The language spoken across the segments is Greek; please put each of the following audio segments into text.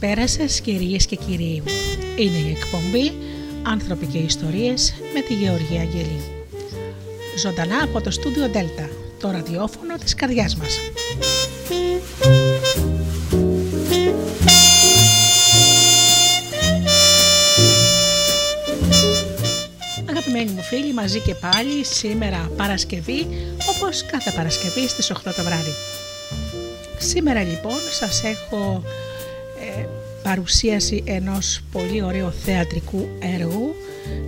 Καλησπέρα σας κυρίες και κύριοι. Είναι η εκπομπή «Άνθρωποι και ιστορίες» με τη Γεωργία Αγγελή. Ζωντανά από το στούντιο Δέλτα, το ραδιόφωνο της καρδιάς μας. Αγαπημένοι μου φίλοι, μαζί και πάλι σήμερα Παρασκευή, όπως κάθε Παρασκευή στις 8 το βράδυ. Σήμερα λοιπόν σας έχω ε, παρουσίαση ενός πολύ ωραίου θεατρικού έργου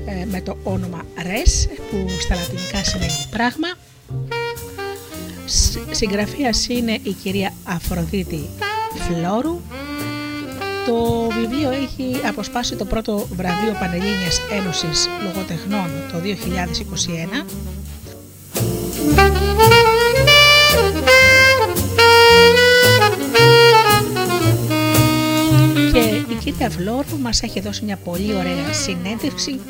ε, με το όνομα Res που στα λατινικά σημαίνει πράγμα. Συγγραφέας είναι η κυρία Αφροδίτη Φλόρου. Το βιβλίο έχει αποσπάσει το πρώτο βραβείο Πανελλήνιας Ένωσης Λογοτεχνών το 2021 κυρία Βλόρου μας έχει δώσει μια πολύ ωραία συνέντευξη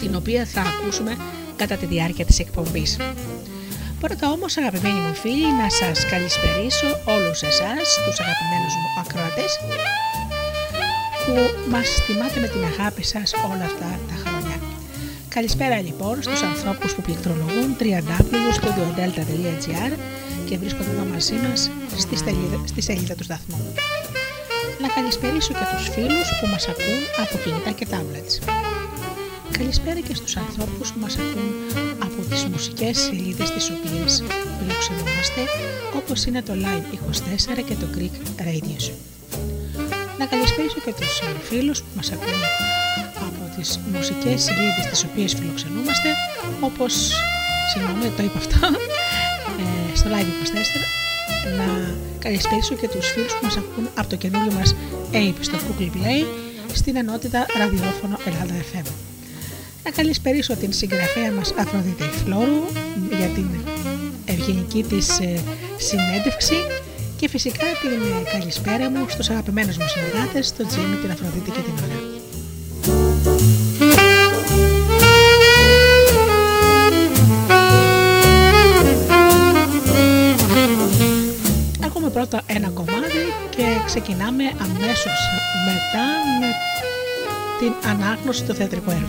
την οποία θα ακούσουμε κατά τη διάρκεια της εκπομπής. Πρώτα όμως αγαπημένοι μου φίλοι να σας καλησπερίσω όλους εσάς, τους αγαπημένους μου ακροατές που μας τιμάτε με την αγάπη σας όλα αυτά τα χρόνια. Καλησπέρα λοιπόν στους ανθρώπους που πληκτρολογούν www.studiodelta.gr και βρίσκονται εδώ μαζί μας στη σελίδα, στη σελίδα του σταθμού να καλησπερίσω και τους φίλους που μας ακούν από κινητά και tablets. Καλησπέρα και στους ανθρώπους που μας ακούν από τις μουσικές σελίδες τις οποίες φιλοξενούμαστε όπως είναι το Live24 και το Greek Radio. Να καλησπέρισω και τους φίλους που μας ακούν από τις μουσικές σελίδες τις οποίες φιλοξενούμαστε όπως, συγγνώμη το είπα αυτό, ε, στο Live24 να καλησπέρισω και τους φίλους που μας ακούν από το καινούριο μας Ape στο Google Play στην ενότητα ραδιόφωνο Ελλάδα FM. Να καλησπέρισω την συγγραφέα μας Αφροδίτη Φλόρου για την ευγενική της ε, συνέντευξη και φυσικά την καλησπέρα μου στους αγαπημένους μου συνεργάτες, τον Τζίμι, την Αφροδίτη και την Ωρα. Πρώτα ένα κομμάτι και ξεκινάμε αμέσως μετά με την ανάγνωση του θεατρικού έργου.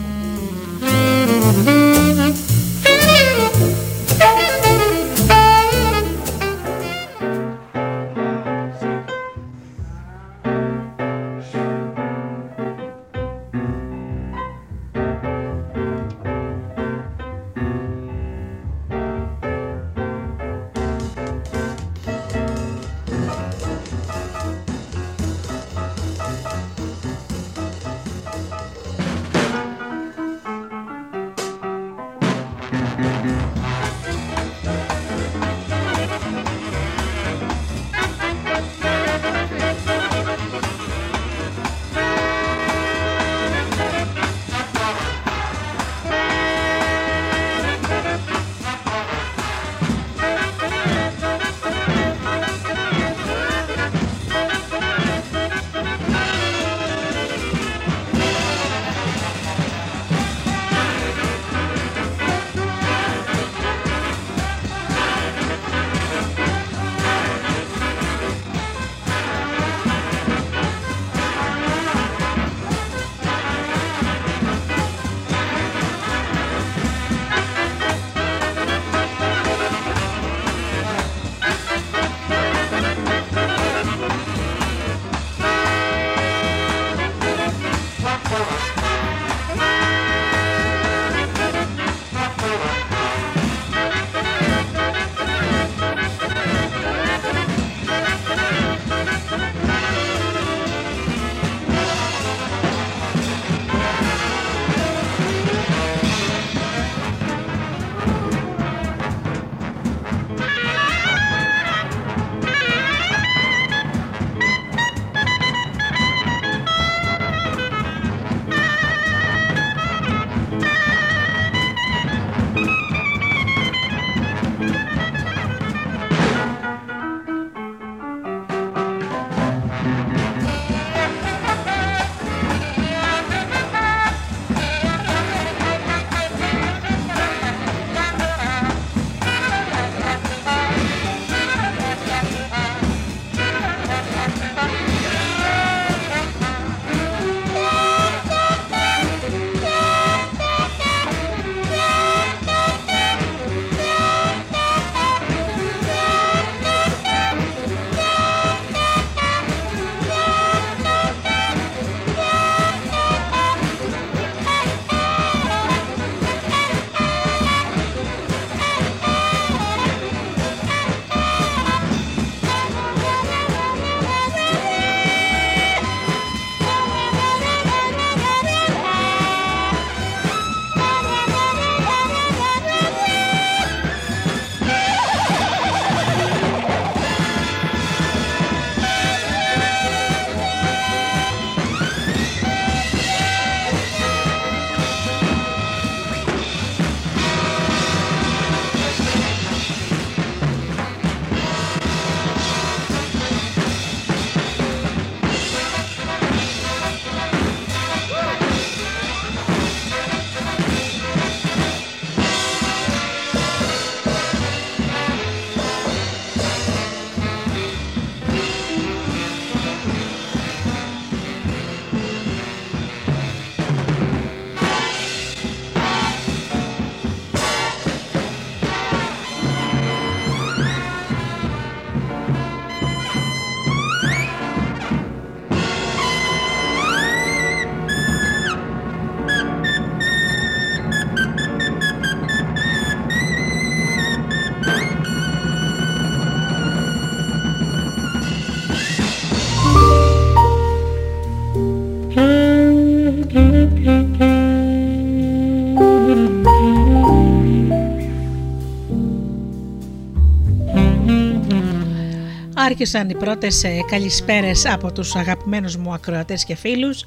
Άρχισαν οι πρώτες ε, καλησπέρες από τους αγαπημένους μου ακροατές και φίλους.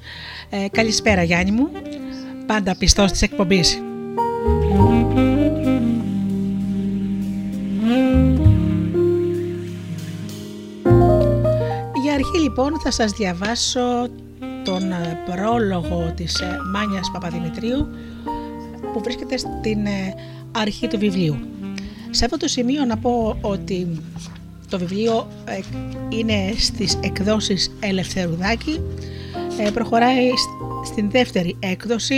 Ε, καλησπέρα Γιάννη μου, πάντα πιστός της εκπομπής. Για αρχή λοιπόν θα σας διαβάσω τον ε, πρόλογο της ε, Μάνιας Παπαδημητρίου που βρίσκεται στην αρχή του βιβλίου. Σε αυτό το σημείο να πω ότι το βιβλίο ε, είναι στις εκδόσεις Ελευθερουδάκη, ε, προχωράει στην δεύτερη έκδοση,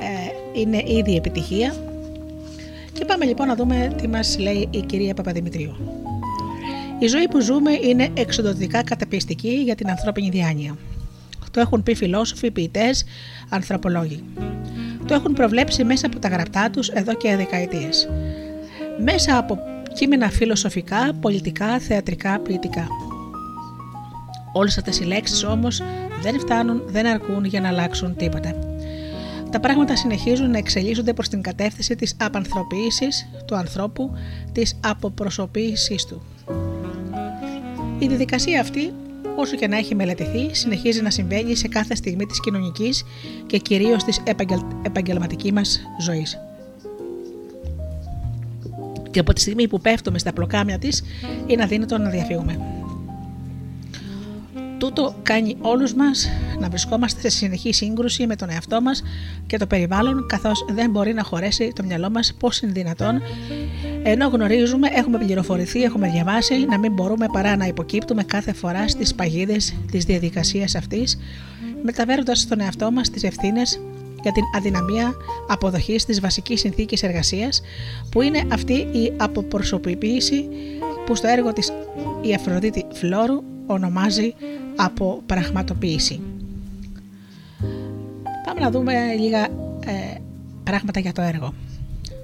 ε, είναι ήδη επιτυχία και πάμε λοιπόν να δούμε τι μας λέει η κυρία Παπαδημητρίου. Η ζωή που ζούμε είναι εξοδοτικά καταπιστική για την ανθρώπινη διάνοια. Το έχουν πει φιλόσοφοι, ποιητές, ανθρωπολόγοι. Το έχουν προβλέψει μέσα από τα γραπτά τους εδώ και δεκαετίες. Μέσα από κείμενα φιλοσοφικά, πολιτικά, θεατρικά, ποιητικά. Όλες αυτές οι λέξεις όμως δεν φτάνουν, δεν αρκούν για να αλλάξουν τίποτα. Τα πράγματα συνεχίζουν να εξελίσσονται προς την κατεύθυνση της απανθρωποίησης του ανθρώπου, της αποπροσωποποίησής του. Η διαδικασία αυτή, όσο και να έχει μελετηθεί, συνεχίζει να συμβαίνει σε κάθε στιγμή της κοινωνικής και κυρίως της επαγγελματικής μας ζωής και από τη στιγμή που πέφτουμε στα πλοκάμια της είναι αδύνατο να διαφύγουμε. Τούτο κάνει όλους μας να βρισκόμαστε σε συνεχή σύγκρουση με τον εαυτό μας και το περιβάλλον καθώς δεν μπορεί να χωρέσει το μυαλό μας πώς είναι δυνατόν ενώ γνωρίζουμε, έχουμε πληροφορηθεί, έχουμε διαβάσει να μην μπορούμε παρά να υποκύπτουμε κάθε φορά στις παγίδες της διαδικασίας αυτής μεταφέροντας στον εαυτό μας τις ευθύνες για την αδυναμία αποδοχής της βασικής συνθήκης εργασίας, που είναι αυτή η αποπροσωποποίηση που στο έργο της η Αφροδίτη Φλόρου ονομάζει αποπραγματοποίηση. Πάμε να δούμε λίγα ε, πράγματα για το έργο.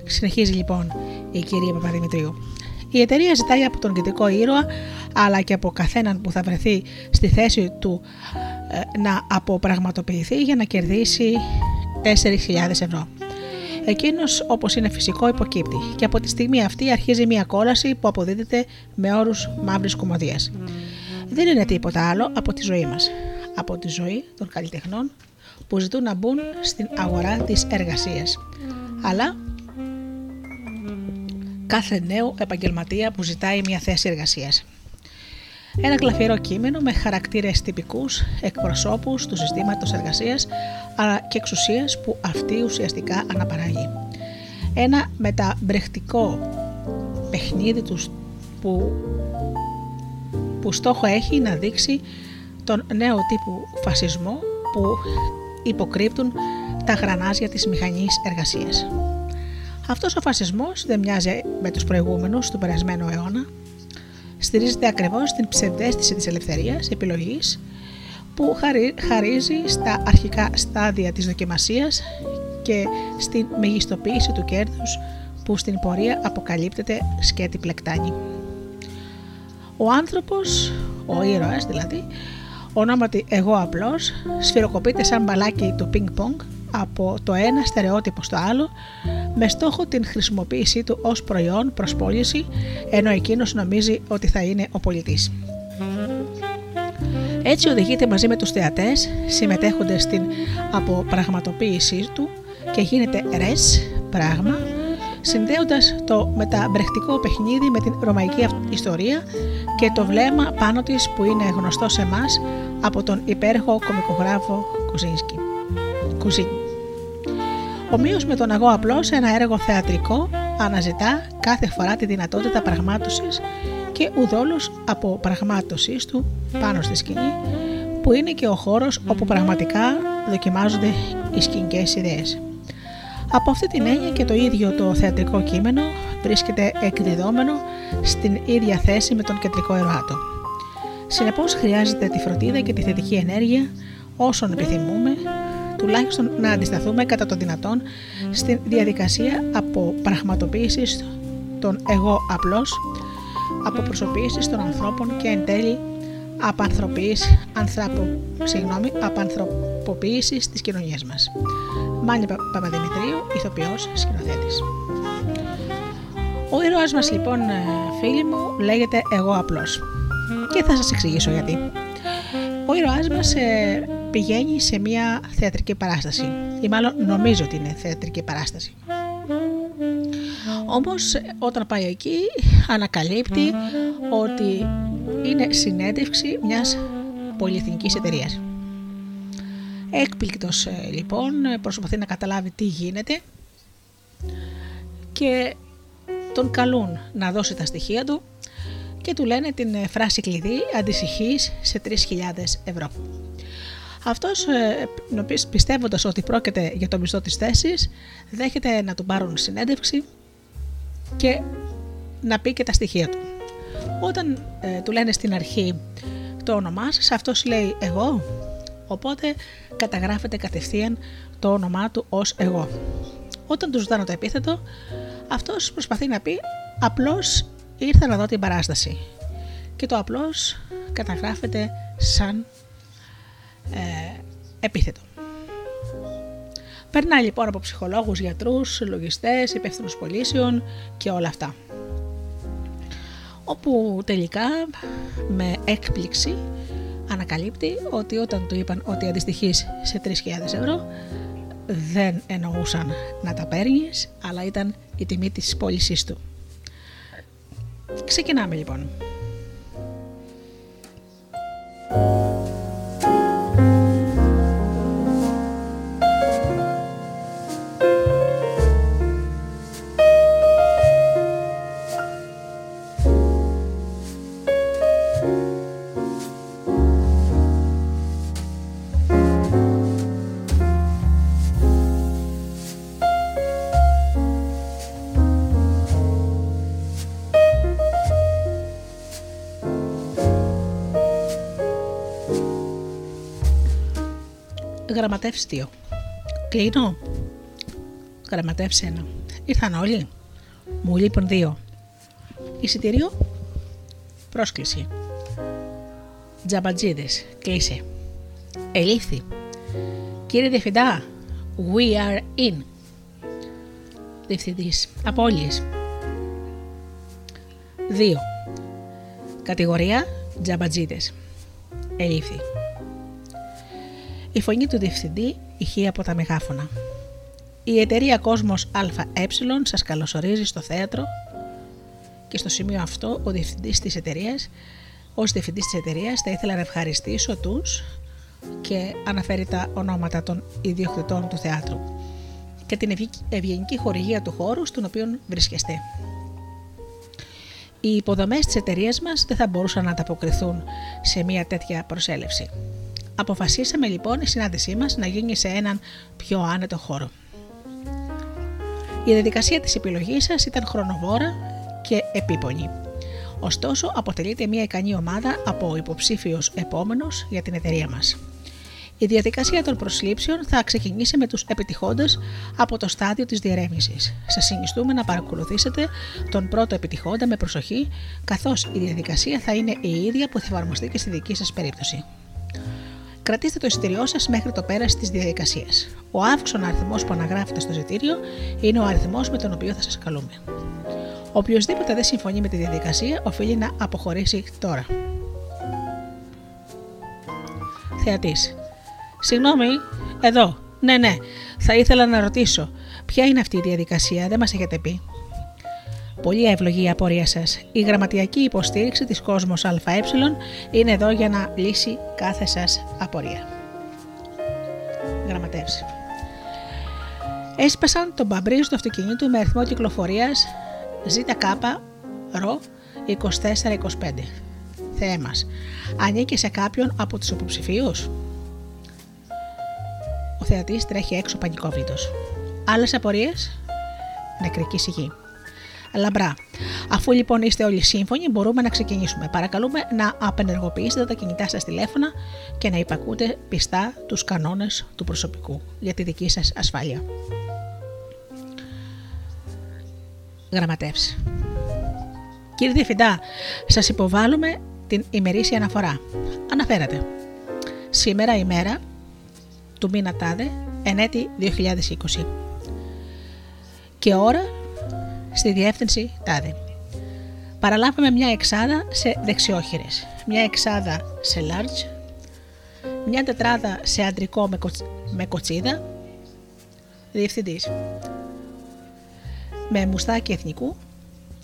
Συνεχίζει λοιπόν η κυρία Παπαδημητρίου. Η εταιρεία ζητάει από τον κεντρικό ήρωα αλλά και από καθέναν που θα βρεθεί στη θέση του ε, να αποπραγματοποιηθεί για να κερδίσει 4.000 ευρώ. Εκείνος, όπως είναι φυσικό, υποκύπτει και από τη στιγμή αυτή αρχίζει μια κόλαση που αποδίδεται με όρους μαύρης κομμωδίας. Δεν είναι τίποτα άλλο από τη ζωή μας. Από τη ζωή των καλλιτεχνών που ζητούν να μπουν στην αγορά της εργασίας. Αλλά κάθε νέο επαγγελματία που ζητάει μια θέση εργασίας. Ένα γλαφυρό κείμενο με χαρακτήρες τυπικούς εκπροσώπους του συστήματος εργασίας αλλά και εξουσίας που αυτή ουσιαστικά αναπαράγει. Ένα μεταμπρεχτικό παιχνίδι τους που, που στόχο έχει να δείξει τον νέο τύπου φασισμό που υποκρύπτουν τα γρανάζια της μηχανής εργασίας. Αυτός ο φασισμός δεν μοιάζει με τους προηγούμενους του περασμένου αιώνα, στηρίζεται ακριβώς στην ψευδέστηση της ελευθερίας επιλογής που χαρίζει στα αρχικά στάδια της δοκιμασίας και στην μεγιστοποίηση του κέρδους που στην πορεία αποκαλύπτεται σκέτη πλεκτάνη. Ο άνθρωπος, ο ήρωας δηλαδή, ονόματι εγώ απλός, σφυροκοπείται σαν μπαλάκι του πινκ πονγκ από το ένα στερεότυπο στο άλλο με στόχο την χρησιμοποίησή του ως προϊόν προς πώληση ενώ εκείνος νομίζει ότι θα είναι ο πολιτής. Έτσι οδηγείται μαζί με τους θεατές, συμμετέχονται στην αποπραγματοποίησή του και γίνεται ρες, πράγμα, συνδέοντας το μεταμπρεχτικό παιχνίδι με την ρωμαϊκή ιστορία και το βλέμμα πάνω της που είναι γνωστό σε εμάς από τον υπέροχο κομικογράφο Κουζίνσκι. Κουζίνσκι. Ομοίως με τον αγώ απλώς ένα έργο θεατρικό αναζητά κάθε φορά τη δυνατότητα πραγμάτωσης και ουδόλως από πραγμάτωσής του πάνω στη σκηνή που είναι και ο χώρος όπου πραγματικά δοκιμάζονται οι σκηνικές ιδέες. Από αυτή την έννοια και το ίδιο το θεατρικό κείμενο βρίσκεται εκδιδόμενο στην ίδια θέση με τον κεντρικό ερωάτο. Συνεπώς χρειάζεται τη φροντίδα και τη θετική ενέργεια όσων επιθυμούμε τουλάχιστον να αντισταθούμε κατά το δυνατόν στην διαδικασία από πραγματοποίησης των εγώ απλώς, από προσωπήσεις των ανθρώπων και εν τέλει απανθρωποίηση, ανθρώπου, συγγνώμη, απανθρωποποίησης της κοινωνίας μας. Μάνια Παπαδημητρίου, ηθοποιός, σκηνοθέτης. Ο ήρωας μας λοιπόν ε, φίλοι μου λέγεται εγώ απλός και θα σας εξηγήσω γιατί. Ο ήρωάς μας ε, πηγαίνει σε μια θεατρική παράσταση ή μάλλον νομίζω ότι είναι θεατρική παράσταση. Όμως όταν πάει εκεί ανακαλύπτει ότι είναι συνέντευξη μιας πολυεθνικής εταιρείας. Έκπληκτος ε, λοιπόν προσπαθεί να καταλάβει τι γίνεται και τον καλούν να δώσει τα στοιχεία του και του λένε την ε, φράση κλειδί αντισυχής σε 3.000 ευρώ. Αυτός ε, πιστεύοντας ότι πρόκειται για το μισθό της θέσης δέχεται να του πάρουν συνέντευξη και να πει και τα στοιχεία του. Όταν ε, του λένε στην αρχή το όνομά σας, αυτός λέει εγώ, οπότε καταγράφεται κατευθείαν το όνομά του ως εγώ. Όταν τους ζητάνε το επίθετο, αυτός προσπαθεί να πει απλώς ήρθα να δω την παράσταση και το απλώς καταγράφεται σαν ε, επίθετο. Περνάει λοιπόν από ψυχολόγους, γιατρούς, λογιστές, υπεύθυνους πωλήσεων και όλα αυτά. Όπου τελικά με έκπληξη ανακαλύπτει ότι όταν του είπαν ότι αντιστοιχείς σε 3.000 ευρώ δεν εννοούσαν να τα παίρνεις, αλλά ήταν η τιμή της πώλησής του. Ξεκινάμε λοιπόν. Γραμματεύσει δύο. Κλείνω. Γραμματεύσει ένα. Ήρθαν όλοι. Μου λείπουν δύο. Εισιτήριο. Πρόσκληση. Τζαμπατζίδες. Κλείσε. Ελήφθη. Κύριε Διευθυντά, we are in. Διευθυντής. Απόλυες. 2. Κατηγορία Τζαμπατζίδες. Ελήφθη. Η φωνή του διευθυντή ηχεί από τα μεγάφωνα. Η εταιρεία Κόσμος ΑΕ σας καλωσορίζει στο θέατρο και στο σημείο αυτό ο διευθυντής της εταιρείας ως διευθυντής της εταιρείας θα ήθελα να ευχαριστήσω τους και αναφέρει τα ονόματα των ιδιοκτητών του θεάτρου και την ευγενική χορηγία του χώρου στον οποίο βρίσκεστε. Οι υποδομές της εταιρείας μας δεν θα μπορούσαν να ανταποκριθούν σε μια τέτοια προσέλευση. Αποφασίσαμε λοιπόν η συνάντησή μας να γίνει σε έναν πιο άνετο χώρο. Η διαδικασία της επιλογής σας ήταν χρονοβόρα και επίπονη. Ωστόσο, αποτελείται μια ικανή ομάδα από υποψήφιους επόμενος για την εταιρεία μας. Η διαδικασία των προσλήψεων θα ξεκινήσει με τους επιτυχώντες από το στάδιο της διερεύνησης. Σας συνιστούμε να παρακολουθήσετε τον πρώτο επιτυχόντα με προσοχή, καθώς η διαδικασία θα είναι η ίδια που θα εφαρμοστεί και στη δική σας περίπτωση. Κρατήστε το εισιτήριό σας μέχρι το πέρας της διαδικασίας. Ο αύξον αριθμός που αναγράφεται στο εισιτήριο είναι ο αριθμός με τον οποίο θα σας καλούμε. Οποιοδήποτε δεν συμφωνεί με τη διαδικασία οφείλει να αποχωρήσει τώρα. Θεατής. Συγγνώμη, εδώ. Ναι, ναι. Θα ήθελα να ρωτήσω. Ποια είναι αυτή η διαδικασία, δεν μας έχετε πει. Πολύ εύλογη η απορία σας. Η γραμματιακή υποστήριξη της Κόσμος ΑΕ είναι εδώ για να λύσει κάθε σας απορία. Γραμματεύση. Έσπασαν τον μπαμπρίζ του αυτοκινήτου με αριθμό κυκλοφορίας ΖΚ ρο 2425. Θεέ μας, ανήκει σε κάποιον από τους υποψηφίους; Ο θεατής τρέχει έξω πανικόβλητος. Άλλες απορίες; Νεκρική σιγή. Λαμπρά. Αφού λοιπόν είστε όλοι σύμφωνοι, μπορούμε να ξεκινήσουμε. Παρακαλούμε να απενεργοποιήσετε τα κινητά σας τηλέφωνα και να υπακούτε πιστά τους κανόνες του προσωπικού για τη δική σας ασφάλεια. Γραμματεύσει. Κύριε Διευθυντά, σας υποβάλλουμε την ημερήσια αναφορά. Αναφέρατε. Σήμερα ημέρα του μήνα τάδε, ενέτη 2020. Και ώρα στη διεύθυνση τάδε. Παραλάβαμε μια εξάδα σε δεξιόχειρες, μια εξάδα σε large, μια τετράδα σε αντρικό με, με κοτσίδα, διευθυντής, με μουστάκι εθνικού,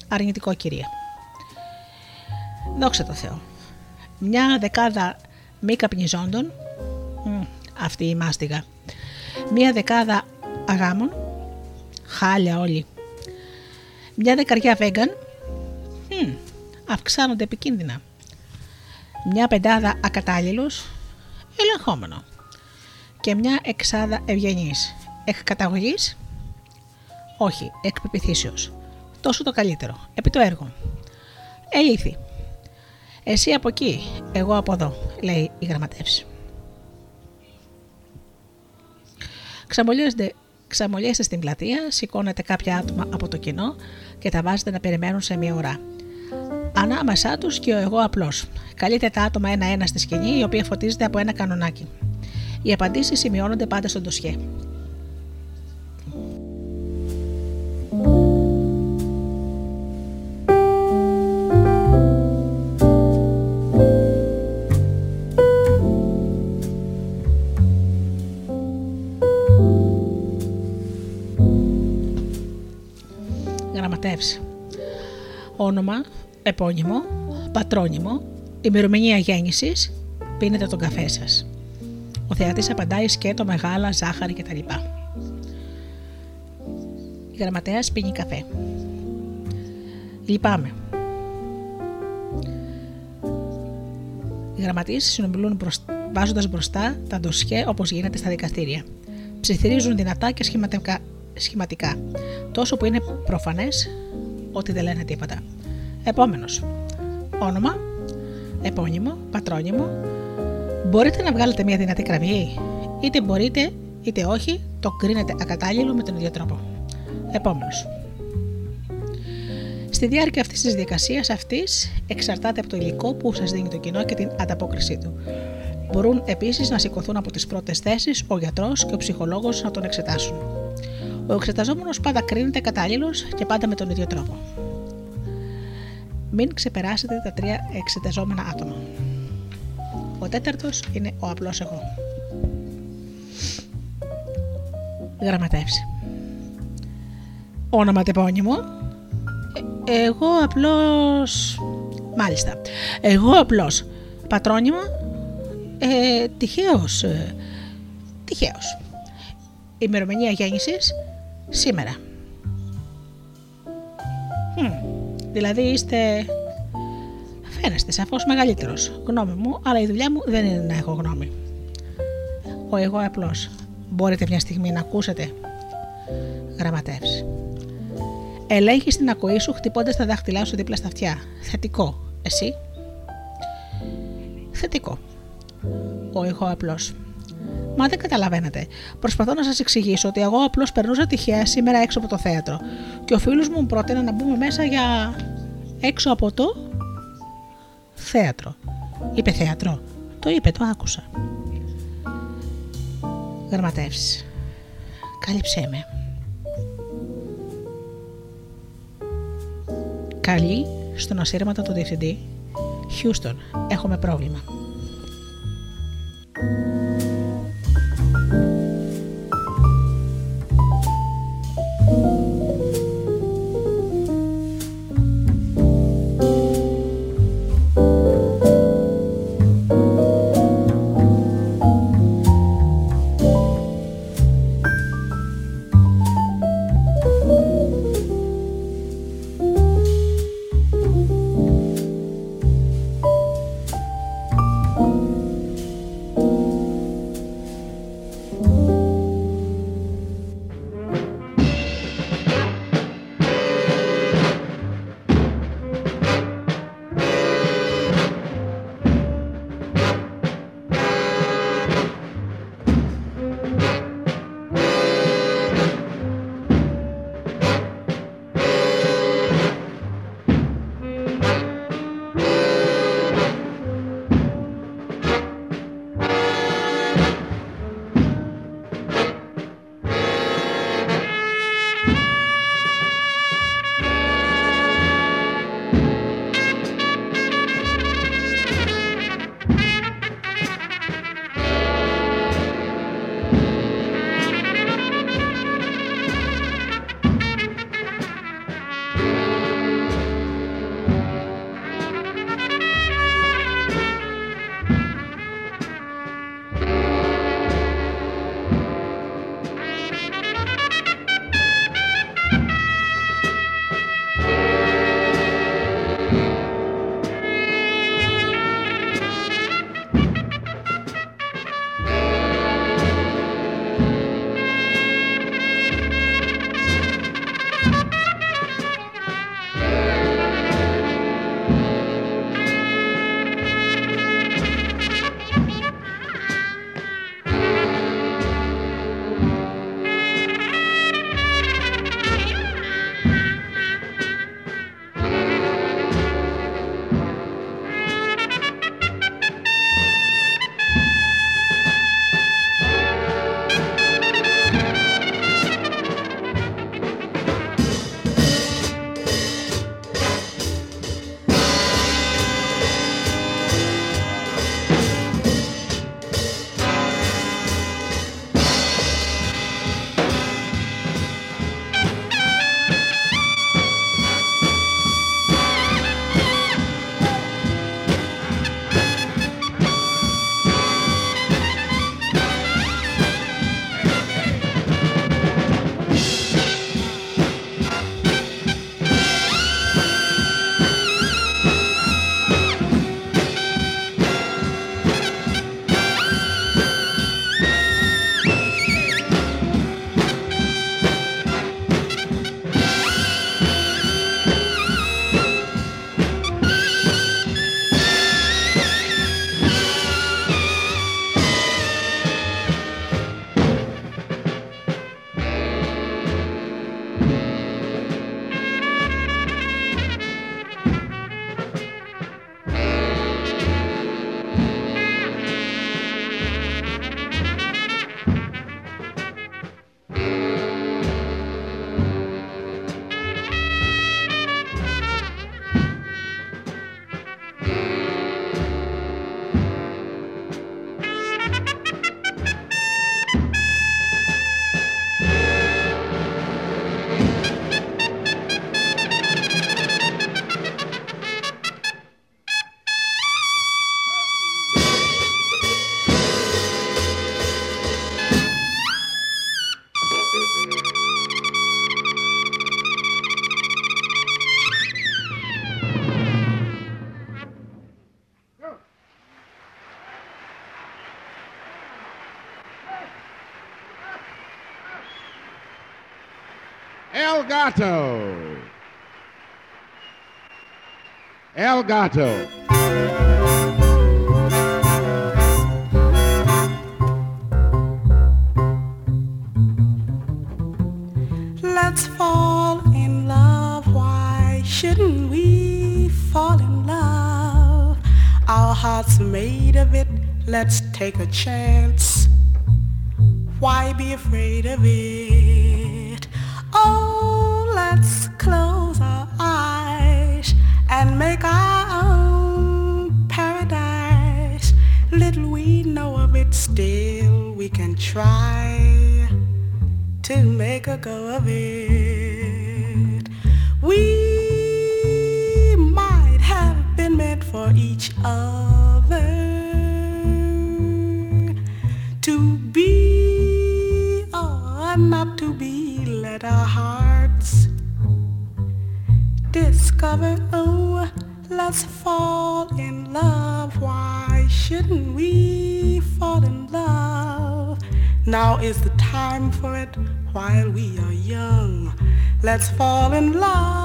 αρνητικό κυρία. Δόξα τω Θεώ. Μια δεκάδα μη καπνιζόντων, αυτή η μάστιγα. Μια δεκάδα αγάμων, χάλια όλοι. Μια δεκαριά vegan, αυξάνονται επικίνδυνα. Μια πεντάδα ακατάλληλους, ελεγχόμενο. Και μια εξάδα ευγενής, εκ καταγωγής, όχι, εκ πεπιθήσεως. Τόσο το καλύτερο, επί το έργο. Ελήθη. Εσύ από εκεί, εγώ από εδώ, λέει η γραμματεύση. Ξαμολιέστε, ξαμολιέστε στην πλατεία, σηκώνετε κάποια άτομα από το κοινό και τα βάζετε να περιμένουν σε μία ώρα. Ανάμεσά τους και ο εγώ απλός. Καλείτε τα άτομα ένα-ένα στη σκηνή, η οποία φωτίζεται από ένα κανονάκι. Οι απαντήσεις σημειώνονται πάντα στο ντοσιέ. Όνομα, επώνυμο, πατρόνυμο, ημερομηνία γέννησης, πίνετε τον καφέ σας. Ο θεατής απαντάει σκέτο, μεγάλα, ζάχαρη κτλ. Η γραμματέας πίνει καφέ. Λυπάμαι. Οι γραμματείς συνομιλούν βάζοντας μπροστά τα ντοσιέ όπως γίνεται στα δικαστήρια. Ψιθυρίζουν δυνατά και σχηματικά, σχηματικά, τόσο που είναι προφανές ότι δεν λένε τίποτα. Επόμενος. Όνομα, επώνυμο, πατρόνυμο. Μπορείτε να βγάλετε μια δυνατή κραυγή, είτε μπορείτε είτε όχι, το κρίνετε ακατάλληλο με τον ίδιο τρόπο. Επόμενος. Στη διάρκεια αυτής της διαδικασία αυτής εξαρτάται από το υλικό που σας δίνει το κοινό και την ανταπόκρισή του. Μπορούν επίσης να σηκωθούν από τις πρώτες θέσεις ο γιατρός και ο ψυχολόγος να τον εξετάσουν. Ο εξεταζόμενος πάντα κρίνεται κατάλληλο και πάντα με τον ίδιο τρόπο. Μην ξεπεράσετε τα τρία εξεταζόμενα άτομα. Ο τέταρτος είναι ο απλός εγώ. Γραμματεύση. Όνομα τεπώνυμο. Ε, εγώ απλώς... Μάλιστα. Εγώ απλώς. Πατρόνυμο. Ε, τυχαίως. Ε, τυχαίως. Ημερομηνία γέννησης σήμερα. Hm. Δηλαδή είστε. Φαίνεστε σαφώς μεγαλύτερος. Γνώμη μου, αλλά η δουλειά μου δεν είναι να έχω γνώμη. Ο εγώ απλώς. Μπορείτε μια στιγμή να ακούσετε. Γραμματεύσεις. Ελέγχει την ακοή σου χτυπώντας τα δάχτυλά σου δίπλα στα αυτιά. Θετικό. Εσύ; Θετικό. Ο εγώ απλώς. Μα δεν καταλαβαίνετε. Προσπαθώ να σας εξηγήσω ότι εγώ απλώς περνούσα τυχαία σήμερα έξω από το θέατρο και ο φίλος μου πρότεινε να μπούμε μέσα για έξω από το θέατρο. Είπε θέατρο. Το είπε, το άκουσα. Γραμματεύσεις. Κάλυψέ με. Καλή στον ασύρματο του διευθυντή. Χιούστον, έχουμε πρόβλημα. El Gato. Let's fall in love. Why shouldn't we fall in love? Our hearts made of it. Let's take a chance. Why be afraid of it? go away. Let's fall in love.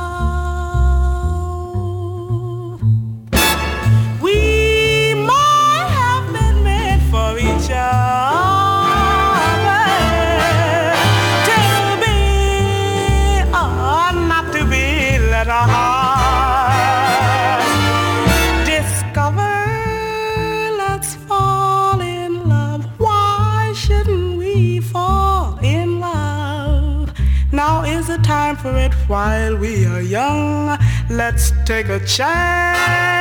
Take a chance.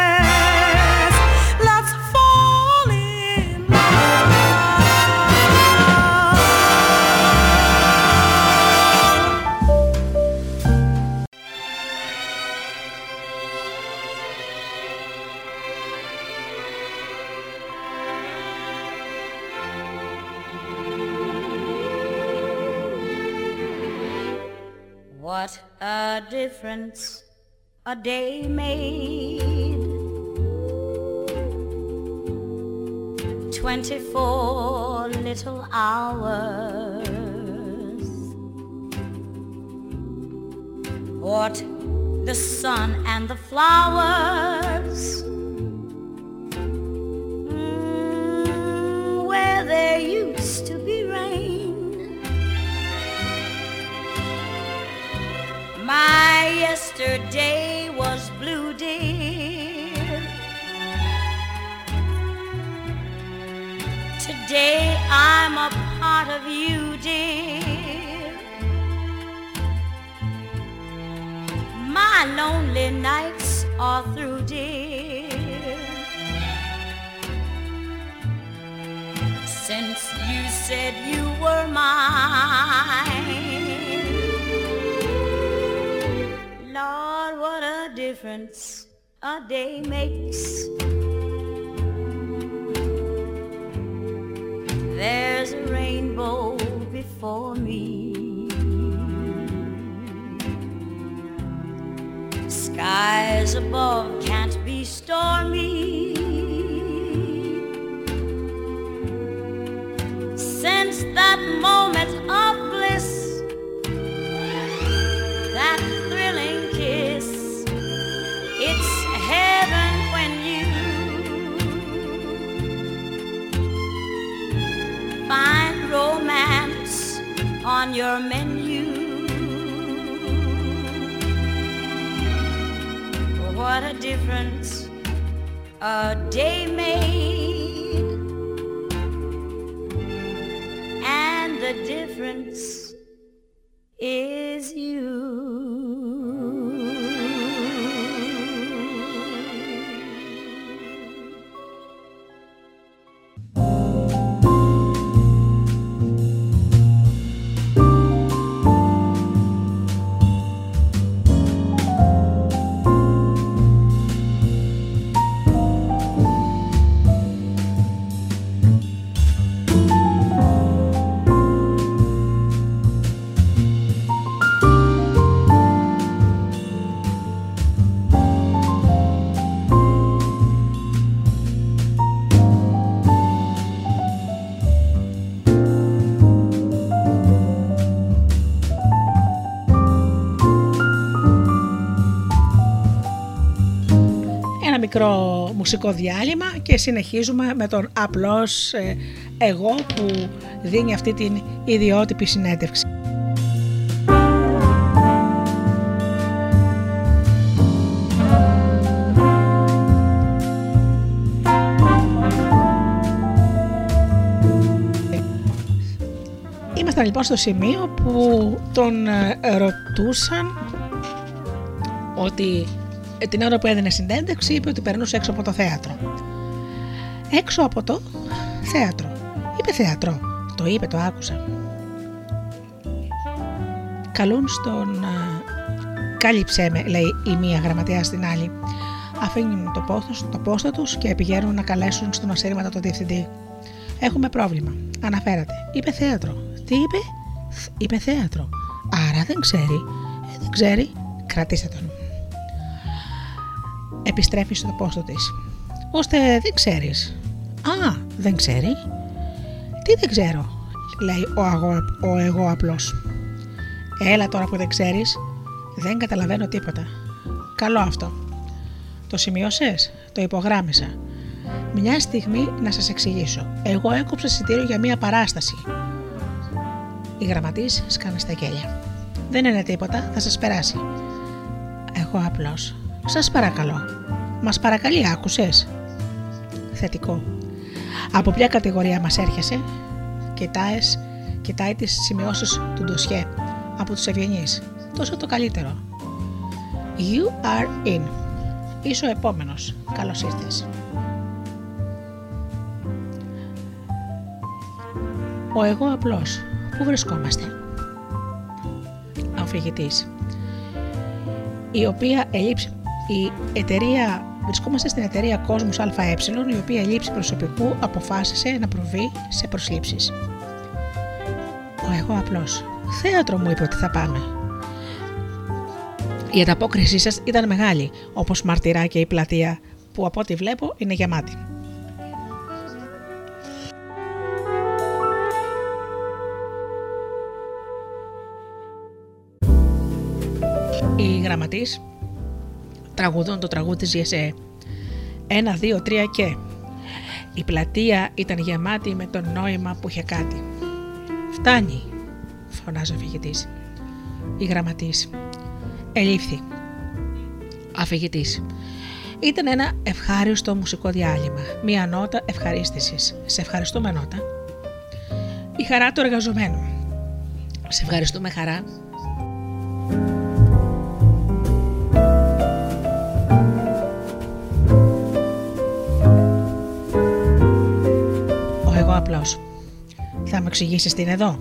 Today I'm a part of you, dear. My lonely nights are through, dear. Since you said you were mine. Lord, what a difference a day makes. There's a rainbow before me. Skies above can't be stormy. Since that moment on your menu. What a difference a day made, and the difference is you. Μικρό μουσικό διάλειμμα και συνεχίζουμε με τον απλός ε, εγώ που δίνει αυτή την ιδιότυπη συνέντευξη. Ήμασταν λοιπόν στο σημείο που τον ε, ρωτούσαν ότι ε, την ώρα που έδινε συνέντευξη είπε ότι περνούσε έξω από το θέατρο. Έξω από το θέατρο. Είπε θέατρο. Το είπε, το άκουσα. Καλούν στον... Κάλυψέ με, λέει η μία γραμματέα στην άλλη. Αφήνουν το πόστο, το πόστο τους και πηγαίνουν να καλέσουν στον ασύρματα το διευθυντή. Έχουμε πρόβλημα. Αναφέρατε. Είπε θέατρο. Τι είπε; Είπε θέατρο. Άρα δεν ξέρει. Ε, δεν ξέρει. Κρατήστε τον επιστρέφεις στο πόστο της. Ώστε δεν ξέρεις. Α, δεν ξέρει. Τι δεν ξέρω, λέει ο, αγώ, ο εγώ απλός. Έλα τώρα που δεν ξέρεις, δεν καταλαβαίνω τίποτα. Καλό αυτό. Το σημείωσε, το υπογράμμισα. Μια στιγμή να σας εξηγήσω. Εγώ έκοψα εισιτήριο για μια παράσταση. Η γραμματής σκάνε στα κέλια. Δεν είναι τίποτα, θα σας περάσει. Εγώ απλώς. Σας παρακαλώ. Μας παρακαλεί, άκουσες; Θετικό. Από ποια κατηγορία μας έρχεσαι; Κοιτάες, κοιτάει τις σημειώσεις του ντοσιέ από τους ευγενείς. Τόσο το καλύτερο. You are in. Είσαι ο επόμενος. Καλώς ήρθες. Ο εγώ απλός. Πού βρισκόμαστε; Αφηγητής. Η οποία ελείψει η εταιρεία, βρισκόμαστε στην εταιρεία Κόσμους ΑΕ, η οποία λήψη προσωπικού αποφάσισε να προβεί σε προσλήψεις. Ο εγώ απλώς. Θέατρο μου είπε ότι θα πάμε. Η ανταπόκρισή σας ήταν μεγάλη, όπως μαρτυρά και η πλατεία, που από ό,τι βλέπω είναι γεμάτη. Η γραμματής τραγουδών το τραγούδι της Γεσέ. Ένα, δύο, τρία και. Η πλατεία ήταν γεμάτη με το νόημα που είχε κάτι. Φτάνει, φωνάζει ο αφηγητής. Η γραμματής. Ελήφθη. Αφηγητής. Ήταν ένα ευχάριστο μουσικό διάλειμμα. Μία νότα ευχαρίστησης. Σε ευχαριστούμε νότα. Η χαρά του εργαζομένου. Σε ευχαριστούμε χαρά Θα μου εξηγήσεις τι είναι εδώ.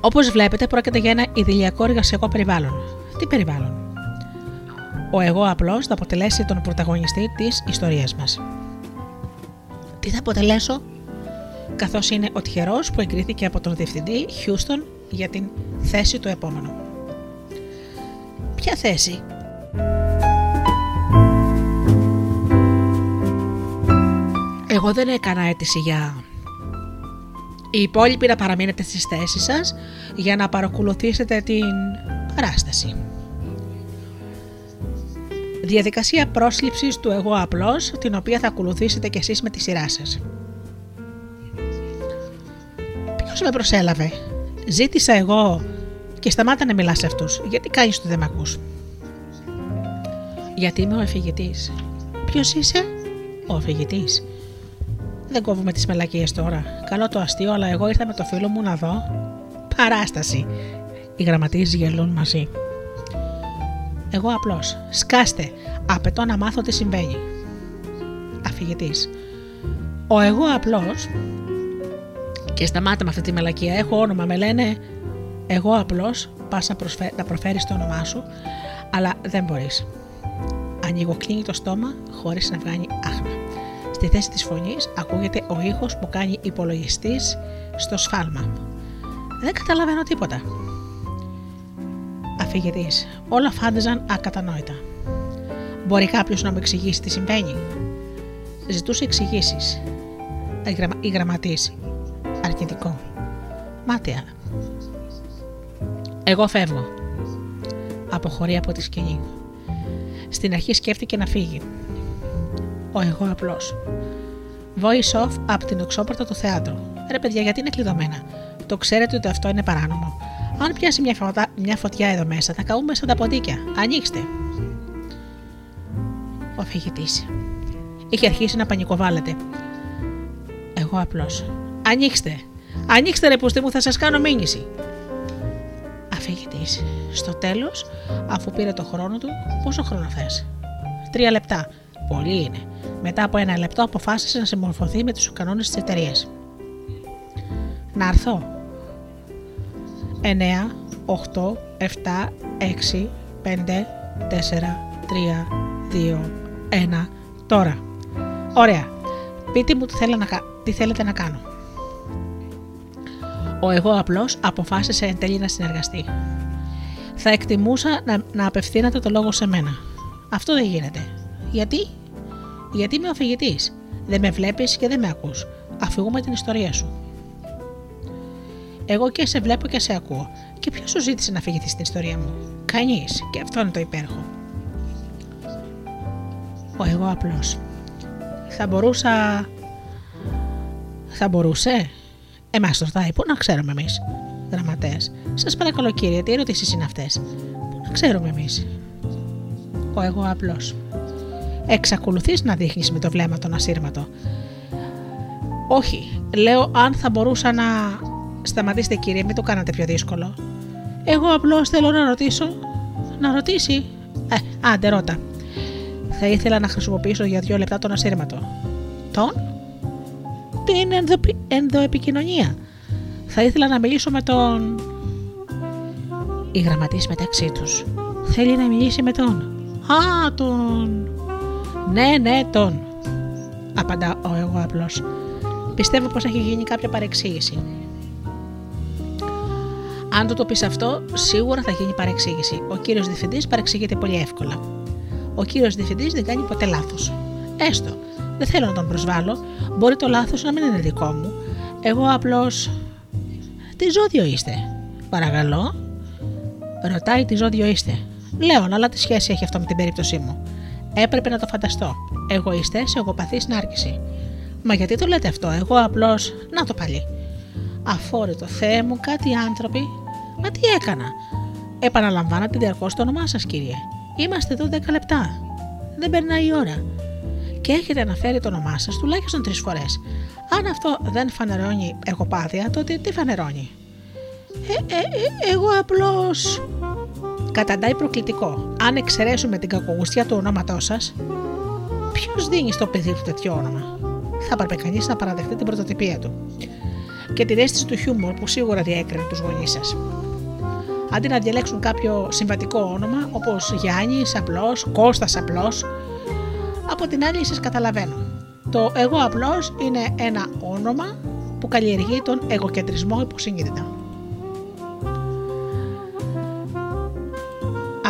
Όπως βλέπετε, πρόκειται για ένα ιδηλιακό εργασιακό περιβάλλον. Τι περιβάλλον; Ο εγώ απλώς θα αποτελέσει τον πρωταγωνιστή της ιστορίας μας. Τι θα αποτελέσω, καθώς είναι ο τυχερός που εγκρίθηκε από τον διευθυντή Χιούστον για την θέση του επόμενου. Ποια θέση, Εγώ δεν έκανα αίτηση για... Οι υπόλοιποι να παραμείνετε στις θέσεις σας για να παρακολουθήσετε την παράσταση. Διαδικασία πρόσληψης του εγώ απλώς, την οποία θα ακολουθήσετε κι εσείς με τη σειρά σας. Ποιος με προσέλαβε; Ζήτησα εγώ και σταμάτα να μιλάς σε αυτούς. Γιατί κάνεις το δεν με ακούς. Γιατί είμαι ο εφηγητής. Ποιος είσαι; Ο εφηγητής. Δεν κόβουμε τις μελακίε τώρα. Καλό το αστείο, αλλά εγώ ήρθα με το φίλο μου να δω. Παράσταση. Οι γραμματείς γελούν μαζί. Εγώ απλώς. Σκάστε. Απαιτώ να μάθω τι συμβαίνει. Αφηγητής. Ο εγώ απλώς. Και σταμάτα με αυτή τη μελακία. Έχω όνομα. Με λένε εγώ απλώς. Πας να, προσφέ... να προφέρεις το όνομά σου. Αλλά δεν μπορείς. Ανοίγω κλείνει το στόμα χωρίς να βγάλει άχνα. Στη θέση της φωνής ακούγεται ο ήχος που κάνει υπολογιστής στο σφάλμα. Δεν καταλαβαίνω τίποτα. Αφηγητής. Όλα φάνταζαν ακατανόητα. Μπορεί κάποιος να μου εξηγήσει τι συμβαίνει; Ζητούσε εξηγήσεις. Η γραμματής. Αρκετικό. Μάτια. Εγώ φεύγω. Αποχωρεί από τη σκηνή. Στην αρχή σκέφτηκε να φύγει. Ο εγώ απλός. Voice off από την οξόπορτα του θεάτρου. Ρε παιδιά, γιατί είναι κλειδωμένα. Το ξέρετε ότι αυτό είναι παράνομο. Αν πιάσει μια, φωτά, μια φωτιά εδώ μέσα, θα καούμε σαν τα ποντίκια. Ανοίξτε. Ο αφηγητή. Είχε αρχίσει να πανικοβάλλεται. Εγώ απλώ. Ανοίξτε. Ανοίξτε ρε πούστη μου, θα σας κάνω μήνυση. Αφηγητή. Στο τέλος, αφού πήρε το χρόνο του, πόσο χρόνο θες; Τρία λεπτά. Πολύ είναι. Μετά από ένα λεπτό αποφάσισε να συμμορφωθεί με τους κανόνες της εταιρείας. Να έρθω. 9, 8, 7, 6, 5, 4, 3, 2, 1. Τώρα. Ωραία. Πείτε μου τι, θέλω να, τι θέλετε να κάνω. Ο εγώ απλώς αποφάσισε εν τέλει να συνεργαστεί. Θα εκτιμούσα να, να απευθύνατε το λόγο σε μένα. Αυτό δεν γίνεται. Γιατί; Γιατί είμαι ο αφηγητής. Δεν με βλέπεις και δεν με ακούς. Αφηγούμε την ιστορία σου. Εγώ και σε βλέπω και σε ακούω. Και ποιος σου ζήτησε να αφηγηθείς στην ιστορία μου; Κανείς. Και αυτό είναι το υπέροχο. Ο εγώ απλώς. Θα μπορούσα. Θα μπορούσε; Εμάς το ρωτάει, πού να ξέρουμε εμείς. Γραμματέας; Σας παρακαλώ κύριε, τι ερωτήσεις είναι αυτές; Πού να ξέρουμε εμείς; Ο εγώ απλώς. Εξακολουθείς να δείχνεις με το βλέμμα τον ασύρματο. Όχι, λέω αν θα μπορούσα να. Σταματήστε κύριε, μην το κάνατε πιο δύσκολο. Εγώ απλώς θέλω να ρωτήσω. Να ρωτήσει. Ε, άντε ρώτα. Θα ήθελα να χρησιμοποιήσω για δύο λεπτά τον ασύρματο. Τον; Την ενδο... ενδοεπικοινωνία. Θα ήθελα να μιλήσω με τον. Οι γραμματείς μεταξύ τους. Θέλει να μιλήσει με τον. Α, τον. Ναι, ναι, τον. Απαντά ο εγώ απλώ. Πιστεύω πως έχει γίνει κάποια παρεξήγηση. Αν το το πεις αυτό, σίγουρα θα γίνει παρεξήγηση. Ο κύριος Διευθυντής παρεξηγείται πολύ εύκολα. Ο κύριος Διευθυντής δεν κάνει ποτέ λάθος. Έστω, δεν θέλω να τον προσβάλλω. Μπορεί το λάθος να μην είναι δικό μου. Εγώ απλώς. Τι ζώδιο είστε, παρακαλώ; Ρωτάει τι ζώδιο είστε; Λέω, αλλά τι σχέση έχει αυτό με την περίπτωσή μου; Έπρεπε να το φανταστώ. Εγωιστές, εγωπαθή νάρκηση. Μα γιατί το λέτε αυτό, εγώ απλώς. Να το πάλι. Αφόρητο Θεέ μου, κάτι άνθρωποι. Μα τι έκανα; Επαναλαμβάνατε διαρκώς το όνομά σας, κύριε. Είμαστε εδώ 10 λεπτά. Δεν περνάει η ώρα. Και έχετε αναφέρει το όνομά σας τουλάχιστον τρεις φορές. Αν αυτό δεν φανερώνει εγωπάθεια, τότε τι φανερώνει; Ε, ε, ε, εγώ απλώς. Καταντάει προκλητικό. Αν εξαιρέσουμε την κακογουστιά του ονόματός σας, ποιος δίνει στο παιδί του τέτοιο όνομα; Θα έπρεπε κανείς να παραδεχτεί την πρωτοτυπία του και την αίσθηση του χιούμορ που σίγουρα διέκρινε τους γονείς σας. Αντί να διαλέξουν κάποιο συμβατικό όνομα όπως Γιάννης απλός, Κώστας απλός, από την άλλη σας καταλαβαίνω. Το εγώ απλώ είναι ένα όνομα που καλλιεργεί τον εγωκεντρισμό υποσυνείδητα.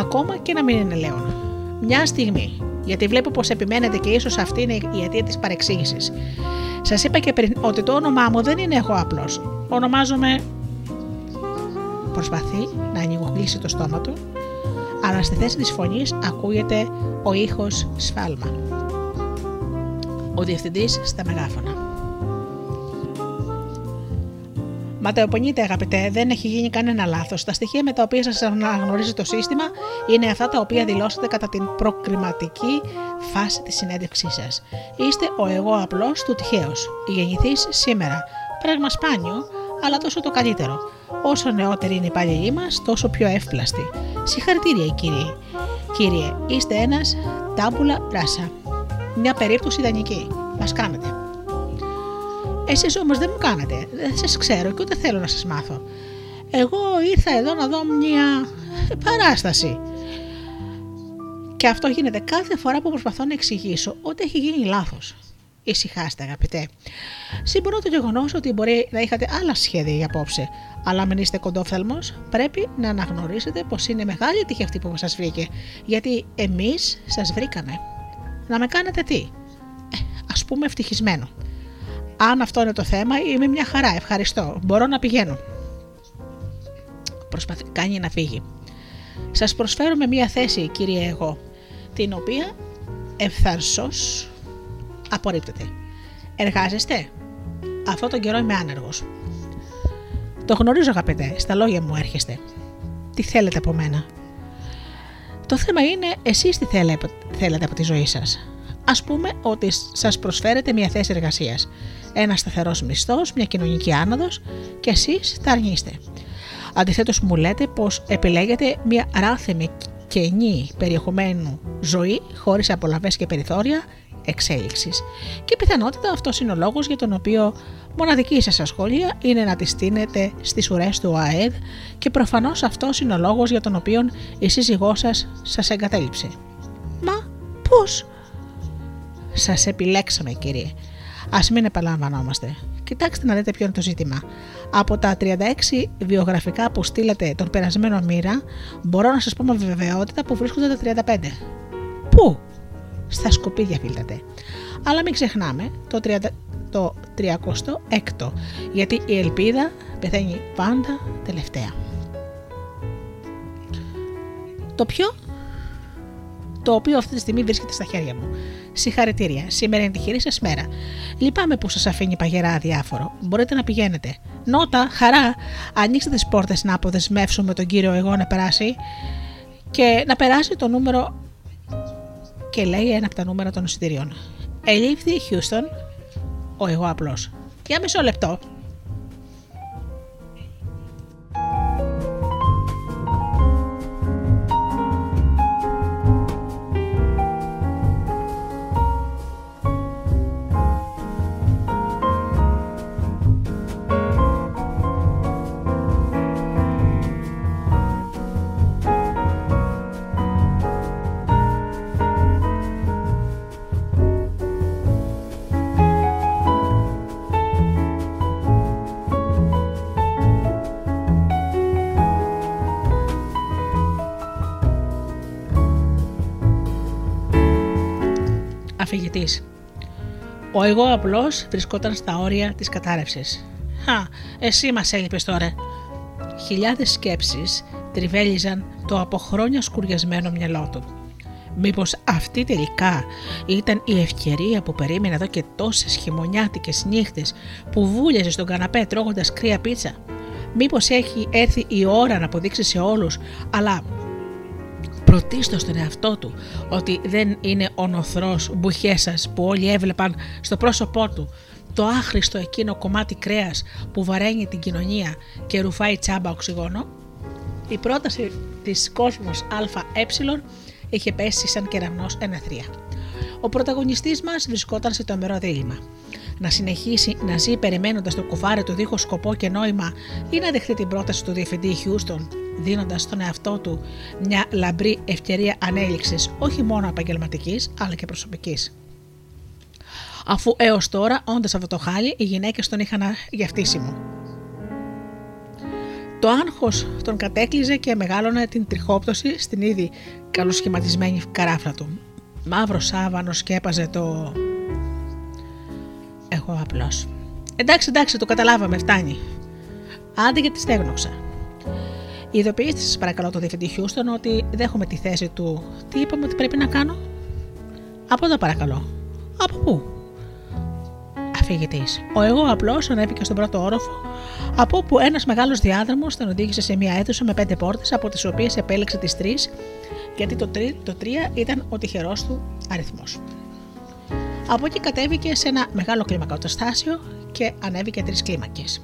Ακόμα και να μην είναι Λέων. Μια στιγμή, γιατί βλέπω πως επιμένετε και ίσως αυτή είναι η αιτία της παρεξήγησης. Σας είπα και πριν ότι το όνομά μου δεν είναι εγώ απλώς. Ονομάζομαι. Προσπαθεί να ανοιγοκλείσει το στόμα του, αλλά στη θέση της φωνής ακούγεται ο ήχος σφάλμα. Ο διευθυντής στα μεγάφωνα. Ματαιοπονείτε, αγαπητέ, δεν έχει γίνει κανένα λάθος. Τα στοιχεία με τα οποία σας αναγνωρίζει το σύστημα είναι αυτά τα οποία δηλώσατε κατά την προκριματική φάση της συνέντευξής σας. Είστε ο εγώ απλός του τυχαίο. Γεννηθείς σήμερα. Πράγμα σπάνιο, αλλά τόσο το καλύτερο. Όσο νεότεροι είναι οι παλιοί μας, τόσο πιο εύπλαστοι. Συγχαρητήρια, κύριε. Κύριε, είστε ένας τάμπουλα ράσα. Μια περίπτωση ιδανική. Μας κάνετε. Εσείς όμως δεν μου κάνετε. Δεν σας ξέρω και ούτε θέλω να σας μάθω. Εγώ ήρθα εδώ να δω μια παράσταση. Και αυτό γίνεται κάθε φορά που προσπαθώ να εξηγήσω ότι έχει γίνει λάθος. Ησυχάστε, αγαπητέ. Συμπονώ το γεγονός ότι μπορεί να είχατε άλλα σχέδια για απόψε, αλλά μην είστε κοντόφθαλμος, πρέπει να αναγνωρίσετε πως είναι μεγάλη τύχη αυτή που σας βρήκε, γιατί εμείς σας βρήκαμε. Να με κάνετε τι, ε, ας πούμε ευτυχισμένο. Αν αυτό είναι το θέμα, είμαι μια χαρά. Ευχαριστώ. Μπορώ να πηγαίνω. Προσπαθεί κάνει να φύγει. Σας προσφέρουμε μια θέση, κύριε εγώ. την οποία ευθαρσός απορρίπτεται. Εργάζεστε; Αυτό τον καιρό είμαι άνεργος. Το γνωρίζω αγαπητέ, στα λόγια μου έρχεστε. Τι θέλετε από μένα; Το θέμα είναι εσείς τι θέλετε από τη ζωή σας; Ας πούμε ότι σας προσφέρετε μια θέση εργασίας, ένας σταθερός μισθός, μια κοινωνική άνοδος και εσείς τα αρνείστε. Αντιθέτως μου λέτε πως επιλέγετε μια ράθεμη και ενή περιεχομένου ζωή χωρίς απολαβές και περιθώρια εξέλιξης. Και πιθανότητα αυτός είναι ο λόγος για τον οποίο μοναδική σας ασχολία είναι να τη στείνετε στις ουρές του ΑΕΔ και προφανώς αυτός είναι ο λόγος για τον οποίο η σύζυγό σας σας εγκατέλειψε. Μα πώς; Σας επιλέξαμε κύριε. Ας μην επαλαμβανόμαστε. Κοιτάξτε να δείτε ποιο είναι το ζήτημα. Από τα 36 βιογραφικά που στείλατε τον περασμένο μοίρα, μπορώ να σας πω με βεβαιότητα που βρίσκονται τα 35. Πού; Στα σκουπίδια φίλτατε. Αλλά μην ξεχνάμε το, 30, το 36ο, γιατί η ελπίδα πεθαίνει πάντα τελευταία. Το πιο το οποίο αυτή τη στιγμή βρίσκεται στα χέρια μου. Συγχαρητήρια. Σήμερα είναι τη χειρή σας μέρα. Λυπάμαι που σας αφήνει παγερά αδιάφορο. Μπορείτε να πηγαίνετε. Νότα, χαρά, ανοίξτε τις πόρτες να αποδεσμεύσουμε τον κύριο εγώ να περάσει και να περάσει το νούμερο. Και λέει ένα από τα νούμερα των εισιτηρίων. Ελήφθη Χιούστον, ο εγώ απλός. Για μισό λεπτό. Ο εγώ απλώ βρισκόταν στα όρια της κατάρρευσης. Χα, εσύ μας έλειπες τώρα. Χιλιάδες σκέψεις τριβέλιζαν το από χρόνια σκουριασμένο μυαλό του. Μήπως αυτή τελικά ήταν η ευκαιρία που περίμενε εδώ και τόσες χειμωνιάτικες νύχτες που βούλιαζε στον καναπέ τρώγοντας κρύα πίτσα; Μήπως έχει έρθει η ώρα να αποδείξει σε όλους, αλλά πρωτίστως στον εαυτό του ότι δεν είναι ο νοθρός μπουχέσας που όλοι έβλεπαν στο πρόσωπό του το άχρηστο εκείνο κομμάτι κρέας που βαραίνει την κοινωνία και ρουφάει τσάμπα οξυγόνο. Η πρόταση της κόσμος ΑΕ είχε πέσει σαν κεραμνός ενεθρία. Ο πρωταγωνιστής μας βρισκόταν σε το μερό δίλημα. Να συνεχίσει να ζει περιμένοντας το κουφάρι του δίχως σκοπό και νόημα ή να δεχτεί την πρόταση του διευθυντή Χιούστον δίνοντας στον εαυτό του μια λαμπρή ευκαιρία ανέλυξης όχι μόνο επαγγελματικής αλλά και προσωπικής. Αφού έως τώρα, όντας αυτό το χάλι, οι γυναίκες τον είχαν γευτήσιμο. Το άγχος τον κατέκλυζε και μεγάλωνε την τριχόπτωση στην ήδη καλοσχηματισμένη καράφλα του. Μαύρος σάβανο σκέπαζε το... Εγώ απλώς. Εντάξει, εντάξει, το καταλάβαμε, φτάνει. Άντε γιατί στέγνωξα. Ειδοποιήστε σας παρακαλώ το διευθυντή Χιούστον ότι δέχομαι τη θέση του. Τι είπαμε ότι πρέπει να κάνω; Από εδώ παρακαλώ. Από πού; Αφηγητής. Ο εγώ απλώς ανέβηκε στον πρώτο όροφο, από όπου ένας μεγάλος διάδρομος τον οδήγησε σε μια αίθουσα με πέντε πόρτες, από τις οποίες επέλεξε τις τρεις, γιατί το, τρί, το τρία ήταν ο τυχερός του αριθμός. Από εκεί κατέβηκε σε ένα μεγάλο κλιμακοστάσιο και ανέβηκε τρεις κλίμακες.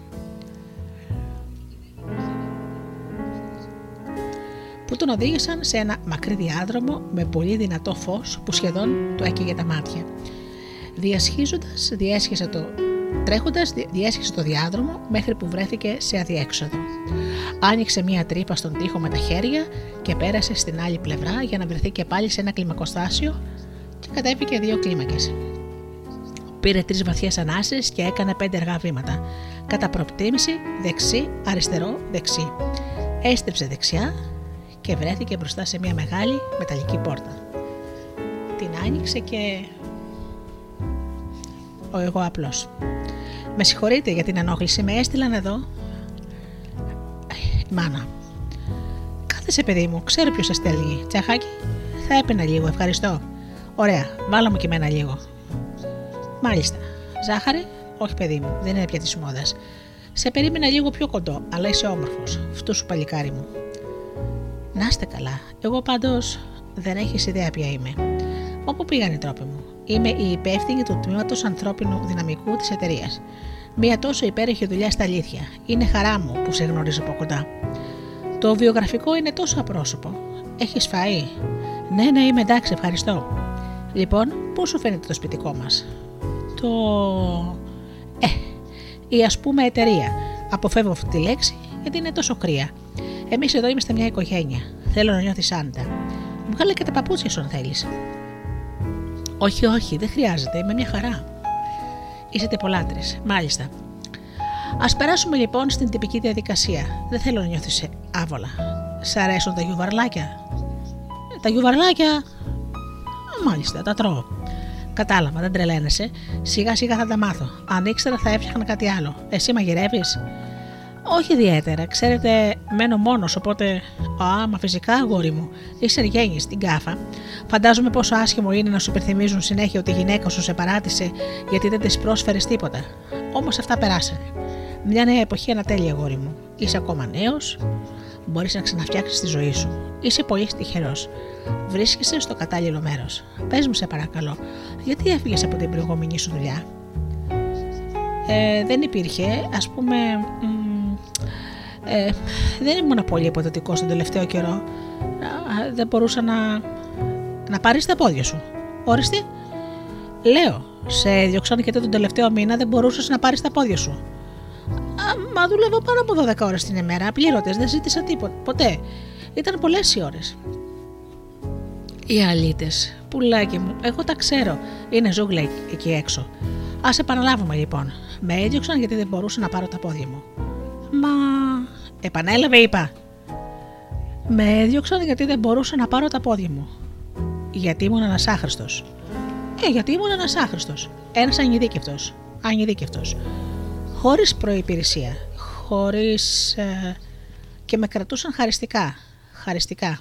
που τον οδήγησαν σε ένα μακρύ διάδρομο με πολύ δυνατό φως που σχεδόν του έκαιγε τα μάτια. Διασχίζοντας, διέσχισε το Τρέχοντας, διέσχισε το διάδρομο μέχρι που βρέθηκε σε αδιέξοδο. Άνοιξε μία τρύπα στον τοίχο με τα χέρια και πέρασε στην άλλη πλευρά για να βρεθεί και πάλι σε ένα κλιμακοστάσιο και κατέβηκε δύο κλίμακες. Πήρε τρεις βαθιές ανάσε και έκανε πέντε αργά βήματα. Κατά προπτήμηση, δεξί, αριστερό, δεξί. Έστρεψε δεξιά, και βρέθηκε μπροστά σε μια μεγάλη μεταλλική πόρτα. Την άνοιξε και... Ο εγώ απλός. Με συγχωρείτε για την ενόχληση, με έστειλαν εδώ. Μάνα. Κάθεσε παιδί μου, ξέρω ποιος σας στέλνει. Τσαχάκι, Θα έπαινα λίγο, ευχαριστώ. Ωραία, βάλω μου και εμένα λίγο. Μάλιστα. Ζάχαρη, όχι παιδί μου, δεν είναι πια της μόδας. Σε περίμενα λίγο πιο κοντό, αλλά είσαι όμορφος. Αυτό σου παλικάρι μου. Να είστε καλά. Εγώ πάντως δεν έχεις ιδέα ποια είμαι. Όπου πήγαν οι τρόποι μου. Είμαι η υπεύθυνη του τμήματος ανθρώπινου δυναμικού της εταιρείας. Μια τόσο υπέροχη δουλειά στα αλήθεια. Είναι χαρά μου που σε γνωρίζω από κοντά. Το βιογραφικό είναι τόσο απρόσωπο. Έχεις φαεί. Ναι, ναι, είμαι εντάξει, ευχαριστώ. Λοιπόν, πώ σου φαίνεται το σπιτικό μας; Το. Ε, η ας πούμε εταιρεία. Αποφεύγω αυτή τη λέξη γιατί είναι τόσο κρύα. Εμείς εδώ είμαστε μια οικογένεια. Θέλω να νιώθεις άνετα. Βγάλε και τα παπούτσια σου αν θέλεις. Όχι, όχι, δεν χρειάζεται, είμαι μια χαρά. Είστε πολλάτρες, μάλιστα. Α περάσουμε λοιπόν στην τυπική διαδικασία. Δεν θέλω να νιώθεις άβολα. Σ' αρέσουν τα γιουβαρλάκια; Τα γιουβαρλάκια; Μάλιστα, τα τρώω. Κατάλαβα, δεν τρελαίνεσαι. Σιγά σιγά θα τα μάθω. Αν ήξερα θα έφτιαχνα κάτι άλλο. Εσύ μαγειρεύεις; Όχι ιδιαίτερα. Ξέρετε, μένω μόνος, οπότε. Α, μα φυσικά, αγόρι μου. Είσαι γέννη στην κάφα. Φαντάζομαι πόσο άσχημο είναι να σου υπενθυμίζουν συνέχεια ότι η γυναίκα σου σε παράτησε γιατί δεν της πρόσφερες τίποτα. Όμως αυτά περάσανε. Μια νέα εποχή ανατέλει, αγόρι μου. Είσαι ακόμα νέος, μπορείς να ξαναφτιάξεις τη ζωή σου. Είσαι πολύ τυχερό. Βρίσκεσαι στο κατάλληλο μέρος. Πες μου, σε παρακαλώ, γιατί έφυγες από την προηγούμενη σου δουλειά; Ε, δεν υπήρχε, ας πούμε. ε, δεν ήμουν πολύ υποδοτικό τον τελευταίο καιρό. δεν μπορούσα να. να πάρεις τα πόδια σου. Όριστη. Λέω, σε έδιωξαν γιατί τον τελευταίο μήνα δεν μπορούσες να πάρεις τα πόδια σου. Α, μα δούλευα πάνω από 12 ώρες την ημέρα, απλήρωτε, δεν ζήτησα τίποτα. Ποτέ. Ήταν πολλές οι ώρες. Οι αλήτες, πουλάκι μου, εγώ τα ξέρω. Είναι ζούγκλα εκεί έξω. Α επαναλάβουμε λοιπόν. Με έδιωξαν γιατί δεν μπορούσα να πάρω τα πόδια μου. Μα. Επανέλαβε, είπα. Με έδιωξαν γιατί δεν μπορούσα να πάρω τα πόδια μου. Γιατί ήμουν ένα άχρηστο. Ε, γιατί ήμουν ένα άχρηστο. Ένας ανειδίκευτος. Ανειδίκευτος. Χωρίς προπηρεσία. Χωρίς. Ε, και με κρατούσαν χαριστικά. Χαριστικά.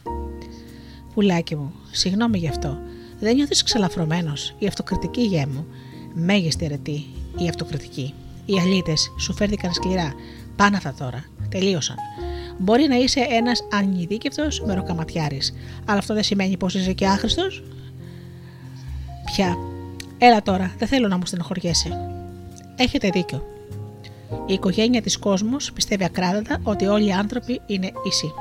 Πουλάκι μου, συγγνώμη γι' αυτό. Δεν νιώθεις ξελαφρωμένος. Η αυτοκριτική γέ μου. Μέγιστη αιρετή. Η αυτοκριτική. Οι αλήτες σου φέρθηκαν σκληρά. Πάναθα τώρα. Τελείωσαν. Μπορεί να είσαι ένας ανειδίκευτος μεροκαματιάρης, αλλά αυτό δεν σημαίνει πως είσαι και άχρηστος. Πια. Έλα τώρα, δεν θέλω να μου στενοχωριέσαι. Έχετε δίκιο. Η οικογένεια της κόσμος πιστεύει ακράδαντα ότι όλοι οι άνθρωποι είναι ίσοι.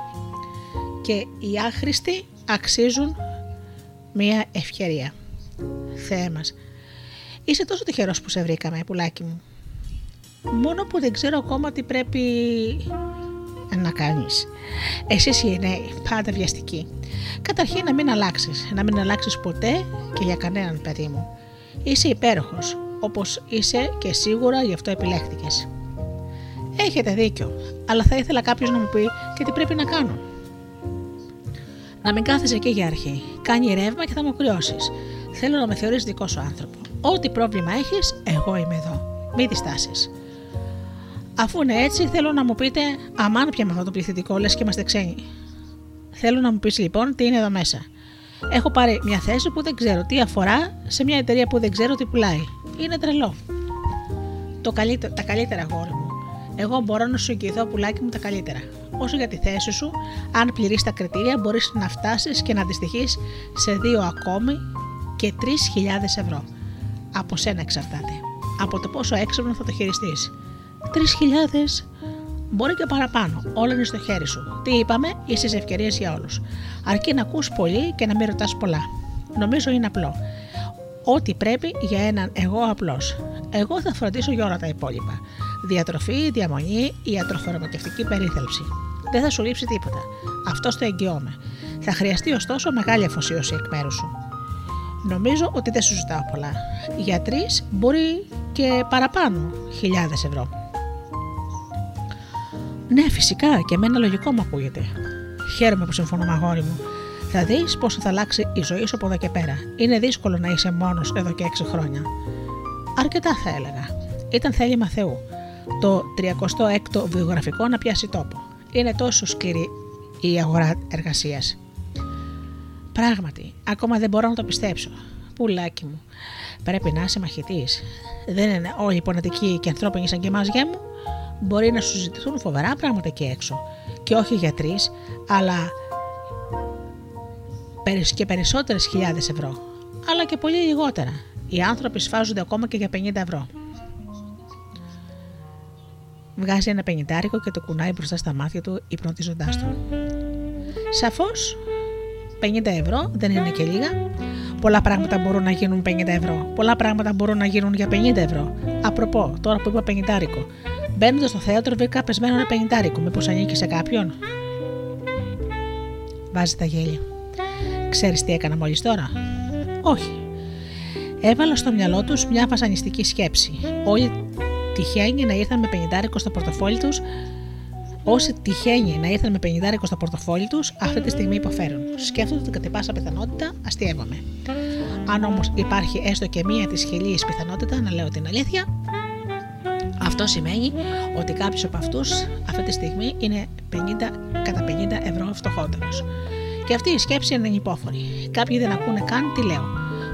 Και οι άχρηστοι αξίζουν μία ευκαιρία. Θεέ μας. Είσαι τόσο τυχερός που σε βρήκαμε, πουλάκι μου. Μόνο που δεν ξέρω ακόμα τι πρέπει να κάνεις. Εσείς οι νέοι, πάντα βιαστικοί. Καταρχήν να μην αλλάξεις, να μην αλλάξεις ποτέ και για κανέναν παιδί μου. Είσαι υπέροχος, όπως είσαι και σίγουρα γι' αυτό επιλέχθηκες. Έχετε δίκιο, αλλά θα ήθελα κάποιος να μου πει και τι πρέπει να κάνω. Να μην κάθεσαι εκεί για αρχή. Κάνει ρεύμα και θα μου κρυώσεις. Θέλω να με θεωρείς δικό σου άνθρωπο. Ό,τι πρόβλημα έχεις, εγώ είμαι εδώ. Μην διστάσει. Αφού είναι έτσι, θέλω να μου πείτε, αμάν πια με αυτό το πληθυντικό, λες και είμαστε ξένοι. Θέλω να μου πεις λοιπόν τι είναι εδώ μέσα. Έχω πάρει μια θέση που δεν ξέρω τι αφορά σε μια εταιρεία που δεν ξέρω τι πουλάει. Είναι τρελό. Το καλύτερο, τα καλύτερα γόρι μου. Εγώ μπορώ να σου εγγυηθώ πουλάκι μου τα καλύτερα. Όσο για τη θέση σου, αν πληρείς τα κριτήρια, μπορείς να φτάσεις και να αντιστοιχεί σε δύο ακόμη και 3.000 ευρώ. Από σένα εξαρτάται. Από το πόσο έξυπνο θα το χειριστείς. 3.000 Μπορεί και παραπάνω. Όλα είναι στο χέρι σου. Τι είπαμε, είσαι ευκαιρίες για όλους. Αρκεί να ακούς πολύ και να μην ρωτάς πολλά. Νομίζω είναι απλό. Ό,τι πρέπει για έναν εγώ απλός. Εγώ θα φροντίσω για όλα τα υπόλοιπα. Διατροφή, διαμονή, ιατροφαρμακευτική περίθαλψη. Δεν θα σου λείψει τίποτα. Αυτό το εγγυώμαι. Θα χρειαστεί ωστόσο μεγάλη αφοσίωση εκ μέρους σου. Νομίζω ότι δεν σου ζητάω πολλά. Για τρει μπορεί και παραπάνω χιλιάδες ευρώ. Ναι, φυσικά και εμένα λογικό μου ακούγεται. Χαίρομαι που συμφωνώ, αγόρι μου. Θα δεις πόσο θα αλλάξει η ζωή σου από εδώ και πέρα. Είναι δύσκολο να είσαι μόνος εδώ και 6 χρόνια. Αρκετά θα έλεγα. Ήταν θέλημα Θεού. Το 36ο βιογραφικό να πιάσει τόπο. Είναι τόσο σκληρή η αγορά εργασίας. Πράγματι, Ακόμα δεν μπορώ να το πιστέψω. Πουλάκι μου. Πρέπει να είσαι μαχητής. Δεν είναι όλοι πονετικοί και ανθρώπινοι σαν και εμάς, γέ μου. Μπορεί να σου ζητηθούν φοβερά πράγματα εκεί έξω. Και όχι για τρει, αλλά και περισσότερες χιλιάδες ευρώ. Αλλά και πολύ λιγότερα. Οι άνθρωποι σφάζονται ακόμα και για 50 ευρώ. Βγάζει ένα πενιντάρικο και το κουνάει μπροστά στα μάτια του, υπνοτίζοντάς του. Σαφώς 50 ευρώ δεν είναι και λίγα. Πολλά πράγματα μπορούν να γίνουν 50 ευρώ. Πολλά πράγματα μπορούν να γίνουν για 50 ευρώ. Απροπό, τώρα που είπα πενιντάρικο. Μπαίνοντας στο θέατρο, βρήκα πεσμένο ένα πενιντάρικο. Μήπως ανήκει σε κάποιον; Βάζει τα γέλια. Ξέρεις τι έκανα μόλις τώρα; Όχι. Έβαλα στο μυαλό τους μια βασανιστική σκέψη. Όλοι τυχαίνει να ήρθαν με πενιντάρικο στο πορτοφόλι τους Όσοι τυχαίνει να ήρθαν με 50 στο πορτοφόλι τους, αυτή τη στιγμή υποφέρουν. Σκέφτονται ότι κατά πάσα πιθανότητα αστείευομαι. Αν όμως υπάρχει έστω και μία της χιλίε πιθανότητα να λέω την αλήθεια, αυτό σημαίνει ότι κάποιος από αυτούς αυτή τη στιγμή είναι 50, κατά 50 ευρώ φτωχότερος. Και αυτή η σκέψη είναι υπόφορη. Κάποιοι δεν ακούνε καν τι λέω.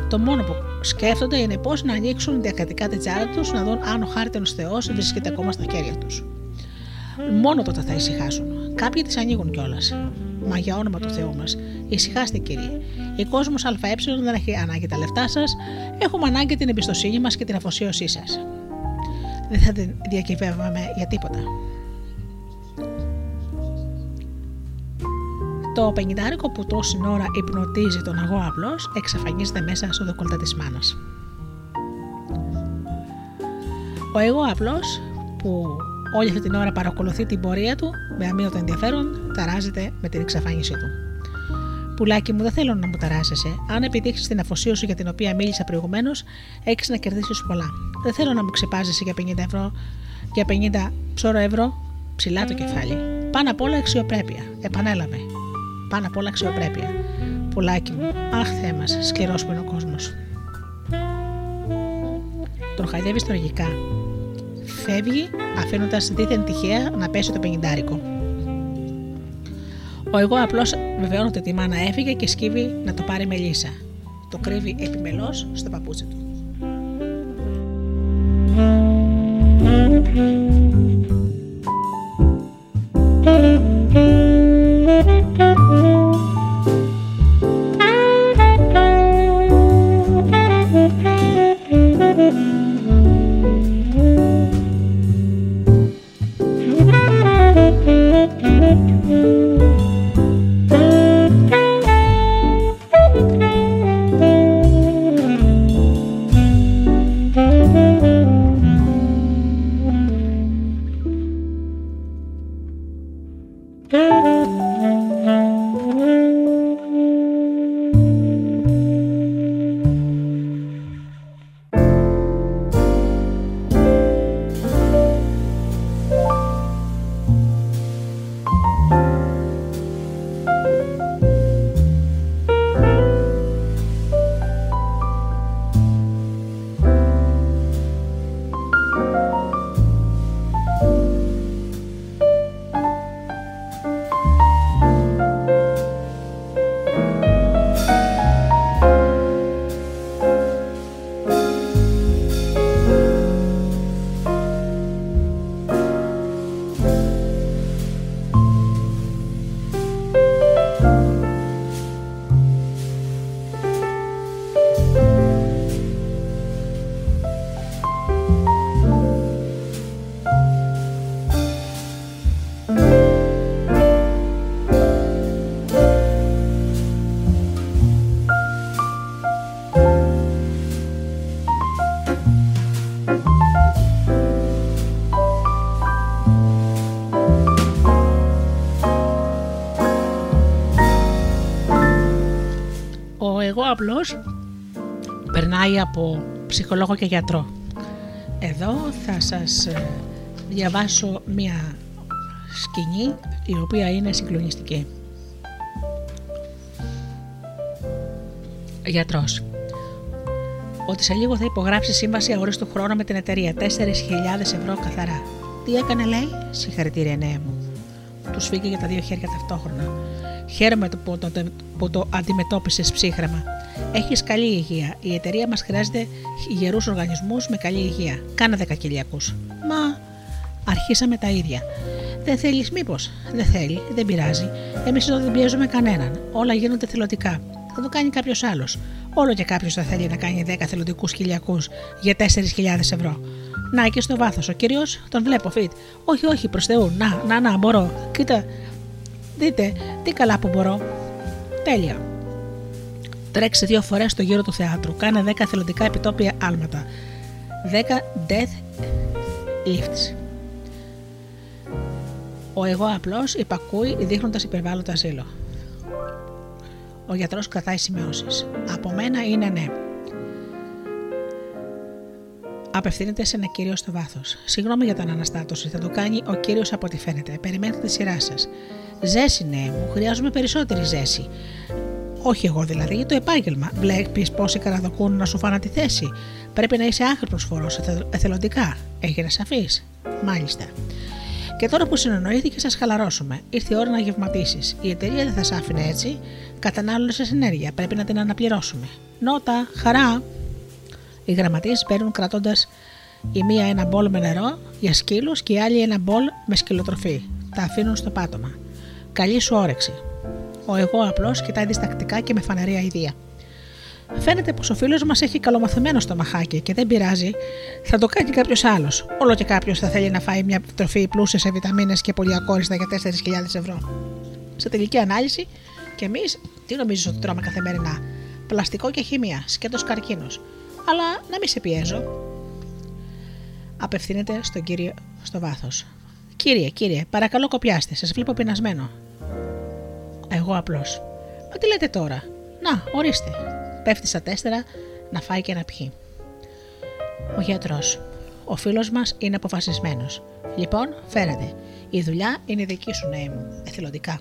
Το μόνο που σκέφτονται είναι πώς να ανοίξουν διακρατικά την τσάρα τους να δουν αν ο χάρτινο Θεός βρίσκεται ακόμα στα χέρια τους. Μόνο τότε θα ησυχάσουν. Κάποιοι τις ανοίγουν κιόλας. Μα για όνομα του Θεού μας, ησυχάστε κύριε. Η κόσμος ΑΕ δεν έχει ανάγκη τα λεφτά σας, έχουμε ανάγκη την εμπιστοσύνη μας και την αφοσίωσή σας. Δεν θα την διακυβεύαμε για τίποτα. Το πενιντάρικο που τόση ώρα υπνοτίζει τον αγώ απλώ εξαφανίζεται μέσα στο δεκολτά της μάνας. Ο εγώ απλός που Όλη αυτή την ώρα παρακολουθεί την πορεία του με αμύωτο ενδιαφέρον, ταράζεται με την εξαφάνισή του. Πουλάκι μου, δεν θέλω να μου ταράζεσαι. Αν επιτύχεις την αφοσίωση για την οποία μίλησα προηγουμένως, έχεις να κερδίσεις πολλά. Δεν θέλω να μου ξεπάζεσαι για 50 ευρώ, για 50 ψώρο ευρώ, ψηλά το κεφάλι. Πάνω απ' όλα αξιοπρέπεια. Επανέλαβε. Πάνω απ' όλα αξιοπρέπεια. Πουλάκι μου, αχ θέ μας, σκληρός που είναι ο κόσμος. Τον χαϊδεύεις τραγικά φεύγει αφήνοντας δίθεν τυχαία να πέσει το πενιντάρικο. Ο εγώ απλώς βεβαιώνεται ότι η μάνα έφυγε και σκύβει να το πάρει μελίσσα. Το κρύβει επιμελώς στο παπούτσι του. Απλώς περνάει από ψυχολόγο και γιατρό. Εδώ θα σας ε, διαβάσω μία σκηνή η οποία είναι συγκλονιστική. Γιατρός. Ότι σε λίγο θα υπογράψει σύμβαση αορίστου χρόνου με την εταιρεία. 4.000 ευρώ καθαρά. Τι έκανε, λέει, συγχαρητήρια, νέα μου. Του φύγει για τα δύο χέρια ταυτόχρονα. Χαίρομαι που το, που το αντιμετώπισες ψύχρεμα. Έχεις καλή υγεία. Η εταιρεία μας χρειάζεται γερούς οργανισμούς με καλή υγεία. Κάνε δεκακυλιακού. Μα αρχίσαμε τα ίδια. Δεν θέλεις, μήπως; Δεν θέλει, δεν πειράζει. Εμείς εδώ δεν πιέζουμε κανέναν. Όλα γίνονται θελοντικά. Θα το κάνει κάποιος άλλος. Όλο και κάποιος θα θέλει να κάνει 10 θελοντικούς χιλιακού για 4.000 ευρώ. Να, και στο βάθος. Ο κύριος τον βλέπω, φιτ. Όχι, όχι, προς Θεού. Να, να, να, μπορώ. Κοίτα, δείτε, τι καλά που μπορώ. Τέλεια. Τρέξε δύο φορές στο γύρο του θεάτρου. Κάνε 10 θελοντικά επιτόπια άλματα. 10 death lifts. Ο εγώ απλώ υπακούει δείχνοντας υπερβάλλοντα ζήλο. Ο γιατρός κρατάει σημειώσεις. Από μένα είναι ναι. Απευθύνεται σε ένα κύριο στο βάθος. Συγγνώμη για την αναστάτωση, θα το κάνει ο κύριος από ό,τι φαίνεται. Περιμένετε τη σειρά σας. Ζέση, ναι, μου, χρειάζομαι περισσότερη ζέση. Όχι εγώ δηλαδή, το επάγγελμα. Βλέπει πόσοι καραδοκούν να σου φάνε τη θέση. Πρέπει να είσαι άχρηστο φορός εθελοντικά. Έγινε σαφής. Μάλιστα. Και τώρα που συνεννοήθηκε, σας χαλαρώσουμε. Ήρθε η ώρα να γευματίσεις. Η εταιρεία δεν θα σε άφηνε έτσι. Κατανάλωσες ενέργεια. Πρέπει να την αναπληρώσουμε. Νότα, χαρά. Οι γραμματείε παίρνουν κρατώντας η μία ένα μπολ με νερό για σκύλους και η άλλη ένα μπολ με σκυλοτροφή. Τα αφήνουν στο πάτωμα. Καλή σου όρεξη. Ο εγώ απλώ κοιτάει διστακτικά και με φανερή αηδία. Φαίνεται πως ο φίλος μας έχει καλομαθημένο στο μαχάκι και δεν πειράζει, θα το κάνει κάποιος άλλος. Όλο και κάποιος θα θέλει να φάει μια τροφή πλούσιας σε βιταμίνες και πολύ ακόριστα για 4.000 ευρώ. Σε τελική ανάλυση, και εμείς τι νομίζεις ότι τρώμε καθημερινά; Πλαστικό και χημία, σκέτος καρκίνος. Αλλά να μην σε πιέζω. Απευθύνεται στον κύριο στο βάθος. Κύριε, κύριε, παρακαλώ κοπιάστε, σας βλέπω πεινασμένο. Εγώ απλώς. Μα τι λέτε τώρα; Να, ορίστε. Πέφτει στα τέσσερα να φάει και να πιει. Ο γιατρός. Ο φίλος μας είναι αποφασισμένος. Λοιπόν, φέρετε. Η δουλειά είναι δική σου, νέη μου. Εθελοντικά.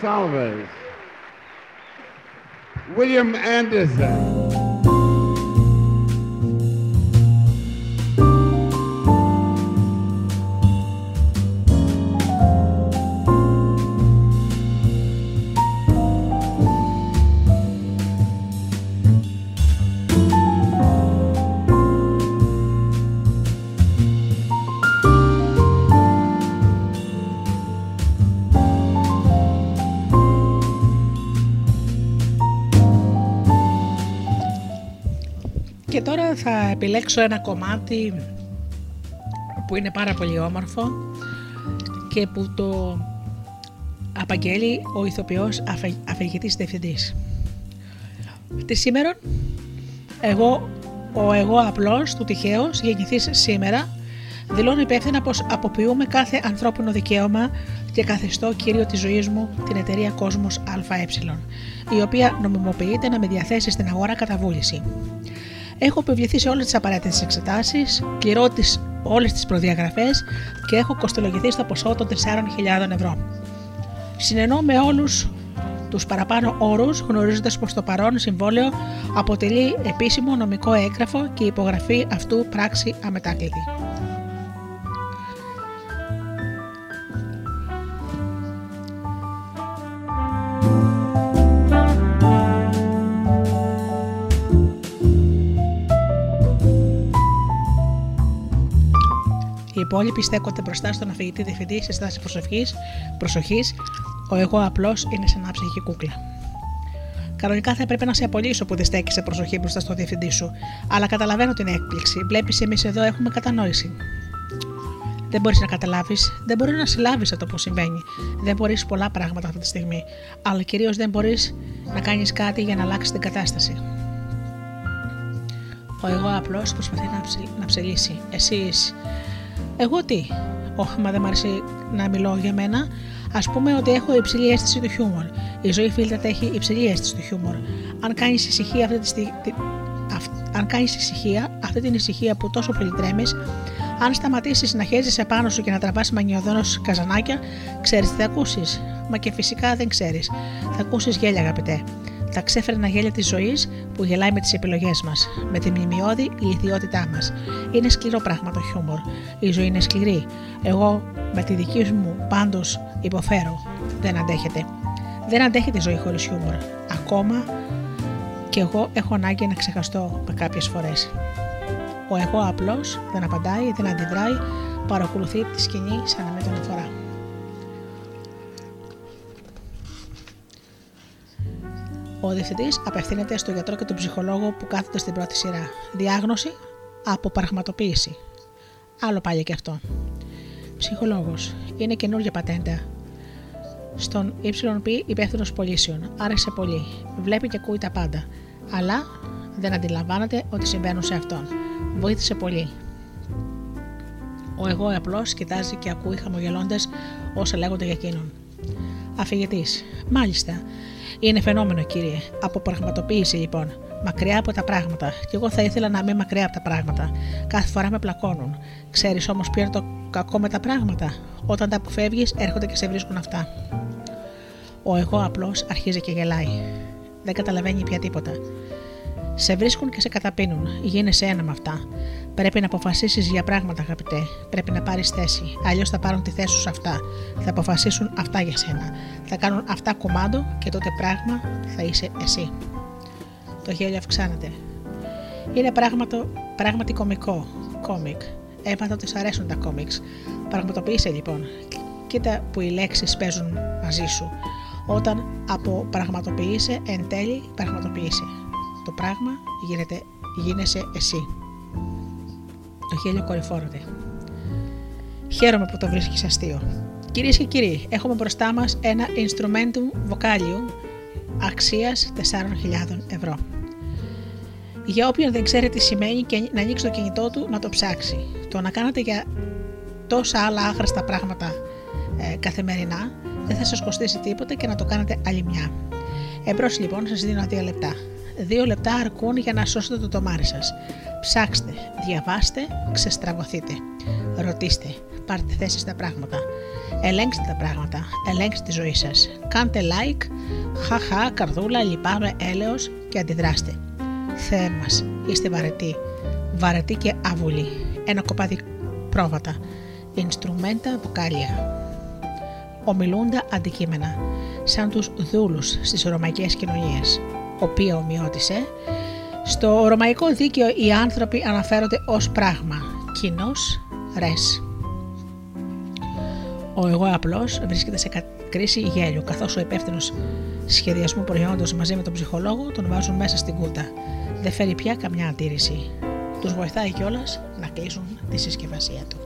Gonsalves. William Anderson. Επιλέξω ένα κομμάτι που είναι πάρα πολύ όμορφο και που το απαγγέλει ο ηθοποιός αφε, αφηγητής διευθυντής. Τη σήμερα, εγώ, ο εγώ απλός του τυχαίος γεννηθής σήμερα, δηλώνω υπεύθυνα πως αποποιούμε κάθε ανθρώπινο δικαίωμα και καθιστώ κύριο της ζωής μου την εταιρεία Κόσμος ΑΕ, η οποία νομιμοποιείται να με διαθέσει στην αγορά κατά βούληση. Έχω επιβληθεί σε όλες τις απαραίτητες εξετάσεις, πληρώ τις, όλες τις προδιαγραφές και έχω κοστολογηθεί στο ποσό των 4.000 ευρώ. Συνενώ με όλους τους παραπάνω όρους, γνωρίζοντας πως το παρόν συμβόλαιο αποτελεί επίσημο νομικό έγγραφο και η υπογραφή αυτού πράξη αμετάκλητη. Υπόλοιποι στέκονται μπροστά στον αφηγητή διευθυντή σε στάση προσοχής, προσοχής, ο εγώ απλώ είναι σε ψυχική κούκλα. Κανονικά θα έπρεπε να σε απολύσω που δεν στέκει προσοχή μπροστά στον διευθυντή σου, αλλά καταλαβαίνω την έκπληξη. Βλέπεις, εμείς εδώ έχουμε κατανόηση. Δεν μπορείς να καταλάβεις, δεν μπορεί να συλλάβεις αυτό που συμβαίνει. Δεν μπορείς πολλά πράγματα αυτή τη στιγμή, αλλά κυρίως δεν μπορείς να κάνεις κάτι για να αλλάξεις την κατάσταση. Ο εγώ απλώ προσπαθεί να, ψη, να ψελίσει. Εσείς εγώ τι; Όχι, μα δεν μ' αρέσει να μιλώ για μένα. Α πούμε ότι έχω υψηλή αίσθηση του χιούμορ. Η ζωή φίλτατα έχει υψηλή αίσθηση του χιούμορ. Αν κάνεις ησυχία αυτή τη στιγμή. Αν κάνεις ησυχία, αυτή την ησυχία που τόσο πολύ τρέμεις, αν σταματήσεις να χέζει επάνω σου και να τραβάς μανιωδόνο καζανάκια, ξέρεις τι θα ακούσεις. Μα και φυσικά δεν ξέρεις. Θα ακούσεις γέλια, αγαπητέ τα ξέφρενα γέλια της ζωής που γελάει με τις επιλογές μας, με τη μνημειώδη ιδιότητά μας. Είναι σκληρό πράγμα το χιούμορ. Η ζωή είναι σκληρή. Εγώ με τη δική μου πάντως υποφέρω. Δεν αντέχεται. Δεν αντέχεται η ζωή χωρίς χιούμορ. Ακόμα και εγώ έχω ανάγκη να ξεχαστώ με κάποιες φορές. Ο εγώ απλώ δεν απαντάει, δεν αντιδράει, παρακολουθεί τη σκηνή σαν να με τον αφορά. Ο διευθυντής απευθύνεται στο γιατρό και τον ψυχολόγο που κάθονται στην πρώτη σειρά. Διάγνωση από πραγματοποίηση. Άλλο πάλι και αυτό. Ψυχολόγος. Είναι καινούργια πατέντα. Στον YP υπεύθυνος πωλήσεων. Άρεσε πολύ. Βλέπει και ακούει τα πάντα. Αλλά δεν αντιλαμβάνεται ότι συμβαίνουν σε αυτόν. Βοήθησε πολύ. Ο εγώ απλώς κοιτάζει και ακούει χαμογελώντας όσα λέγονται για εκείνον. Αφηγητής. Μάλιστα. Είναι φαινόμενο, κύριε. Από πραγματοποίηση, λοιπόν. Μακριά από τα πράγματα. Και εγώ θα ήθελα να είμαι μακριά από τα πράγματα. Κάθε φορά με πλακώνουν. Ξέρεις όμως ποιο είναι το κακό με τα πράγματα; Όταν τα αποφεύγεις, έρχονται και σε βρίσκουν αυτά. Ο εγώ απλώς αρχίζει και γελάει. Δεν καταλαβαίνει πια τίποτα. Σε βρίσκουν και σε καταπίνουν. Γίνεσαι ένα με αυτά. Πρέπει να αποφασίσεις για πράγματα, αγαπητέ. Πρέπει να πάρεις θέση. Αλλιώς θα πάρουν τη θέση σου σε αυτά. Θα αποφασίσουν αυτά για σένα. Θα κάνουν αυτά κομμάτο και τότε πράγμα θα είσαι εσύ. Το γέλιο αυξάνεται. Είναι πράγματο, πράγματι κομικό. Κόμικ. Έμαθα ότι σου αρέσουν τα κόμιξ. Πραγματοποιήσε λοιπόν. Κοίτα που οι λέξεις παίζουν μαζί σου. Όταν από πραγματοποιείσαι εν τέλει πραγματοποιείσαι. Το πράγμα γίνεται, γίνεσαι εσύ. Το γέλιο κορυφόρωται. Χαίρομαι που το βρίσκεις αστείο. Κυρίες και κύριοι, έχουμε μπροστά μας ένα instrumentum vocalium αξίας 4.000 ευρώ. Για όποιον δεν ξέρει τι σημαίνει και να ανοίξει το κινητό του να το ψάξει. Το να κάνετε για τόσα άλλα άχρηστα πράγματα ε, καθημερινά δεν θα σας κοστίσει τίποτα και να το κάνετε άλλη μια. Εμπρός λοιπόν, σας δίνω δύο λεπτά. Δύο λεπτά αρκούν για να σώσετε το τομάρι σας. Ψάξτε, διαβάστε, ξεστραβωθείτε. Ρωτήστε, πάρτε θέση στα πράγματα. Ελέγξτε τα πράγματα, ελέγξτε τη ζωή σας. Κάντε like, χαχά, καρδούλα, λυπάμαι, έλεος και αντιδράστε. Θεέ μας, είστε βαρετοί, βαρετοί και άβουλοι. Ένα κοπάδι πρόβατα. Ινστρουμέντα βοκάλια. Ομιλούντα αντικείμενα, σαν τους δούλους στις ρωμαϊκές κοινωνίες. Οποία ομοιώτησε, στο ρωμαϊκό δίκαιο οι άνθρωποι αναφέρονται ως πράγμα, κοινός ρες. Ο εγώ απλώς βρίσκεται σε κρίση γέλιου, καθώς ο υπεύθυνος σχεδιασμού προϊόντος μαζί με τον ψυχολόγο τον βάζουν μέσα στην κούτα. Δεν φέρει πια καμιά αντίρρηση. Τους βοηθάει κιόλας να κλείσουν τη συσκευασία του.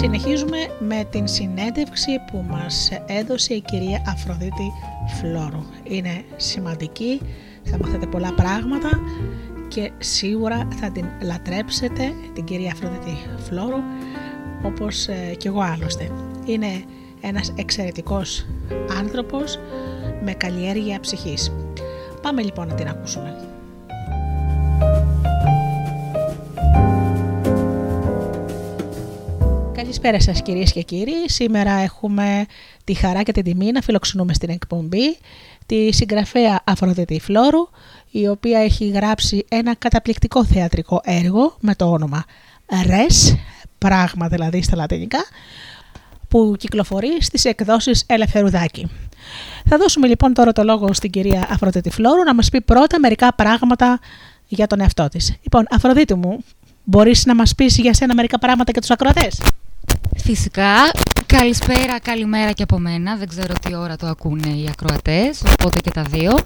Συνεχίζουμε με την συνέντευξη που μας έδωσε η κυρία Αφροδίτη Φλόρου. Είναι σημαντική, θα μάθετε πολλά πράγματα και σίγουρα θα την λατρέψετε την κυρία Αφροδίτη Φλόρου όπως ε, κι εγώ άλλωστε. Είναι ένας εξαιρετικός άνθρωπος με καλλιέργεια ψυχής. Πάμε λοιπόν να την ακούσουμε. Καλησπέρα σας κυρίες και κύριοι. Σήμερα έχουμε τη χαρά και την τιμή να φιλοξενούμε στην εκπομπή τη συγγραφέα Αφροδίτη Φλόρου, η οποία έχει γράψει ένα καταπληκτικό θεατρικό έργο με το όνομα «Res», πράγμα δηλαδή στα λατινικά, που κυκλοφορεί στις εκδόσεις Ελευθερουδάκη. Θα δώσουμε λοιπόν τώρα το λόγο στην κυρία Αφροδίτη Φλόρου να μας πει πρώτα μερικά πράγματα για τον εαυτό της. Λοιπόν, Αφροδίτη μου, μπορείς να μας πεις για σένα μερικά πράγματα για τους ακροατές; Φυσικά, καλησπέρα, καλημέρα και από μένα. Δεν ξέρω τι ώρα το ακούνε οι ακροατές, οπότε και τα δύο.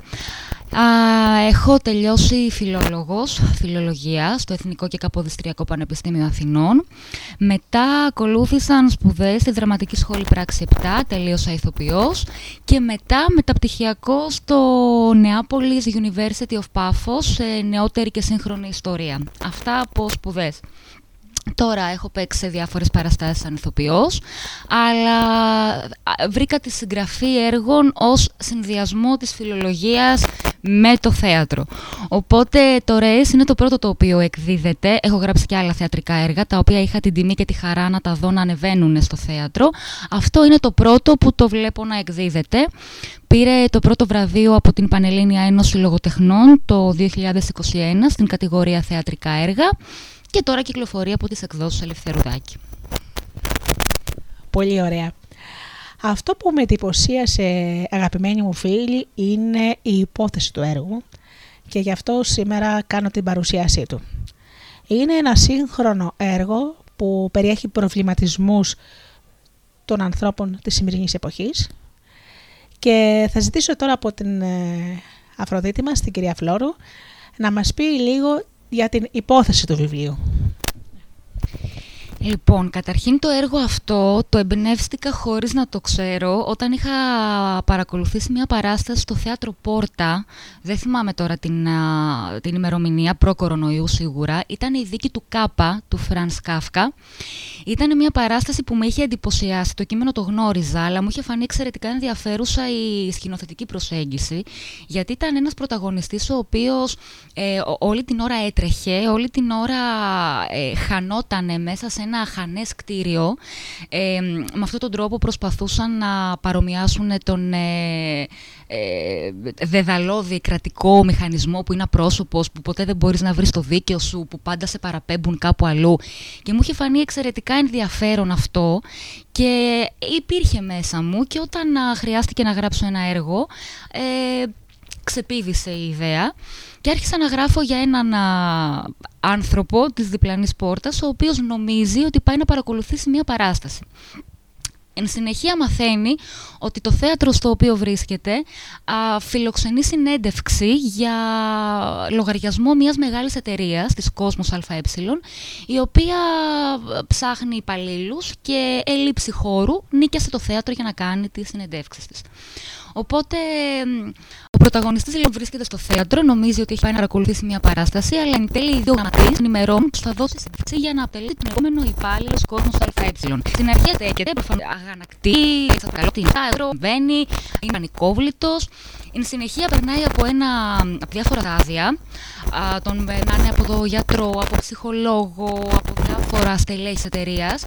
Α, έχω τελειώσει φιλόλογος, φιλολογία στο Εθνικό και Καποδιστριακό Πανεπιστήμιο Αθηνών. Μετά ακολούθησαν σπουδές στη Δραματική Σχολή Πράξη 7, τελείωσα ηθοποιός και μετά μεταπτυχιακό στο Νεάπολης University of Paphos σε νεότερη και σύγχρονη ιστορία. Αυτά από σπουδές. Τώρα έχω παίξει σε διάφορες παραστάσεις σαν ηθοποιός, αλλά βρήκα τη συγγραφή έργων ως συνδυασμό της φιλολογίας με το θέατρο. Οπότε το ΡΕΣ είναι το πρώτο το οποίο εκδίδεται. Έχω γράψει και άλλα θεατρικά έργα, τα οποία είχα την τιμή και τη χαρά να τα δω να ανεβαίνουν στο θέατρο. Αυτό είναι το πρώτο που το βλέπω να εκδίδεται. Πήρε το πρώτο βραβείο από την Πανελλήνια Ένωση Λογοτεχνών το 2021 στην κατηγορία θεατρικά έργα και τώρα κυκλοφορεί από τις εκδόσεις Ελευθερουδάκη. Πολύ ωραία. Αυτό που με εντυπωσίασε αγαπημένη μου φίλη είναι η υπόθεση του έργου και γι' αυτό σήμερα κάνω την παρουσίασή του. Είναι ένα σύγχρονο έργο που περιέχει προβληματισμούς των ανθρώπων της σημερινής εποχής και θα ζητήσω τώρα από την ε, Αφροδίτη μας, την κυρία Φλόρου, να μας πει λίγο για την υπόθεση του βιβλίου. Λοιπόν, καταρχήν το έργο αυτό το εμπνεύστηκα χωρίς να το ξέρω όταν είχα παρακολουθήσει μια παράσταση στο θέατρο Πόρτα. Δεν θυμάμαι τώρα την, την ημερομηνία, προ-κορονοϊού σίγουρα. Ήταν η δίκη του Κ., του Φρανς Κάφκα. Ήταν μια παράσταση που με είχε εντυπωσιάσει. Το κείμενο το γνώριζα, αλλά μου είχε φανεί εξαιρετικά ενδιαφέρουσα η σκηνοθετική προσέγγιση. Γιατί ήταν ένας πρωταγωνιστής ο οποίος ε, όλη την ώρα έτρεχε, όλη την ώρα ε, χανότανε μέσα σε ένα αχανές κτίριο. Ε, με αυτόν τον τρόπο προσπαθούσαν να παρομοιάσουν τον ε, ε, δεδαλώδη κρατικό μηχανισμό που είναι απρόσωπος, που ποτέ δεν μπορείς να βρεις το δίκαιο σου, που πάντα σε παραπέμπουν κάπου αλλού. Και μου είχε φανεί εξαιρετικά ενδιαφέρον αυτό και υπήρχε μέσα μου και όταν χρειάστηκε να γράψω ένα έργο, ε, ξεπίδησε η ιδέα και άρχισα να γράφω για έναν άνθρωπο της διπλανής πόρτας ο οποίος νομίζει ότι πάει να παρακολουθήσει μια παράσταση. Εν συνεχεία μαθαίνει ότι το θέατρο στο οποίο βρίσκεται α, φιλοξενεί συνέντευξη για λογαριασμό μιας μεγάλης εταιρείας, της Κόσμος ΑΕ, η οποία ψάχνει υπαλλήλους και έλλειψη χώρου νίκιασε το θέατρο για να κάνει τις συνεντεύξεις της. Οπότε ο πρωταγωνιστής λοιπόν βρίσκεται στο θέατρο, νομίζει ότι έχει πάει να παρακολουθήσει μια παράσταση, αλλά εν τέλει οι δύο γραμματείς ενημερώνουν τους θα δώσει συνέντευξη για να απελεί τον επόμενο υπάλληλο κόσμο ΑΕ. Στην αρχή στέκεται, αγανακτή, σα παρακαλώ την θέατρο, μπαίνει, είναι ανικόβλητος. Εν συνεχεία περνάει από, ένα, από διάφορα στάδια. Τον περνάνε από το γιατρό, από ψυχολόγο, από διάφορα στελέχη εταιρείας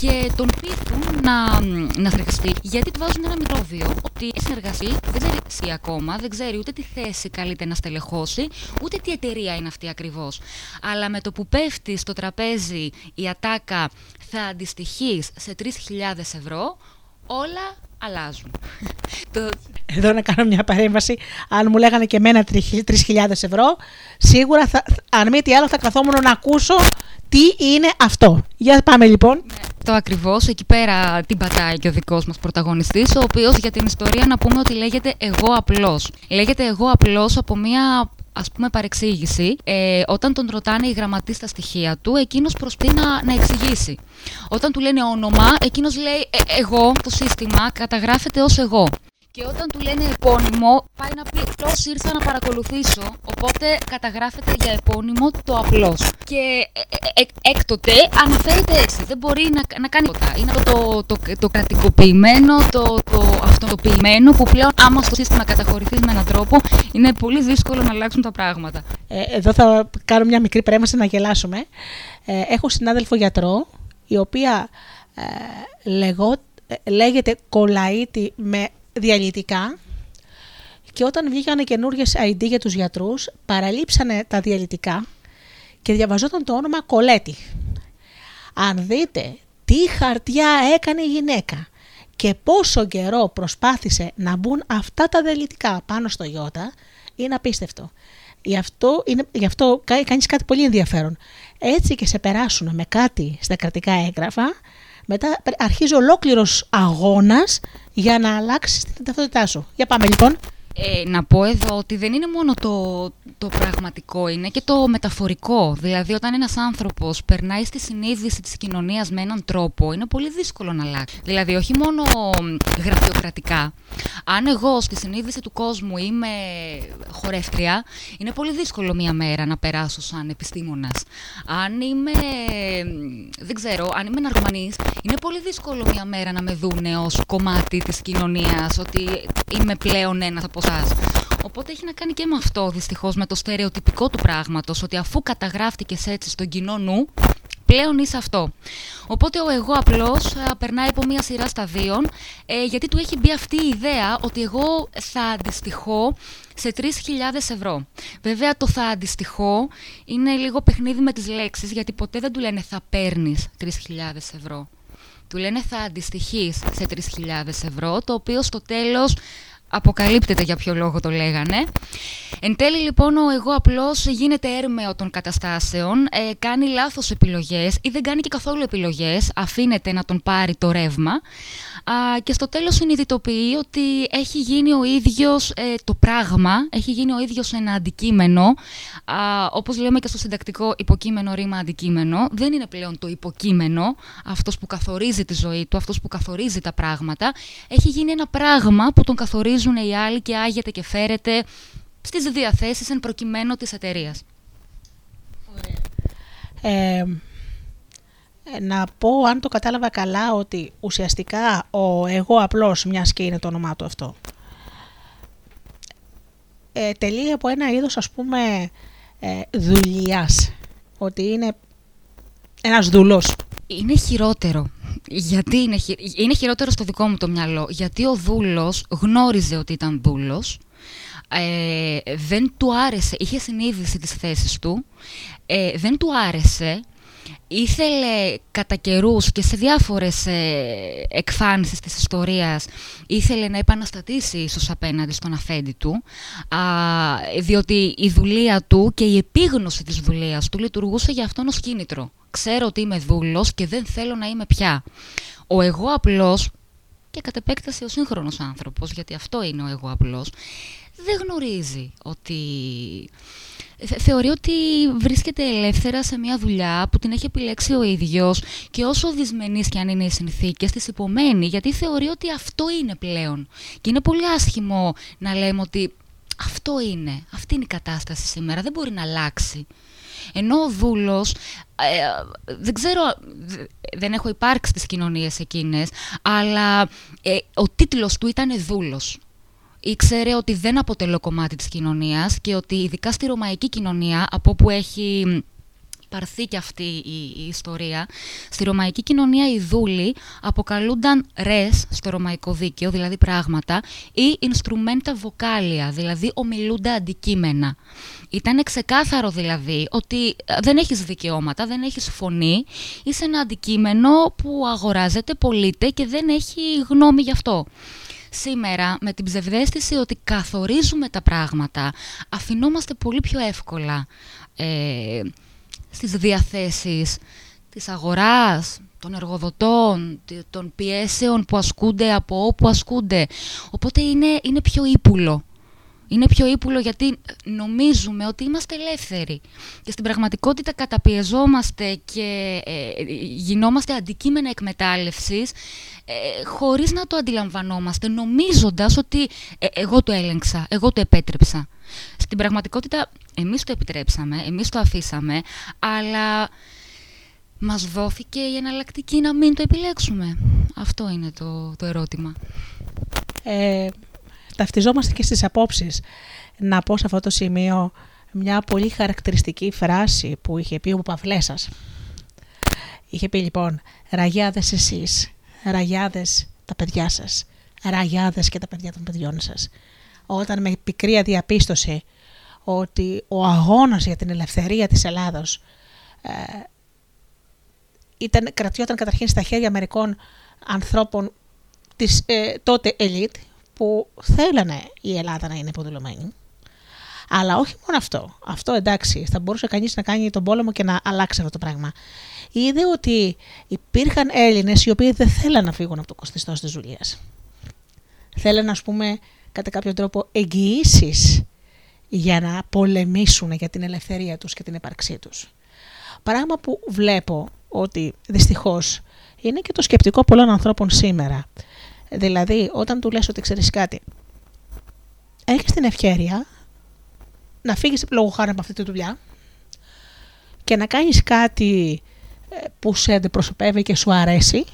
και τον πείθουν να, να συνεργαστεί γιατί του βάζουν ένα μικρόβιο ότι συνεργαστεί, δεν ξέρει εσύ ακόμα, δεν ξέρει ούτε τι θέση καλείται να στελεχώσει, ούτε τι εταιρεία είναι αυτή ακριβώς. Αλλά με το που πέφτει στο τραπέζι η ατάκα θα αντιστοιχείς σε 3.000 ευρώ, όλα αλλάζουν. Εδώ να κάνω μια παρέμβαση. Αν μου λέγανε και εμένα 3.000 ευρώ, σίγουρα θα, αν μη τι άλλο θα καθόμουν να ακούσω τι είναι αυτό. Για πάμε λοιπόν. Ναι, το ακριβώς. Εκεί πέρα την πατάει και ο δικός μας πρωταγωνιστής, ο οποίος για την ιστορία να πούμε ότι λέγεται Εγώ Απλός. Λέγεται Εγώ Απλός από μια ας πούμε παρεξήγηση, ε, όταν τον ρωτάνε οι γραμματείς στα στοιχεία του, εκείνος προσπαθεί να, να εξηγήσει. Όταν του λένε όνομα, εκείνος λέει ε, εγώ, το σύστημα καταγράφεται ως εγώ. Και όταν του λένε επώνυμο, πάει να πει απλώ ήρθα να παρακολουθήσω. Οπότε καταγράφεται για επώνυμο το απλώ. Και ε, ε, ε, έκτοτε αναφέρεται έτσι. Δεν μπορεί να, να κάνει τίποτα. Είναι αυτό το, το, το, κρατικοποιημένο, το, το αυτοποιημένο που πλέον άμα στο σύστημα καταχωρηθεί με έναν τρόπο είναι πολύ δύσκολο να αλλάξουν τα πράγματα. Ε, εδώ θα κάνω μια μικρή πρέμαση να γελάσουμε. Ε, έχω συνάδελφο γιατρό η οποία ε, λεγό, λέγεται κολαΐτη με διαλυτικά και όταν βγήκαν καινούργιες ID για τους γιατρούς παραλείψανε τα διαλυτικά και διαβαζόταν το όνομα Κολέτη. Αν δείτε τι χαρτιά έκανε η γυναίκα και πόσο καιρό προσπάθησε να μπουν αυτά τα διαλυτικά πάνω στο γιώτα, είναι απίστευτο. Γι' αυτό, είναι, γι αυτό κάνεις κάτι πολύ ενδιαφέρον. Έτσι και σε περάσουν με κάτι στα κρατικά έγγραφα, μετά αρχίζει ολόκληρος αγώνας για να αλλάξεις την ταυτότητά σου. Για πάμε λοιπόν. Ε, να πω εδώ ότι δεν είναι μόνο το, το πραγματικό, είναι και το μεταφορικό. Δηλαδή, όταν ένας άνθρωπος περνάει στη συνείδηση της κοινωνίας με έναν τρόπο, είναι πολύ δύσκολο να αλλάξει. Δηλαδή, όχι μόνο γραφειοκρατικά. Αν εγώ στη συνείδηση του κόσμου είμαι χορεύτρια, είναι πολύ δύσκολο μία μέρα να περάσω σαν επιστήμονας. Αν είμαι. Δεν ξέρω, αν είμαι ναρκωμανή, είναι πολύ δύσκολο μία μέρα να με δούνε ως κομμάτι της κοινωνίας, ότι είμαι πλέον ένας από Οπότε έχει να κάνει και με αυτό δυστυχώς, με το στερεοτυπικό του πράγματος, ότι αφού καταγράφτηκες έτσι στον κοινό νου, πλέον είσαι αυτό. Οπότε ο εγώ απλώς περνάει από μια σειρά σταδίων, ε, γιατί του έχει μπει αυτή η ιδέα ότι εγώ θα αντιστοιχώ σε 3.000 ευρώ. Βέβαια το θα αντιστοιχώ είναι λίγο παιχνίδι με τις λέξεις, γιατί ποτέ δεν του λένε θα παίρνεις 3.000 ευρώ. Του λένε θα αντιστοιχείς σε 3.000 ευρώ, το οποίο στο τέλος αποκαλύπτεται για ποιο λόγο το λέγανε. Εν τέλει λοιπόν ο εγώ απλώς γίνεται έρμεο των καταστάσεων, ε, κάνει λάθος επιλογές ή δεν κάνει και καθόλου επιλογές, αφήνεται να τον πάρει το ρεύμα και στο τέλος συνειδητοποιεί ότι έχει γίνει ο ίδιος ε, το πράγμα, έχει γίνει ο ίδιος ένα αντικείμενο, α, όπως λέμε και στο συντακτικό υποκείμενο ρήμα αντικείμενο, δεν είναι πλέον το υποκείμενο, αυτός που καθορίζει τη ζωή του, αυτός που καθορίζει τα πράγματα, έχει γίνει ένα πράγμα που τον καθορίζουν οι άλλοι και άγεται και φέρεται στις διαθέσεις εν προκειμένου της εταιρείας. Ε, να πω αν το κατάλαβα καλά ότι ουσιαστικά ο εγώ απλώς μιας και είναι το όνομά του αυτό ε, τελεί από ένα είδος ας πούμε ε, δουλειάς. Ότι είναι ένας δουλός είναι χειρότερο γιατί είναι, είναι χειρότερο στο δικό μου το μυαλό. Γιατί ο δούλος γνώριζε ότι ήταν δούλος. Ε, δεν του άρεσε, είχε συνείδηση της θέσης του, ε, δεν του άρεσε, ήθελε κατά καιρούς και σε διάφορες ε, εκφάνσεις της ιστορίας ήθελε να επαναστατήσει ίσως απέναντι στον αφέντη του. Α, διότι η δουλεία του και η επίγνωση της δουλείας του λειτουργούσε για αυτόν ως κίνητρο. Ξέρω ότι είμαι δούλος και δεν θέλω να είμαι πια. Ο εγώ απλός και κατ' επέκταση ο σύγχρονος άνθρωπος, γιατί αυτό είναι ο εγώ απλός, δεν γνωρίζει ότι... Θεωρεί ότι βρίσκεται ελεύθερα σε μια δουλειά που την έχει επιλέξει ο ίδιος και όσο δυσμενείς και αν είναι οι συνθήκες της υπομένει γιατί θεωρεί ότι αυτό είναι πλέον. Και είναι πολύ άσχημο να λέμε ότι αυτό είναι, αυτή είναι η κατάσταση σήμερα, δεν μπορεί να αλλάξει. Ενώ ο δούλος, ε, δεν ξέρω, δεν έχω υπάρξει στις κοινωνίες εκείνες, αλλά ε, ο τίτλος του ήταν δούλος ήξερε ότι δεν αποτελώ κομμάτι της κοινωνίας και ότι ειδικά στη ρωμαϊκή κοινωνία, από όπου έχει πάρθει και αυτή η, ιστορία, στη ρωμαϊκή κοινωνία οι δούλοι αποκαλούνταν ρες στο ρωμαϊκό δίκαιο, δηλαδή πράγματα, ή instrumenta vocália, δηλαδή ομιλούντα αντικείμενα. Ήταν ξεκάθαρο δηλαδή ότι δεν έχεις δικαιώματα, δεν έχεις φωνή, είσαι ένα αντικείμενο που αγοράζεται, πωλείται και δεν έχει γνώμη γι' αυτό σήμερα με την ψευδέστηση ότι καθορίζουμε τα πράγματα, αφινόμαστε πολύ πιο εύκολα ε, στις διαθέσεις της αγοράς, των εργοδοτών, των πιέσεων που ασκούνται από όπου ασκούνται. Οπότε είναι, είναι πιο ύπουλο είναι πιο ύπουλο γιατί νομίζουμε ότι είμαστε ελεύθεροι και στην πραγματικότητα καταπιεζόμαστε και ε, γινόμαστε αντικείμενα εκμετάλλευσης ε, χωρίς να το αντιλαμβανόμαστε, νομίζοντας ότι ε, εγώ το έλεγξα, εγώ το επέτρεψα. Στην πραγματικότητα εμείς το επιτρέψαμε, εμείς το αφήσαμε, αλλά μας δόθηκε η εναλλακτική να μην το επιλέξουμε. Αυτό είναι το, το ερώτημα. Ε, ταυτιζόμαστε και στις απόψεις. Να πω σε αυτό το σημείο μια πολύ χαρακτηριστική φράση που είχε πει ο Παυλέσας. Είχε πει λοιπόν «Ραγιάδες εσείς, ραγιάδες τα παιδιά σας, ραγιάδες και τα παιδιά των παιδιών σας». Όταν με πικρία διαπίστωση ότι ο αγώνας για την ελευθερία της Ελλάδος ε, ήταν, κρατιόταν καταρχήν στα χέρια μερικών ανθρώπων της ε, τότε ελίτ, που θέλανε η Ελλάδα να είναι υποδουλωμένη. Αλλά όχι μόνο αυτό. Αυτό εντάξει, θα μπορούσε κανείς να κάνει τον πόλεμο και να αλλάξει αυτό το πράγμα. Είδε ότι υπήρχαν Έλληνες οι οποίοι δεν θέλαν να φύγουν από το κοστιστό της δουλειά. Θέλαν, ας πούμε, κατά κάποιο τρόπο εγγυήσεις για να πολεμήσουν για την ελευθερία τους και την ύπαρξή τους. Πράγμα που βλέπω ότι δυστυχώς είναι και το σκεπτικό πολλών ανθρώπων σήμερα. Δηλαδή, όταν του λες ότι ξέρεις κάτι, έχεις την ευκαιρία να φύγεις λόγω χάρη από αυτή τη δουλειά και να κάνεις κάτι ε, που σε αντιπροσωπεύει και σου αρέσει,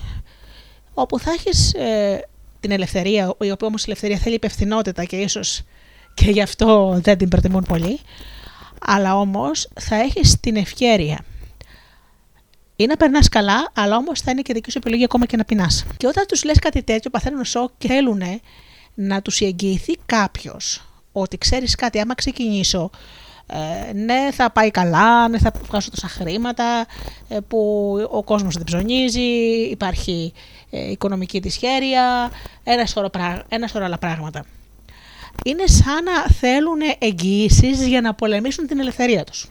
όπου θα έχεις ε, την ελευθερία, η οποία όμως η ελευθερία θέλει υπευθυνότητα και ίσως και γι' αυτό δεν την προτιμούν πολύ, αλλά όμως θα έχεις την ευκαιρία ή να περνάς καλά, αλλά όμως θα είναι και δική σου επιλογή ακόμα και να πεινάς. Και όταν τους λες κάτι τέτοιο, παθαίνουν σοκ και θέλουν να τους εγγυηθεί κάποιος ότι ξέρεις κάτι, άμα ξεκινήσω, ε, ναι θα πάει καλά, ναι θα βγάσω τόσα χρήματα, ε, που ο κόσμος δεν ψωνίζει, υπάρχει ε, οικονομική δυσχέρεια, ένα σωρό, ένα σωρό άλλα πράγματα. είναι σαν να θέλουν εγγυήσεις για να πολεμήσουν την ελευθερία τους.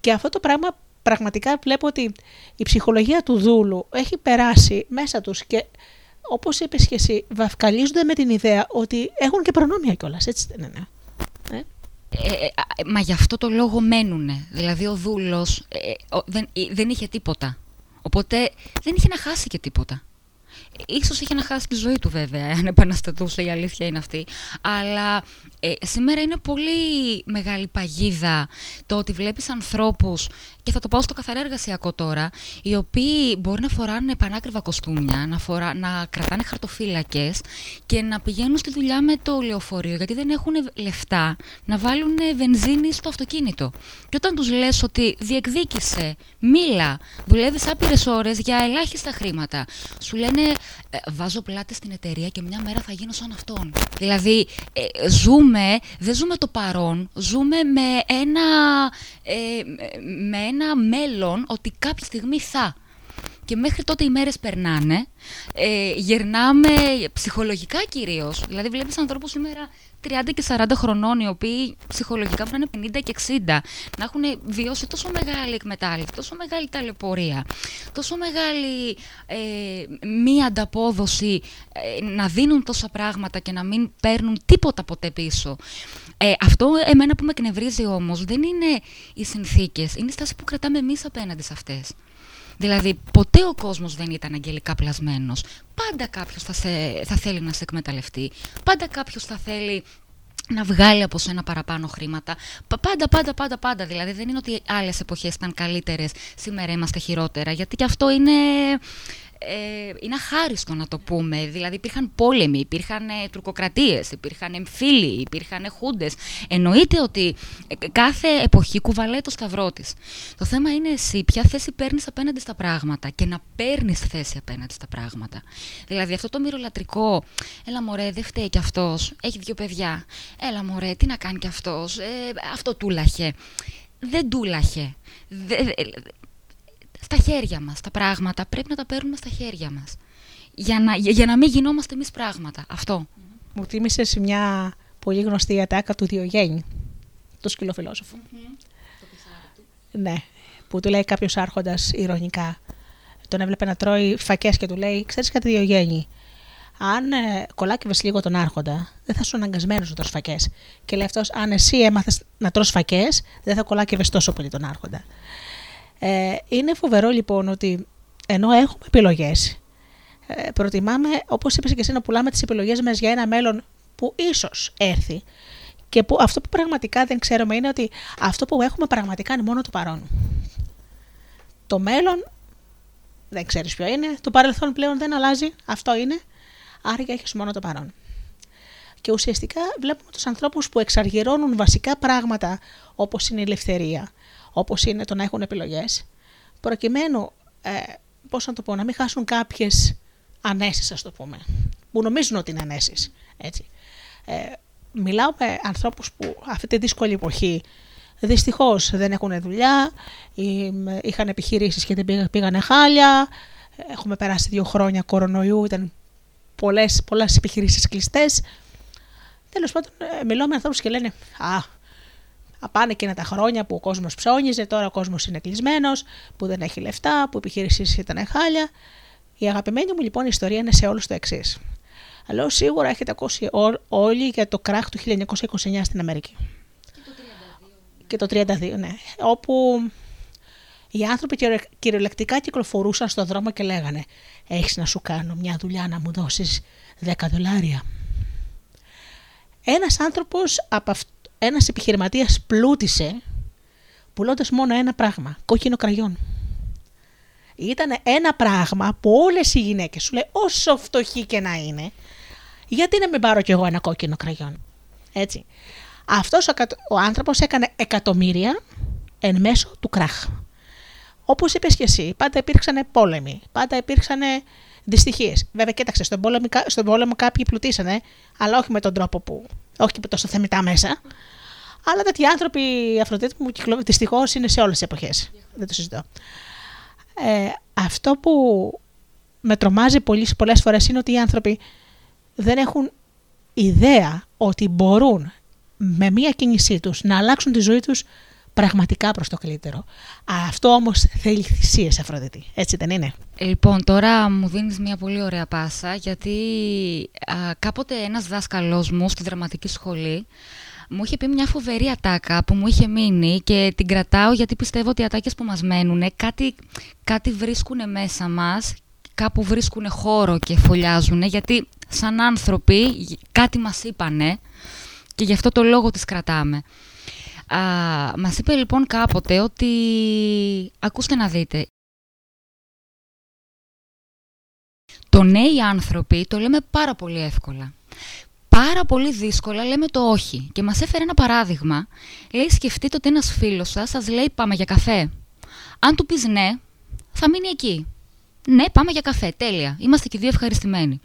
Και αυτό το πράγμα πραγματικά βλέπω ότι η ψυχολογία του δούλου έχει περάσει μέσα τους και όπως είπες και εσύ, βαφκαλίζονται με την ιδέα ότι έχουν και προνόμια κιόλας, έτσι δεν είναι; Ε; Ε, ε, μα γι' αυτό το λόγο μένουνε. Δηλαδή ο δούλος δεν, δεν είχε τίποτα. Οπότε δεν είχε να χάσει και τίποτα. Ίσως είχε να χάσει τη ζωή του βέβαια, αν επαναστατούσε, η αλήθεια είναι αυτή. Αλλά ε, σήμερα είναι πολύ μεγάλη παγίδα το ότι βλέπεις ανθρώπους, και θα το πάω στο καθαρά εργασιακό τώρα, οι οποίοι μπορεί να φοράνε πανάκριβα κοστούμια, να, φορά, να κρατάνε χαρτοφύλακες και να πηγαίνουν στη δουλειά με το λεωφορείο, γιατί δεν έχουν λεφτά να βάλουν βενζίνη στο αυτοκίνητο. Και όταν τους λες ότι διεκδίκησε, μίλα, δουλεύεις άπειρες ώρες για ελάχιστα χρήματα, σου λένε ε, βάζω πλάτη στην εταιρεία και μια μέρα θα γίνω σαν αυτόν. Δηλαδή, ε, ζούμε, δεν ζούμε το παρόν, ζούμε με ένα, ε, με ένα μέλλον ότι κάποια στιγμή θα. Και μέχρι τότε οι μέρες περνάνε, ε, γερνάμε ψυχολογικά κυρίως. Δηλαδή βλέπεις ανθρώπους σήμερα 30 και 40 χρονών, οι οποίοι ψυχολογικά πρέπει να είναι 50 και 60, να έχουν βιώσει τόσο μεγάλη εκμετάλλευση, τόσο μεγάλη ταλαιπωρία, τόσο μεγάλη ε, μη ανταπόδοση, ε, να δίνουν τόσα πράγματα και να μην παίρνουν τίποτα ποτέ πίσω. Ε, αυτό εμένα που με εκνευρίζει όμως δεν είναι οι συνθήκες, είναι η στάση που κρατάμε εμείς απέναντι σε αυτές. Δηλαδή, ποτέ ο κόσμος δεν ήταν αγγελικά πλασμένος. Πάντα κάποιος θα, θα θέλει να σε εκμεταλλευτεί. Πάντα κάποιος θα θέλει να βγάλει από σένα παραπάνω χρήματα. Πάντα, πάντα, πάντα, πάντα. Δηλαδή δεν είναι ότι άλλες εποχές ήταν καλύτερες, σήμερα είμαστε χειρότερα. Γιατί και αυτό είναι ε, είναι αχάριστο να το πούμε. Δηλαδή υπήρχαν πόλεμοι, υπήρχαν ε, τουρκοκρατίες, υπήρχαν εμφύλοι, υπήρχαν χούντες. Εννοείται ότι ε, κάθε εποχή κουβαλάει το σταυρό της. Το θέμα είναι εσύ ποια θέση παίρνεις απέναντι στα πράγματα και να παίρνεις θέση απέναντι στα πράγματα. Δηλαδή αυτό το μυρολατρικό, έλα μωρέ δεν φταίει κι αυτός, έχει δύο παιδιά, έλα μωρέ τι να κάνει κι αυτός, ε, αυτό τούλαχε. Δεν τούλαχε στα χέρια μας τα πράγματα. Πρέπει να τα παίρνουμε στα χέρια μας. Για να, για, να μην γινόμαστε εμείς πράγματα. Αυτό. Μου θύμισες μια πολύ γνωστή ατάκα του Διογέννη, του σκυλοφιλόσοφου. Ναι, που του λέει κάποιος άρχοντας ηρωνικά. Τον έβλεπε να τρώει φακές και του λέει: Ξέρεις κάτι, Διογέννη, αν ε, κολάκευες λίγο τον άρχοντα, δεν θα σου αναγκασμένος να τρως φακές. Και λέει αυτός: Αν εσύ έμαθες να τρως φακές, δεν θα κολάκευες τόσο πολύ τον άρχοντα. Ε, είναι φοβερό λοιπόν ότι ενώ έχουμε επιλογές, ε, προτιμάμε, όπως είπες και εσύ, να πουλάμε τις επιλογές μας για ένα μέλλον που ίσως έρθει. Και που αυτό που πραγματικά δεν ξέρουμε είναι ότι αυτό που έχουμε πραγματικά είναι μόνο το παρόν. Το μέλλον δεν ξέρεις ποιο είναι, το παρελθόν πλέον δεν αλλάζει, αυτό είναι, άρα και έχεις μόνο το παρόν. Και ουσιαστικά βλέπουμε τους ανθρώπους που εξαργυρώνουν βασικά πράγματα όπως είναι η ελευθερία, Όπως είναι το να έχουν επιλογές, προκειμένου, ε, πώς να το πω, να μην χάσουν κάποιες ανέσεις, ας το πούμε, που νομίζουν ότι είναι ανέσεις. έτσι. Ε, μιλάω με ανθρώπους που αυτή τη δύσκολη εποχή δυστυχώς δεν έχουν δουλειά, είχαν επιχειρήσεις και δεν πήγανε χάλια, έχουμε περάσει δύο χρόνια κορονοϊού, ήταν πολλές, πολλές επιχειρήσεις κλειστές. Τέλος πάντων, ε, μιλάω με ανθρώπους και λένε «Α, πάνε εκείνα τα χρόνια που ο κόσμος ψώνιζε, τώρα ο κόσμος είναι κλεισμένος, που δεν έχει λεφτά, που οι επιχειρήσει ήταν χάλια. Η αγαπημένη μου λοιπόν ιστορία είναι σε όλους το εξής. Αλλά σίγουρα έχετε ακούσει όλοι για το κράχ του 1929 στην Αμερική. Και το 32. Και το 32, ναι. Όπου οι άνθρωποι κυριολεκτικά κυκλοφορούσαν στον δρόμο και λέγανε «Έχεις να σου κάνω μια δουλειά να μου δώσεις 10 δολάρια». Ένας άνθρωπος από, ένας επιχειρηματίας πλούτησε πουλώντας μόνο ένα πράγμα, κόκκινο κραγιόν. Ήταν ένα πράγμα που όλες οι γυναίκες σου λέει όσο φτωχή και να είναι, γιατί να μην πάρω κι εγώ ένα κόκκινο κραγιόν; Έτσι. Αυτός ο, ο άνθρωπος έκανε εκατομμύρια εν μέσω του κράχ. Όπως είπες και εσύ, πάντα υπήρξαν πόλεμοι, πάντα υπήρξαν δυστυχίες. Βέβαια, κοίταξε, στον πόλεμο, στον πόλεμο κάποιοι πλουτίσανε, αλλά όχι με τον τρόπο που όχι και τόσο θεμητά μέσα. Αλλά τέτοιοι άνθρωποι, η Αφροδίτη μου δυστυχώς είναι σε όλες τις εποχές. Δεν το συζητώ. Ε, αυτό που με τρομάζει πολλές φορές είναι ότι οι άνθρωποι δεν έχουν ιδέα ότι μπορούν με μία κίνησή τους να αλλάξουν τη ζωή τους πραγματικά προς το καλύτερο. Αυτό όμως θέλει θυσίες Αφροδίτη, έτσι δεν είναι; Λοιπόν, τώρα μου δίνεις μια πολύ ωραία πάσα γιατί α, κάποτε ένας δάσκαλός μου στη δραματική σχολή μου είχε πει μια φοβερή ατάκα που μου είχε μείνει και την κρατάω γιατί πιστεύω ότι οι ατάκες που μας μένουν κάτι, κάτι βρίσκουν μέσα μας, κάπου βρίσκουν χώρο και φωλιάζουν γιατί σαν άνθρωποι κάτι μας είπανε και γι' αυτό το λόγο τις κρατάμε. Α, μας είπε λοιπόν κάποτε ότι, ακούστε να δείτε, το νέοι άνθρωποι το λέμε πάρα πολύ εύκολα. Πάρα πολύ δύσκολα λέμε το όχι. Και μας έφερε ένα παράδειγμα. Λέει σκεφτείτε ότι ένας φίλος σας σας λέει πάμε για καφέ. Αν του πεις ναι, θα μείνει εκεί. Ναι, πάμε για καφέ. Τέλεια. Είμαστε και δύο ευχαριστημένοι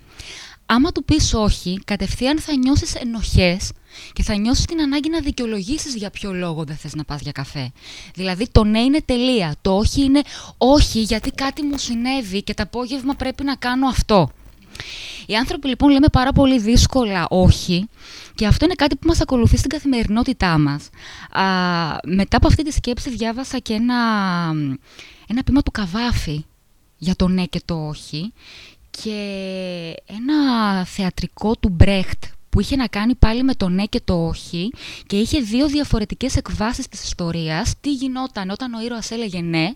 άμα του πεις όχι, κατευθείαν θα νιώσεις ενοχές και θα νιώσεις την ανάγκη να δικαιολογήσεις για ποιο λόγο δεν θες να πας για καφέ. Δηλαδή το ναι είναι τελεία, το όχι είναι όχι γιατί κάτι μου συνέβη και το απόγευμα πρέπει να κάνω αυτό. Οι άνθρωποι λοιπόν λέμε πάρα πολύ δύσκολα όχι και αυτό είναι κάτι που μας ακολουθεί στην καθημερινότητά μας. Α, μετά από αυτή τη σκέψη διάβασα και ένα, ένα πείμα του Καβάφη για το ναι και το όχι και ένα θεατρικό του Μπρέχτ που είχε να κάνει πάλι με το ναι και το όχι και είχε δύο διαφορετικές εκβάσεις της ιστορίας. Τι γινόταν όταν ο ήρωας έλεγε ναι,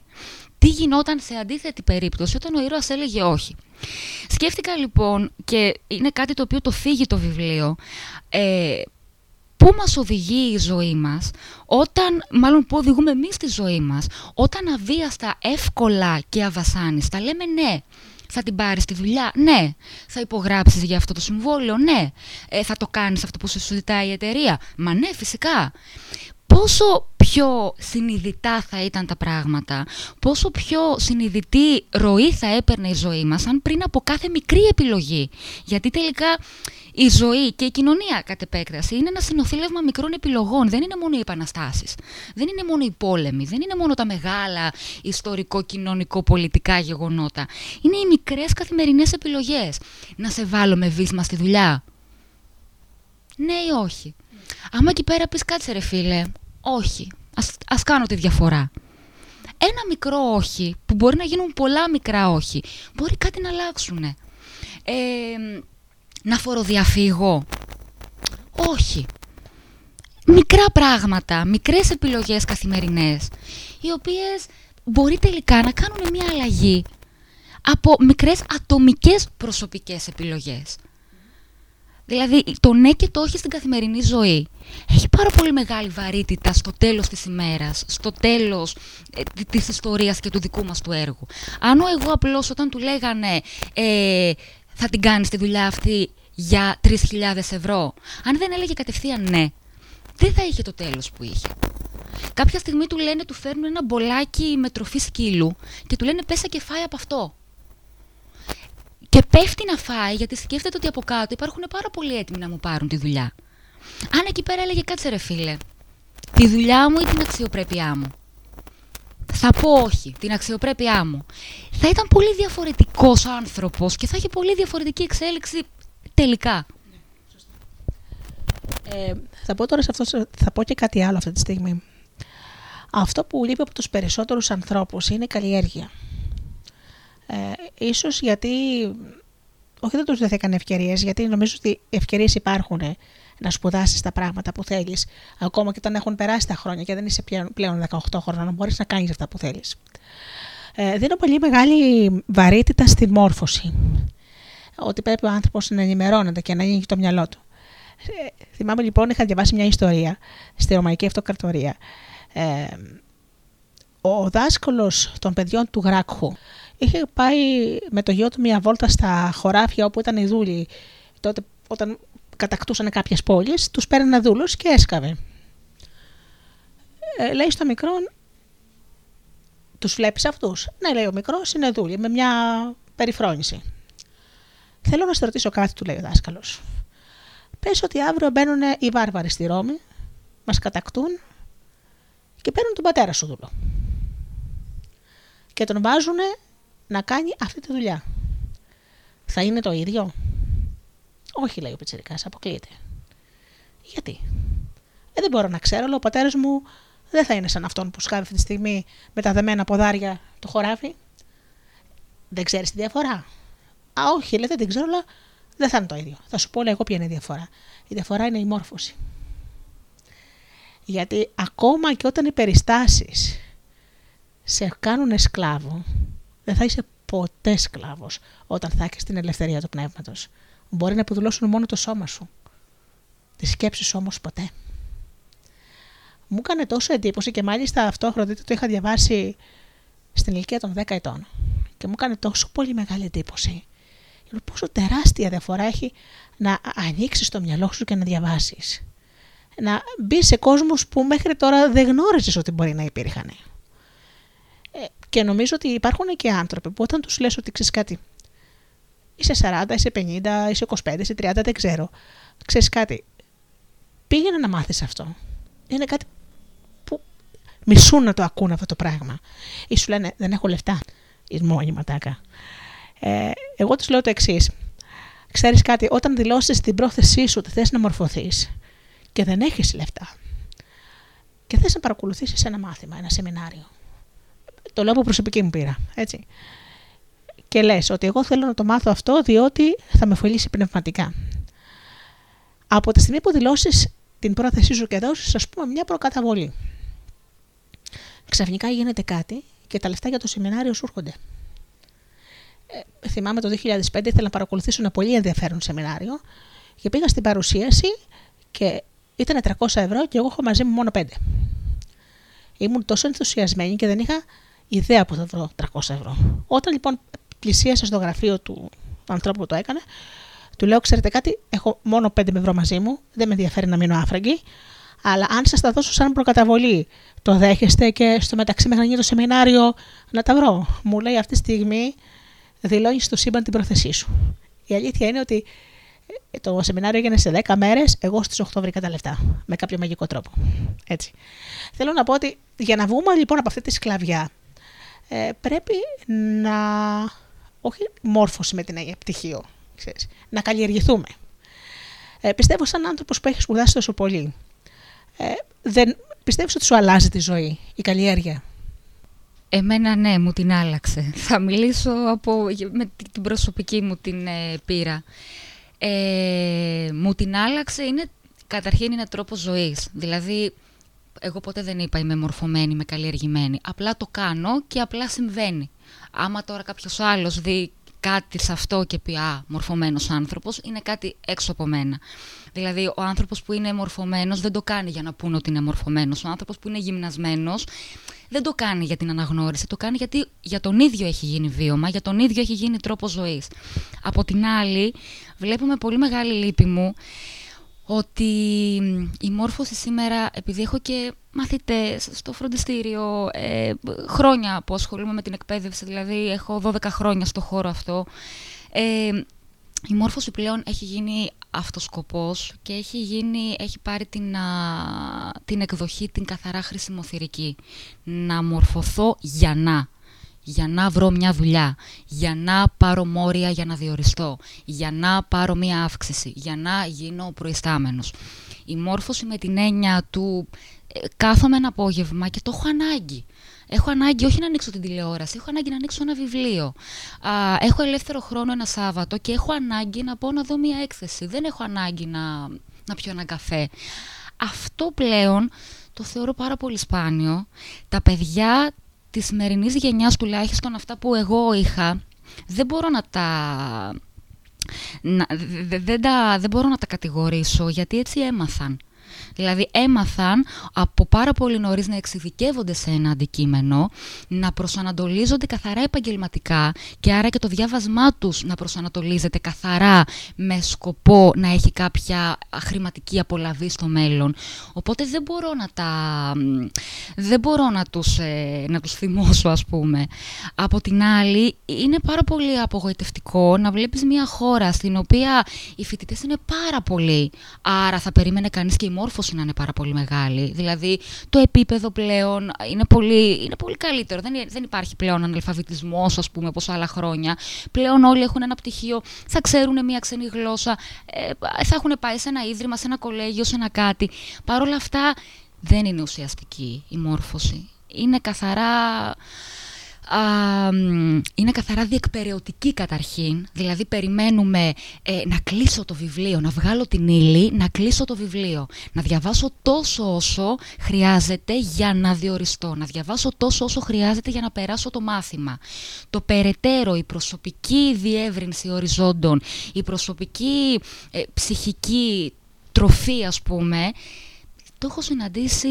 τι γινόταν σε αντίθετη περίπτωση όταν ο ήρωας έλεγε όχι. Σκέφτηκα λοιπόν, και είναι κάτι το οποίο το φύγει το βιβλίο, ε, πού μας οδηγεί η ζωή μας, όταν, μάλλον πού οδηγούμε εμείς τη ζωή μας, όταν αβίαστα, εύκολα και αβασάνιστα λέμε ναι, θα την πάρεις στη δουλειά, ναι. Θα υπογράψεις για αυτό το συμβόλαιο, ναι. Ε, θα το κάνεις αυτό που σου ζητάει η εταιρεία, μα ναι, φυσικά. Πόσο πιο συνειδητά θα ήταν τα πράγματα, πόσο πιο συνειδητή ροή θα έπαιρνε η ζωή μας αν πριν από κάθε μικρή επιλογή. Γιατί τελικά η ζωή και η κοινωνία κατ' επέκταση είναι ένα συνοθήλευμα μικρών επιλογών. Δεν είναι μόνο οι επαναστάσεις, δεν είναι μόνο οι πόλεμοι, δεν είναι μόνο τα μεγάλα ιστορικό-κοινωνικό-πολιτικά γεγονότα. Είναι οι μικρές καθημερινές επιλογές. Να σε βάλω με βίσμα στη δουλειά. Ναι ή όχι. Άμα εκεί πέρα πεις κάτσε ρε φίλε, όχι, ας, ας κάνω τη διαφορά. Ένα μικρό όχι, που μπορεί να γίνουν πολλά μικρά όχι, μπορεί κάτι να αλλάξουν. Ε, να φοροδιαφύγω. Όχι. Μικρά πράγματα, μικρές επιλογές καθημερινές, οι οποίες μπορεί τελικά να κάνουν μια αλλαγή από μικρές ατομικές προσωπικές επιλογές. Δηλαδή το ναι και το όχι στην καθημερινή ζωή έχει πάρα πολύ μεγάλη βαρύτητα στο τέλος της ημέρας, στο τέλος ε, της ιστορίας και του δικού μας του έργου. Αν ο εγώ απλώς όταν του λέγανε ε, θα την κάνεις τη δουλειά αυτή για 3.000 ευρώ, αν δεν έλεγε κατευθείαν ναι, δεν θα είχε το τέλος που είχε. Κάποια στιγμή του λένε, του φέρνουν ένα μπολάκι με τροφή σκύλου και του λένε πέσα και φάει από αυτό. Και πέφτει να φάει γιατί σκέφτεται ότι από κάτω υπάρχουν πάρα πολλοί έτοιμοι να μου πάρουν τη δουλειά. Αν εκεί πέρα έλεγε κάτσε ρε φίλε, τη δουλειά μου ή την αξιοπρέπειά μου. Θα πω όχι, την αξιοπρέπειά μου. Θα ήταν πολύ διαφορετικός άνθρωπος και θα είχε πολύ διαφορετική εξέλιξη τελικά. Ε, θα πω τώρα σε αυτό, θα πω και κάτι άλλο αυτή τη στιγμή. Αυτό που λείπει από τους περισσότερους ανθρώπους είναι η καλλιέργεια. Ε, ίσως γιατί, όχι δεν τους δεθήκαν ευκαιρίες, γιατί νομίζω ότι οι ευκαιρίες υπάρχουν να σπουδάσεις τα πράγματα που θέλεις, ακόμα και όταν έχουν περάσει τα χρόνια και δεν είσαι πλέον 18 χρόνια, να μπορείς να κάνεις αυτά που θέλεις. Ε, δίνω πολύ μεγάλη βαρύτητα στη μόρφωση. Ότι πρέπει ο άνθρωπος να ενημερώνεται και να ανοίγει το μυαλό του. Ε, θυμάμαι λοιπόν, είχα διαβάσει μια ιστορία στη Ρωμαϊκή Αυτοκρατορία. Ε, ο δάσκαλος των παιδιών του Γράκχου είχε πάει με το γιο του μια βόλτα στα χωράφια όπου ήταν οι δούλοι. Τότε όταν κατακτούσαν κάποιες πόλεις, τους παίρνανε δούλους και έσκαβε. Ε, λέει στο μικρό, τους βλέπεις αυτούς; Ναι, λέει ο μικρός, είναι δούλοι, με μια περιφρόνηση. Θέλω να σε ρωτήσω κάτι, του λέει ο δάσκαλος. Πες ότι αύριο μπαίνουν οι βάρβαροι στη Ρώμη, μας κατακτούν και παίρνουν τον πατέρα σου δούλο. Και τον βάζουν να κάνει αυτή τη δουλειά. Θα είναι το ίδιο; Όχι, λέει ο Πιτσυρικά, αποκλείεται. Γιατί; Ε, δεν μπορώ να ξέρω, αλλά ο πατέρας μου δεν θα είναι σαν αυτόν που σκάβει αυτή τη στιγμή με τα δεμένα ποδάρια το χωράφι. Δεν ξέρεις τη διαφορά; Α, όχι, λέει, δεν την ξέρω, αλλά δεν θα είναι το ίδιο. Θα σου πω, λέει, εγώ ποια είναι η διαφορά. Η διαφορά είναι η μόρφωση. Γιατί ακόμα και όταν οι περιστάσεις σε κάνουν σκλάβο, δεν θα είσαι ποτέ σκλάβος όταν θα έχεις την ελευθερία του πνεύματος. Μπορεί να αποδουλώσουν μόνο το σώμα σου. Τη σκέψη όμως ποτέ. Μου έκανε τόσο εντύπωση και μάλιστα αυτό χρονίτο το είχα διαβάσει στην ηλικία των 10 ετών. Και μου έκανε τόσο πολύ μεγάλη εντύπωση. Πόσο τεράστια διαφορά έχει να ανοίξεις το μυαλό σου και να διαβάσεις. Να μπεις σε κόσμους που μέχρι τώρα δεν γνώριζες ότι μπορεί να υπήρχαν. Ε, και νομίζω ότι υπάρχουν και άνθρωποι που όταν τους λες ότι ξέρεις κάτι, είσαι 40, είσαι 50, είσαι 25, είσαι 30, δεν ξέρω. Ξέρεις κάτι, πήγαινε να μάθεις αυτό. Είναι κάτι που μισούν να το ακούν αυτό το πράγμα. Ή σου λένε δεν έχω λεφτά. Είσαι μόνη ματάκα. Ε, εγώ τους λέω το εξής. Ξέρεις κάτι, όταν δηλώσεις την πρόθεσή σου ότι θες να μορφωθείς και δεν έχεις λεφτά και θες να παρακολουθήσεις ένα μάθημα, ένα σεμινάριο. Το λέω από προσωπική μου πείρα, έτσι. Και λες ότι εγώ θέλω να το μάθω αυτό διότι θα με ωφελήσει πνευματικά. Από τη στιγμή που δηλώσεις την πρόθεσή σου και δώσεις, ας πούμε, μια προκαταβολή. Ξαφνικά γίνεται κάτι και τα λεφτά για το σεμινάριο σου έρχονται. Ε, θυμάμαι το 2005 ήθελα να παρακολουθήσω ένα πολύ ενδιαφέρον σεμινάριο και πήγα στην παρουσίαση και ήταν 300 ευρώ και εγώ έχω μαζί μου μόνο 5. Ήμουν τόσο ενθουσιασμένη και δεν είχα ιδέα που θα βρω 300 ευρώ. Όταν λοιπόν πλησίασα στο γραφείο του ανθρώπου που το έκανε, του λέω: Ξέρετε κάτι, έχω μόνο 5 ευρώ μαζί μου, δεν με ενδιαφέρει να μείνω άφραγγι, αλλά αν σας τα δώσω σαν προκαταβολή, το δέχεστε και στο μεταξύ μέχρι να γίνει το σεμινάριο να τα βρω. Μου λέει αυτή τη στιγμή δηλώνεις στο σύμπαν την πρόθεσή σου. Η αλήθεια είναι ότι ε, το σεμινάριο έγινε σε 10 μέρες, εγώ στις 8 βρήκα τα λεφτά. Με κάποιο μαγικό τρόπο. Έτσι. Θέλω να πω ότι για να βγούμε λοιπόν από αυτή τη σκλαβιά, ε, πρέπει να. Όχι μόρφωση με την Αγία πτυχίο, ξέρεις, να καλλιεργηθούμε. Ε, πιστεύω σαν άνθρωπος που έχει σπουδάσει τόσο πολύ, ε, δεν πιστεύεις ότι σου αλλάζει τη ζωή, η καλλιέργεια; Εμένα ναι, μου την άλλαξε. Θα μιλήσω από, με την προσωπική μου την ε, πείρα. Ε, μου την άλλαξε, είναι, καταρχήν είναι τρόπος ζωής. Δηλαδή, εγώ ποτέ δεν είπα είμαι μορφωμένη, είμαι καλλιεργημένη. Απλά το κάνω και απλά συμβαίνει. Άμα τώρα κάποιος άλλος δει κάτι σε αυτό και πει «Α, μορφωμένος άνθρωπος», είναι κάτι έξω από μένα. Δηλαδή, ο άνθρωπος που είναι μορφωμένος δεν το κάνει για να πούνε ότι είναι μορφωμένος. Ο άνθρωπος που είναι γυμνασμένος δεν το κάνει για την αναγνώριση, το κάνει γιατί για τον ίδιο έχει γίνει βίωμα, για τον ίδιο έχει γίνει τρόπο ζωής. Από την άλλη, βλέπουμε πολύ μεγάλη λύπη μου ότι η μόρφωση σήμερα, επειδή έχω και μαθητές στο φροντιστήριο, ε, χρόνια που ασχολούμαι με την εκπαίδευση, δηλαδή έχω 12 χρόνια στο χώρο αυτό, ε, η μόρφωση πλέον έχει γίνει αυτοσκοπός και έχει, γίνει, έχει πάρει την, την εκδοχή την καθαρά χρησιμοθυρική. Να μορφωθώ για να. Για να βρω μια δουλειά, για να πάρω μόρια για να διοριστώ, για να πάρω μια αύξηση, για να γίνω προϊστάμενος. Η μόρφωση με την έννοια του ε, κάθομαι ένα απόγευμα και το έχω ανάγκη. Έχω ανάγκη όχι να ανοίξω την τηλεόραση, έχω ανάγκη να ανοίξω ένα βιβλίο. Α, έχω ελεύθερο χρόνο ένα Σάββατο και έχω ανάγκη να πω να δω μία έκθεση. Δεν έχω ανάγκη να, να πιω ένα καφέ. Αυτό πλέον το θεωρώ πάρα πολύ σπάνιο. Τα παιδιά της σημερινής γενιάς τουλάχιστον αυτά που εγώ είχα δεν μπορώ να τα να, δεν, τα, δεν μπορώ να τα κατηγορήσω γιατί έτσι έμαθαν. Δηλαδή έμαθαν από πάρα πολύ νωρίς να εξειδικεύονται σε ένα αντικείμενο, να προσανατολίζονται καθαρά επαγγελματικά και άρα και το διάβασμά τους να προσανατολίζεται καθαρά με σκοπό να έχει κάποια χρηματική απολαβή στο μέλλον. Οπότε δεν μπορώ να τα... δεν μπορώ να τους, ε, να τους θυμώσω ας πούμε. Από την άλλη είναι πάρα πολύ απογοητευτικό να βλέπεις μια χώρα στην οποία οι φοιτητές είναι πάρα πολλοί. Άρα θα περίμενε κανείς και η μόρφωση να είναι πάρα πολύ μεγάλη. Δηλαδή το επίπεδο πλέον είναι πολύ, είναι πολύ καλύτερο. Δεν, δεν υπάρχει πλέον αναλφαβητισμός, ας πούμε, όπως άλλα χρόνια. Πλέον όλοι έχουν ένα πτυχίο, θα ξέρουν μια ξένη γλώσσα, ε, θα έχουν πάει σε ένα ίδρυμα, σε ένα κολέγιο, σε ένα κάτι. Παρ' όλα αυτά δεν είναι ουσιαστική η μόρφωση. Είναι καθαρά είναι καθαρά διεκπαιρεωτική καταρχήν, δηλαδή περιμένουμε ε, να κλείσω το βιβλίο, να βγάλω την ύλη, να κλείσω το βιβλίο, να διαβάσω τόσο όσο χρειάζεται για να διοριστώ, να διαβάσω τόσο όσο χρειάζεται για να περάσω το μάθημα. Το περαιτέρω, η προσωπική διεύρυνση οριζόντων, η προσωπική ε, ψυχική τροφή ας πούμε, το έχω συναντήσει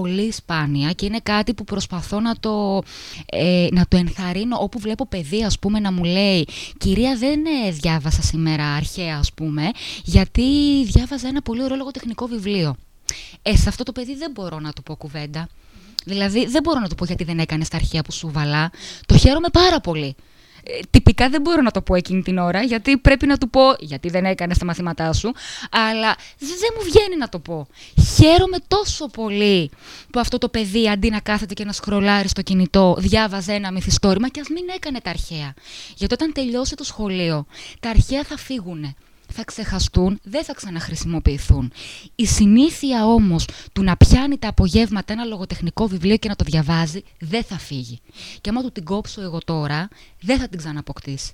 πολύ σπάνια και είναι κάτι που προσπαθώ να το, ε, να το ενθαρρύνω όπου βλέπω παιδί ας πούμε να μου λέει «Κυρία δεν ε, διάβασα σήμερα αρχαία ας πούμε γιατί διάβαζα ένα πολύ ωραίο λογοτεχνικό βιβλίο». Ε, σε αυτό το παιδί δεν μπορώ να του πω κουβέντα. Δηλαδή δεν μπορώ να του πω γιατί δεν έκανε τα αρχαία που σου βαλά. Το χαίρομαι πάρα πολύ. Ε, τυπικά δεν μπορώ να το πω εκείνη την ώρα, γιατί πρέπει να του πω γιατί δεν έκανε τα μαθήματά σου, αλλά δεν μου βγαίνει να το πω. Χαίρομαι τόσο πολύ που αυτό το παιδί αντί να κάθεται και να σκρολάρει στο κινητό, διάβαζε ένα μυθιστόρημα και ας μην έκανε τα αρχαία. Γιατί όταν τελειώσει το σχολείο, τα αρχαία θα φύγουν θα ξεχαστούν, δεν θα ξαναχρησιμοποιηθούν. Η συνήθεια όμως του να πιάνει τα απογεύματα ένα λογοτεχνικό βιβλίο και να το διαβάζει δεν θα φύγει. Και άμα του την κόψω εγώ τώρα, δεν θα την ξαναποκτήσει.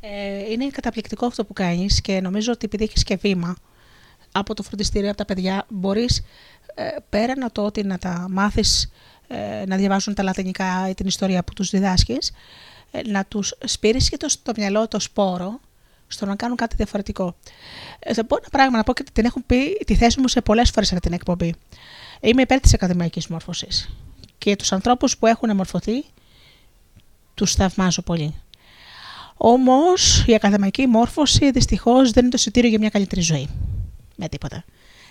Ε, είναι καταπληκτικό αυτό που κάνεις και νομίζω ότι επειδή έχεις και βήμα από το φροντιστήριο, από τα παιδιά, μπορείς ε, πέρα να το ότι να τα μάθεις ε, να διαβάζουν τα λατινικά ή την ιστορία που τους διδάσκεις, ε, να τους σπείρεις και το στο μυαλό το σπόρο στο να κάνουν κάτι διαφορετικό. Ε, θα πω ένα πράγμα να πω και την έχω πει τη θέση μου σε πολλές φορές σε την εκπομπή. Είμαι υπέρ της ακαδημαϊκής μόρφωσης και τους ανθρώπους που έχουν μορφωθεί τους θαυμάζω πολύ. Όμως η ακαδημαϊκή μόρφωση δυστυχώς δεν είναι το εισιτήριο για μια καλύτερη ζωή. Με τίποτα.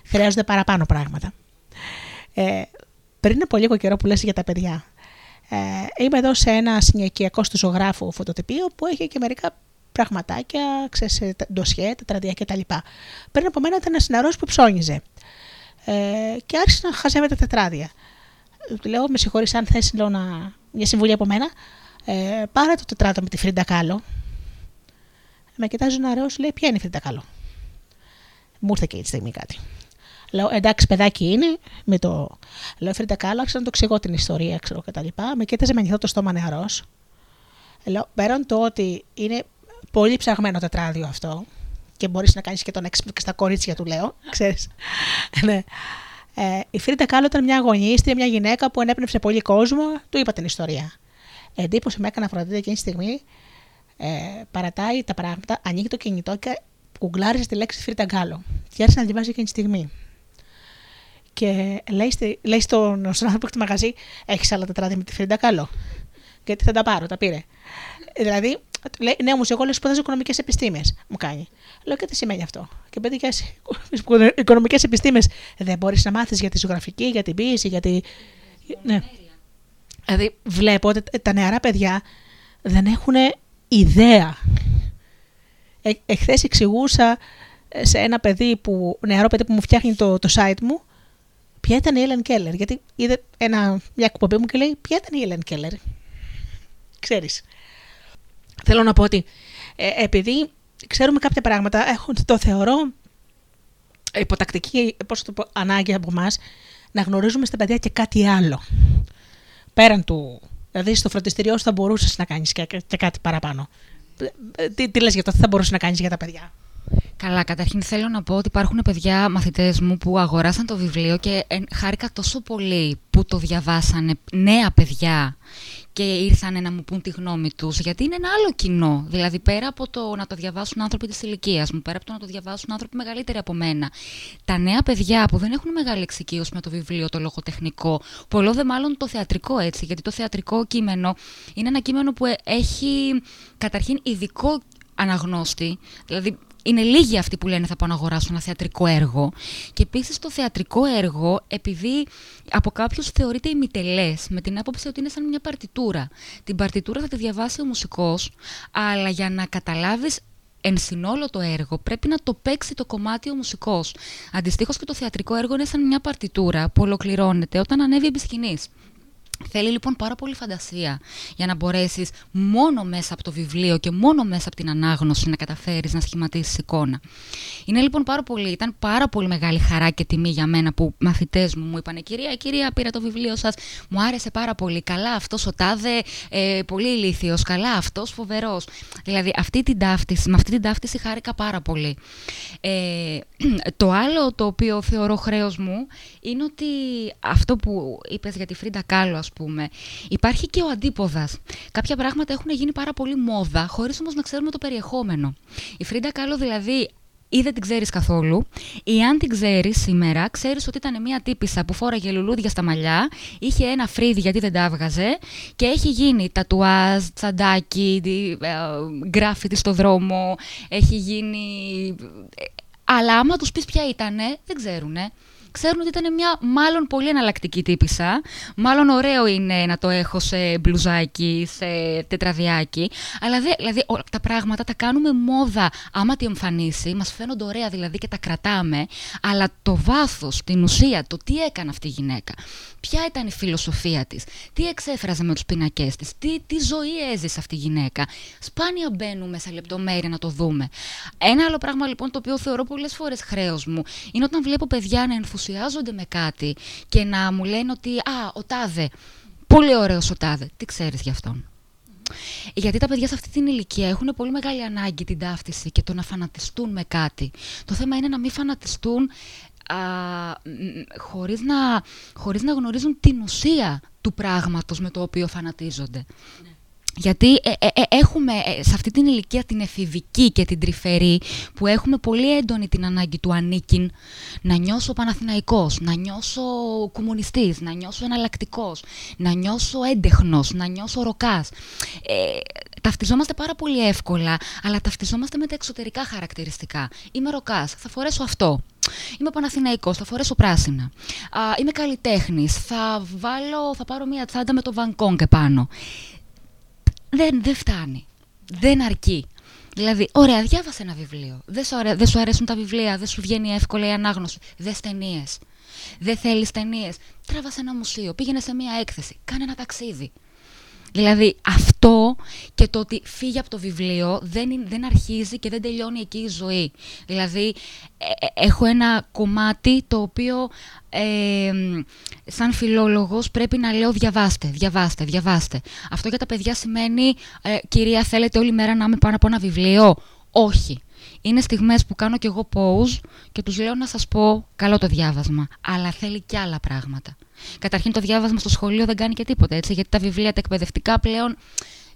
Χρειάζονται παραπάνω πράγματα. Ε, πριν από λίγο καιρό που λες για τα παιδιά, ε, είμαι εδώ σε ένα συνοικιακό του ζωγράφου φωτοτυπίο που έχει και μερικά πραγματάκια, ξέρεις, ντοσιέ, τετραδία κτλ. Πριν από μένα ήταν ένας νεαρός που ψώνιζε. Ε, και άρχισε να χαζεύει τα τετράδια. Του λέω, με συγχωρείς, αν θες να... μια συμβουλή από μένα, ε, πάρε το τετράδιο με τη Φρίντα Κάλο. Με κοιτάζει ο νεαρός, λέει, Ποια είναι η Φρίντα Κάλο. Μου ήρθε και η στιγμή κάτι. Λέω εντάξει, παιδάκι είναι. Με το... Λέω Φρίντα Κάλο, άρχισα να το εξηγώ την ιστορία, ξέρω κτλ. Με κοίταζε με ανοιχτό το στόμα νεαρός. Λέω πέραν το ότι είναι πολύ ψαγμένο τετράδιο αυτό και μπορείς να κάνεις και τον έξυπνο και στα κορίτσια του, λέω. Ξέρεις. ναι. Ε, η Φρίντα Κάλο ήταν μια αγωνίστρια, μια γυναίκα που ενέπνευσε πολύ κόσμο. Του είπα την ιστορία. Εντύπωση με έκανα φροντίδα εκείνη τη στιγμή. Ε, παρατάει τα πράγματα, ανοίγει το κινητό και γκουγκλάριζε τη λέξη Φρίντα Κάλο. Και άρχισε να διαβάζει εκείνη τη στιγμή. Και λέει, στη, λέει στον, στον άνθρωπο του μαγαζί, έχεις άλλα τετράδια με τη Φρίντα Κάλο. Γιατί θα τα πάρω, τα πήρε. Δηλαδή, λέει, ναι, όμως εγώ λέω σπουδάζω οικονομικές επιστήμες. Μου κάνει. Λέω και τι σημαίνει αυτό; Και παιδιά, οικονομικές επιστήμες δεν μπορείς να μάθεις για τη ζωγραφική, για την ποιήση, για τη. Ναι. Δηλαδή, βλέπω ότι τα νεαρά παιδιά δεν έχουν ιδέα. Ε, Εχθές εξηγούσα σε ένα παιδί που, νεαρό παιδί που μου φτιάχνει το, το site μου ποια ήταν η Έλεν Κέλλερ. Γιατί είδε ένα, μια εκπομπή μου και λέει ποια ήταν η Έλεν Κέλλερ. Ξέρεις. Θέλω να πω ότι ε, επειδή ξέρουμε κάποια πράγματα, έχω, το θεωρώ υποτακτική πώς το πω, ανάγκη από εμάς να γνωρίζουμε στα παιδιά και κάτι άλλο. Πέραν του. Δηλαδή στο φροντιστηριό σου θα μπορούσες να κάνεις και, και, κάτι παραπάνω. Ε, τι, τι λες για το, τι θα μπορούσε να κάνεις για τα παιδιά; Καλά, καταρχήν θέλω να πω ότι υπάρχουν παιδιά μαθητές μου που αγοράσαν το βιβλίο και χάρηκα τόσο πολύ που το διαβάσανε νέα παιδιά και ήρθαν να μου πούν τη γνώμη τους, γιατί είναι ένα άλλο κοινό. Δηλαδή, πέρα από το να το διαβάσουν άνθρωποι της ηλικίας μου, πέρα από το να το διαβάσουν άνθρωποι μεγαλύτεροι από μένα, τα νέα παιδιά που δεν έχουν μεγάλη εξοικείωση με το βιβλίο, το λογοτεχνικό, πολλό δε μάλλον το θεατρικό έτσι, γιατί το θεατρικό κείμενο είναι ένα κείμενο που έχει καταρχήν ειδικό αναγνώστη, δηλαδή είναι λίγοι αυτοί που λένε θα πάω να αγοράσω ένα θεατρικό έργο. Και επίσης το θεατρικό έργο, επειδή από κάποιους θεωρείται ημιτελές, με την άποψη ότι είναι σαν μια παρτιτούρα. Την παρτιτούρα θα τη διαβάσει ο μουσικός, αλλά για να καταλάβεις εν συνόλο το έργο πρέπει να το παίξει το κομμάτι ο μουσικός. Αντιστοίχως και το θεατρικό έργο είναι σαν μια παρτιτούρα που ολοκληρώνεται όταν ανέβει επί σκηνής. Θέλει λοιπόν πάρα πολύ φαντασία για να μπορέσεις μόνο μέσα από το βιβλίο και μόνο μέσα από την ανάγνωση να καταφέρεις να σχηματίσεις εικόνα. Είναι λοιπόν πάρα πολύ, ήταν πάρα πολύ μεγάλη χαρά και τιμή για μένα που μαθητές μου μου είπαν «Κυρία, κυρία, πήρα το βιβλίο σας, μου άρεσε πάρα πολύ, καλά αυτός ο τάδε, ε, πολύ ηλίθιος, καλά αυτός φοβερός». Δηλαδή αυτή την ταύτιση, με αυτή την ταύτιση χάρηκα πάρα πολύ. Ε, το άλλο το οποίο θεωρώ χρέος μου είναι ότι αυτό που είπες για τη Φρίντα Κάλλο ας πούμε. Υπάρχει και ο αντίποδας. Κάποια πράγματα έχουν γίνει πάρα πολύ μόδα, χωρίς όμως να ξέρουμε το περιεχόμενο. Η Φρίντα Κάλλο δηλαδή ή δεν την ξέρεις καθόλου, ή αν την ξέρεις σήμερα, ξέρεις ότι ήταν μια τύπισσα που φόραγε λουλούδια στα μαλλιά, είχε ένα φρύδι γιατί δεν τα έβγαζε και έχει γίνει τατουάζ, τσαντάκι, ε, γκράφιτι στο δρόμο, έχει γίνει. Ε, αλλά άμα τους πεις ποια ήταν, δεν ξέρουνε ξέρουν ότι ήταν μια μάλλον πολύ εναλλακτική τύπησα. Μάλλον ωραίο είναι να το έχω σε μπλουζάκι, σε τετραδιάκι. Αλλά δε, δηλαδή όλα τα πράγματα τα κάνουμε μόδα άμα τη εμφανίσει. Μας φαίνονται ωραία δηλαδή και τα κρατάμε. Αλλά το βάθος, την ουσία, το τι έκανε αυτή η γυναίκα. Ποια ήταν η φιλοσοφία της, τι εξέφραζε με τους πινακέ της, τι, τι ζωή έζησε αυτή η γυναίκα. Σπάνια μπαίνουμε σε λεπτομέρεια να το δούμε. Ένα άλλο πράγμα λοιπόν το οποίο θεωρώ πολλές φορές χρέος μου είναι όταν βλέπω παιδιά να ενθουσιάζονται ενθουσιάζονται με κάτι και να μου λένε ότι «Α, ο Τάδε, πολύ ωραίος ο Τάδε». Τι ξέρεις γι' αυτόν. Γιατί τα παιδιά σε αυτή την ηλικία έχουν πολύ μεγάλη ανάγκη την ταύτιση και το να φανατιστούν με κάτι. Το θέμα είναι να μην φανατιστούν α, χωρίς, να, χωρίς να γνωρίζουν την ουσία του πράγματος με το οποίο φανατίζονται. Ναι. Γιατί ε, ε, ε, έχουμε σε αυτή την ηλικία την εφηβική και την τρυφερή που έχουμε πολύ έντονη την ανάγκη του ανήκειν να νιώσω Παναθηναϊκός, να νιώσω κομμουνιστής, να νιώσω εναλλακτικός, να νιώσω έντεχνος, να νιώσω ροκάς. Ε, ταυτιζόμαστε πάρα πολύ εύκολα, αλλά ταυτιζόμαστε με τα εξωτερικά χαρακτηριστικά. Είμαι ροκάς, θα φορέσω αυτό. Είμαι Παναθηναϊκός, θα φορέσω πράσινα. Α, είμαι καλλιτέχνης, θα, βάλω, θα πάρω μία τσάντα με το βανκόν και πάνω δεν, δεν φτάνει. Δεν αρκεί. Δηλαδή, ωραία, διάβασε ένα βιβλίο. Δεν σου, δεν σου αρέσουν τα βιβλία, δεν σου βγαίνει εύκολα η ανάγνωση. Δες ταινίες. Δεν θέλεις ταινίες. Τράβασε ένα μουσείο, πήγαινε σε μία έκθεση, κάνε ένα ταξίδι. Δηλαδή αυτό και το ότι φύγει από το βιβλίο δεν, δεν αρχίζει και δεν τελειώνει εκεί η ζωή. Δηλαδή ε, ε, έχω ένα κομμάτι το οποίο ε, σαν φιλόλογος πρέπει να λέω διαβάστε, διαβάστε, διαβάστε. Αυτό για τα παιδιά σημαίνει κυρία θέλετε όλη μέρα να είμαι πάνω από ένα βιβλίο; Όχι. Είναι στιγμές που κάνω κι εγώ pause και τους λέω να σας πω καλό το διάβασμα, αλλά θέλει κι άλλα πράγματα. Καταρχήν το διάβασμα στο σχολείο δεν κάνει και τίποτα, έτσι, γιατί τα βιβλία τα εκπαιδευτικά πλέον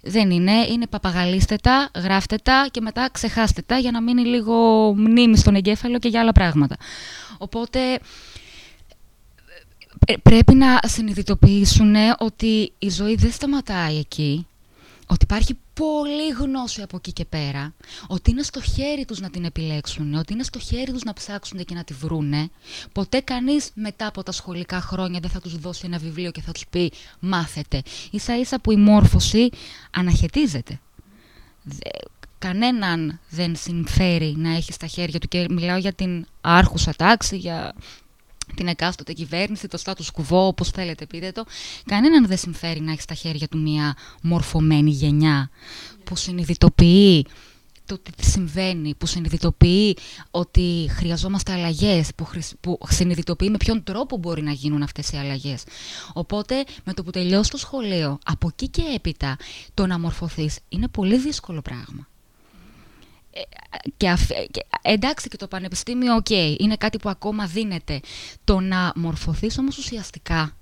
δεν είναι, είναι παπαγαλίστε τα, γράφτε τα και μετά ξεχάστε τα για να μείνει λίγο μνήμη στον εγκέφαλο και για άλλα πράγματα. Οπότε πρέπει να συνειδητοποιήσουν ότι η ζωή δεν σταματάει εκεί, ότι υπάρχει πολύ γνώση από εκεί και πέρα, ότι είναι στο χέρι τους να την επιλέξουν, ότι είναι στο χέρι τους να ψάξουν και να τη βρούνε, ποτέ κανείς μετά από τα σχολικά χρόνια δεν θα τους δώσει ένα βιβλίο και θα τους πει μάθετε. Ίσα ίσα που η μόρφωση αναχαιτίζεται. Κανέναν δεν συμφέρει να έχει στα χέρια του και μιλάω για την άρχουσα τάξη, για την εκάστοτε κυβέρνηση, το status quo, όπως θέλετε πείτε το, κανέναν δεν συμφέρει να έχει στα χέρια του μια μορφωμένη γενιά που συνειδητοποιεί το τι συμβαίνει, που συνειδητοποιεί ότι χρειαζόμαστε αλλαγές, που, που συνειδητοποιεί με ποιον τρόπο μπορεί να γίνουν αυτές οι αλλαγές. Οπότε, με το που τελειώσει το σχολείο, από εκεί και έπειτα, το να μορφωθείς είναι πολύ δύσκολο πράγμα και, εντάξει και το πανεπιστήμιο, οκ, είναι κάτι που ακόμα δίνεται. Το να μορφωθείς όμως ουσιαστικά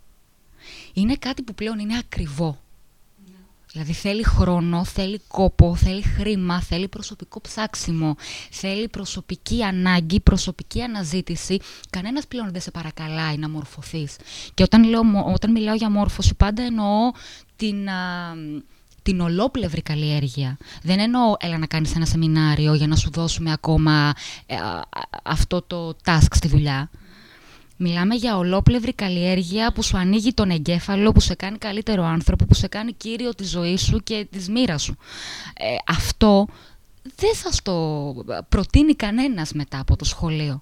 είναι κάτι που πλέον είναι ακριβό. Δηλαδή θέλει χρόνο, θέλει κόπο, θέλει χρήμα, θέλει προσωπικό ψάξιμο, θέλει προσωπική ανάγκη, προσωπική αναζήτηση. Κανένας πλέον δεν σε παρακαλάει να μορφωθείς. Και όταν, λέω, όταν μιλάω για μόρφωση πάντα εννοώ την την ολόπλευρη καλλιέργεια. Δεν εννοώ έλα να κάνεις ένα σεμινάριο για να σου δώσουμε ακόμα ε, αυτό το task στη δουλειά. Μιλάμε για ολόπλευρη καλλιέργεια που σου ανοίγει τον εγκέφαλο, που σε κάνει καλύτερο άνθρωπο, που σε κάνει κύριο της ζωής σου και της μοίρας σου. Ε, αυτό δεν θα στο προτείνει κανένας μετά από το σχολείο.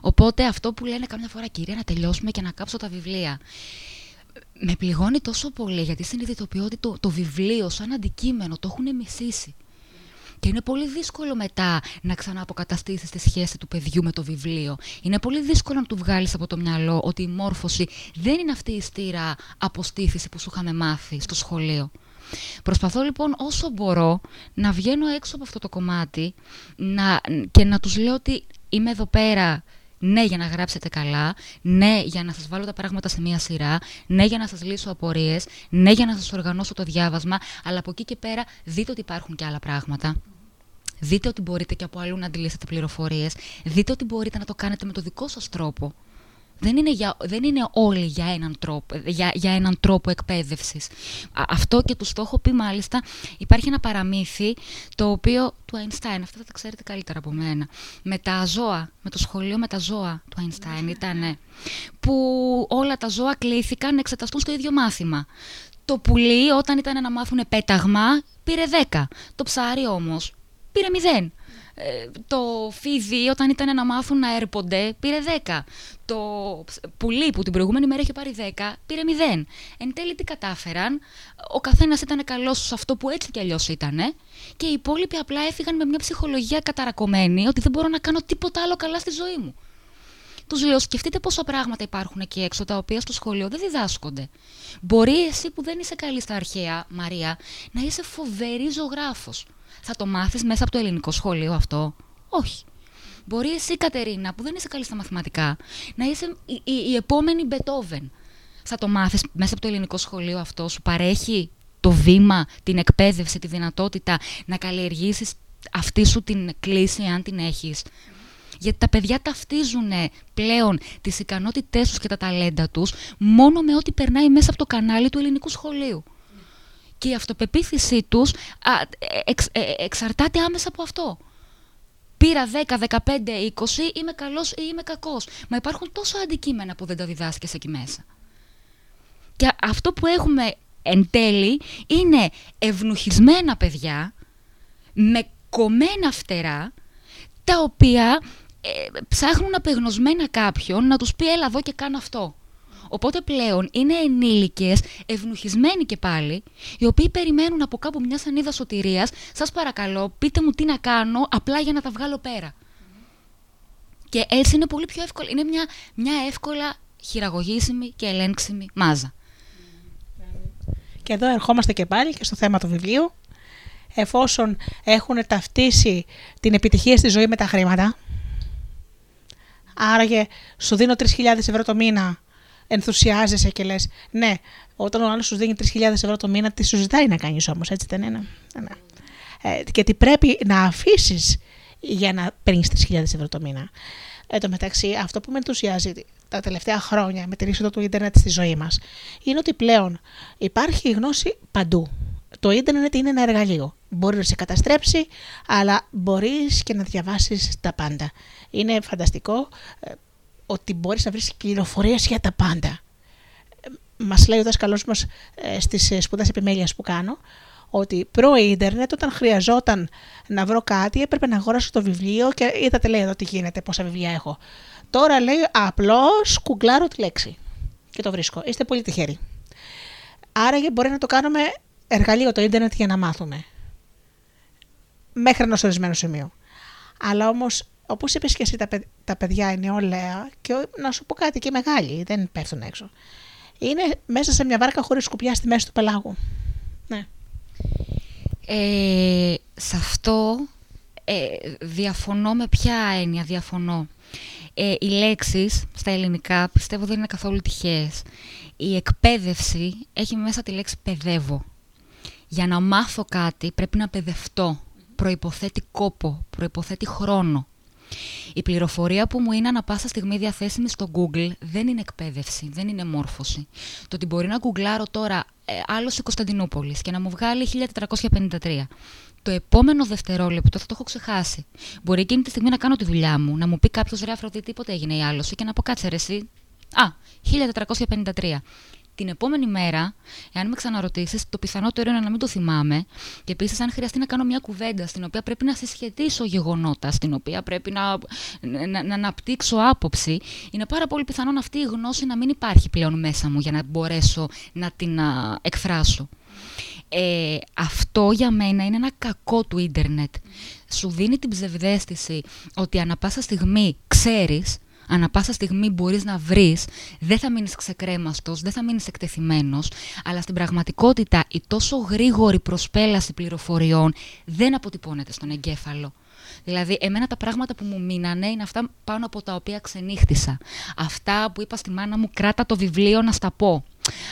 Οπότε αυτό που λένε καμιά φορά, κυρία, να τελειώσουμε και να κάψω τα βιβλία. Με πληγώνει τόσο πολύ γιατί συνειδητοποιώ ότι το, το βιβλίο σαν αντικείμενο το έχουν μισήσει. Και είναι πολύ δύσκολο μετά να ξανααποκαταστήσεις τη σχέση του παιδιού με το βιβλίο. Είναι πολύ δύσκολο να του βγάλεις από το μυαλό ότι η μόρφωση δεν είναι αυτή η στήρα αποστήθηση που σου είχαμε μάθει στο σχολείο. Προσπαθώ λοιπόν όσο μπορώ να βγαίνω έξω από αυτό το κομμάτι να, και να τους λέω ότι είμαι εδώ πέρα ναι για να γράψετε καλά, ναι για να σας βάλω τα πράγματα σε μία σειρά, ναι για να σας λύσω απορίες, ναι για να σας οργανώσω το διάβασμα, αλλά από εκεί και πέρα δείτε ότι υπάρχουν και άλλα πράγματα. Δείτε ότι μπορείτε και από αλλού να αντιλήσετε πληροφορίες. Δείτε ότι μπορείτε να το κάνετε με το δικό σας τρόπο. Δεν είναι, για, δεν είναι όλοι για έναν τρόπο, για, για έναν τρόπο εκπαίδευσης. αυτό και του το έχω πει μάλιστα. Υπάρχει ένα παραμύθι το οποίο του Einstein, αυτό θα τα ξέρετε καλύτερα από μένα. Με τα ζώα, με το σχολείο με τα ζώα του Einstein ήταν. Που όλα τα ζώα κλήθηκαν να εξεταστούν στο ίδιο μάθημα. Το πουλί όταν ήταν να μάθουν πέταγμα πήρε 10. Το ψάρι όμως πήρε 0. Ε, το φίδι όταν ήταν να μάθουν να έρπονται πήρε 10. Το πουλί που την προηγούμενη μέρα είχε πάρει 10 πήρε 0. Εν τέλει τι κατάφεραν, ο καθένας ήταν καλός σε αυτό που έτσι κι αλλιώς ήταν και οι υπόλοιποι απλά έφυγαν με μια ψυχολογία καταρακωμένη ότι δεν μπορώ να κάνω τίποτα άλλο καλά στη ζωή μου. Τους λέω: Σκεφτείτε πόσα πράγματα υπάρχουν εκεί έξω τα οποία στο σχολείο δεν διδάσκονται. Μπορεί εσύ που δεν είσαι καλή στα αρχαία, Μαρία, να είσαι φοβερή ζωγράφος θα το μάθεις μέσα από το ελληνικό σχολείο αυτό; Όχι. Μπορεί εσύ, Κατερίνα, που δεν είσαι καλή στα μαθηματικά, να είσαι η, η, η επόμενη Μπετόβεν. Θα το μάθεις μέσα από το ελληνικό σχολείο αυτό; Σου παρέχει το βήμα, την εκπαίδευση, τη δυνατότητα να καλλιεργήσεις αυτή σου την κλίση, αν την έχεις; Γιατί τα παιδιά ταυτίζουν πλέον τις ικανότητές τους και τα ταλέντα τους μόνο με ό,τι περνάει μέσα από το κανάλι του ελληνικού σχολείου και η αυτοπεποίθησή τους εξ, ε, εξαρτάται άμεσα από αυτό. Πήρα 10, 15, 20, είμαι καλός ή είμαι κακός. Μα υπάρχουν τόσα αντικείμενα που δεν τα διδάσκεις εκεί μέσα. Και αυτό που έχουμε εν τέλει είναι ευνουχισμένα παιδιά με κομμένα φτερά τα οποία ε, ψάχνουν απεγνωσμένα κάποιον να τους πει έλα εδώ και κάνω αυτό. Οπότε πλέον είναι ενήλικες, ευνουχισμένοι και πάλι, οι οποίοι περιμένουν από κάπου μια σανίδα σωτηρίας, σας παρακαλώ πείτε μου τι να κάνω απλά για να τα βγάλω πέρα. Και έτσι είναι πολύ πιο εύκολο. Είναι μια, μια εύκολα χειραγωγήσιμη και ελέγξιμη μάζα. Και εδώ ερχόμαστε και πάλι και στο θέμα του βιβλίου. Εφόσον έχουν ταυτίσει την επιτυχία στη ζωή με τα χρήματα, άραγε σου δίνω 3.000 ευρώ το μήνα ενθουσιάζεσαι και λες, ναι, όταν ο άλλος σου δίνει 3.000 ευρώ το μήνα, τι σου ζητάει να κάνεις όμως, έτσι δεν είναι; Ναι. Ε, και τι πρέπει να αφήσεις για να παίρνεις 3.000 ευρώ το μήνα. Εν τω μεταξύ, αυτό που με ενθουσιάζει τα τελευταία χρόνια με την είσοδο του ίντερνετ στη ζωή μας είναι ότι πλέον υπάρχει η γνώση παντού. Το ίντερνετ είναι ένα εργαλείο. Μπορεί να σε καταστρέψει, αλλά μπορείς και να διαβάσεις τα πάντα. Είναι φανταστικό ε, ότι μπορείς να βρεις πληροφορίες για τα πάντα. Μας λέει ο δάσκαλός μας ε, στις ε, σπουδές επιμέλειας που κάνω, ότι προ-ίντερνετ όταν χρειαζόταν να βρω κάτι έπρεπε να αγοράσω το βιβλίο και είδατε λέει εδώ τι γίνεται, πόσα βιβλία έχω. Τώρα λέει απλώς γκουγκλάρω τη λέξη και το βρίσκω. Είστε πολύ τυχεροί. Άρα μπορεί να το κάνουμε εργαλείο το ίντερνετ για να μάθουμε. Μέχρι ενός ορισμένου σημείο. Αλλά όμως Όπως είπες και εσύ, τα, παιδιά είναι όλα και να σου πω κάτι και μεγάλοι, δεν πέφτουν έξω. Είναι μέσα σε μια βάρκα χωρίς σκουπιά στη μέση του πελάγου. Ναι. Ε, σε αυτό ε, διαφωνώ με ποια έννοια διαφωνώ. Ε, οι λέξεις στα ελληνικά πιστεύω δεν είναι καθόλου τυχαίες. Η εκπαίδευση έχει μέσα τη λέξη παιδεύω. Για να μάθω κάτι πρέπει να παιδευτώ. Προϋποθέτει κόπο, προϋποθέτει χρόνο. Η πληροφορία που μου είναι ανα πάσα στιγμή διαθέσιμη στο Google δεν είναι εκπαίδευση, δεν είναι μόρφωση. Το ότι μπορεί να γκουγκλάρω τώρα ε, άλλος η Κωνσταντινούπολης και να μου βγάλει 1453. Το επόμενο δευτερόλεπτο θα το έχω ξεχάσει. Μπορεί εκείνη τη στιγμή να κάνω τη δουλειά μου, να μου πει κάποιος ρε Αφροδίτη, τίποτε έγινε η άλωση και να πω κάτσε ρε εσύ. Α, 1453. Την επόμενη μέρα, εάν με ξαναρωτήσεις, το πιθανότερο είναι να μην το θυμάμαι. Και επίσης, αν χρειαστεί να κάνω μια κουβέντα στην οποία πρέπει να συσχετήσω γεγονότα, στην οποία πρέπει να, να, να αναπτύξω άποψη, είναι πάρα πολύ πιθανόν αυτή η γνώση να μην υπάρχει πλέον μέσα μου για να μπορέσω να την α, εκφράσω. Ε, αυτό για μένα είναι ένα κακό του ίντερνετ. Σου δίνει την ψευδέστηση ότι ανα πάσα στιγμή ξέρεις Ανά πάσα στιγμή μπορείς να βρεις, δεν θα μείνεις ξεκρέμαστος, δεν θα μείνεις εκτεθειμένος, αλλά στην πραγματικότητα η τόσο γρήγορη προσπέλαση πληροφοριών δεν αποτυπώνεται στον εγκέφαλο. Δηλαδή, εμένα τα πράγματα που μου μείνανε είναι αυτά πάνω από τα οποία ξενύχτησα. Αυτά που είπα στη μάνα μου, κράτα το βιβλίο να στα πω.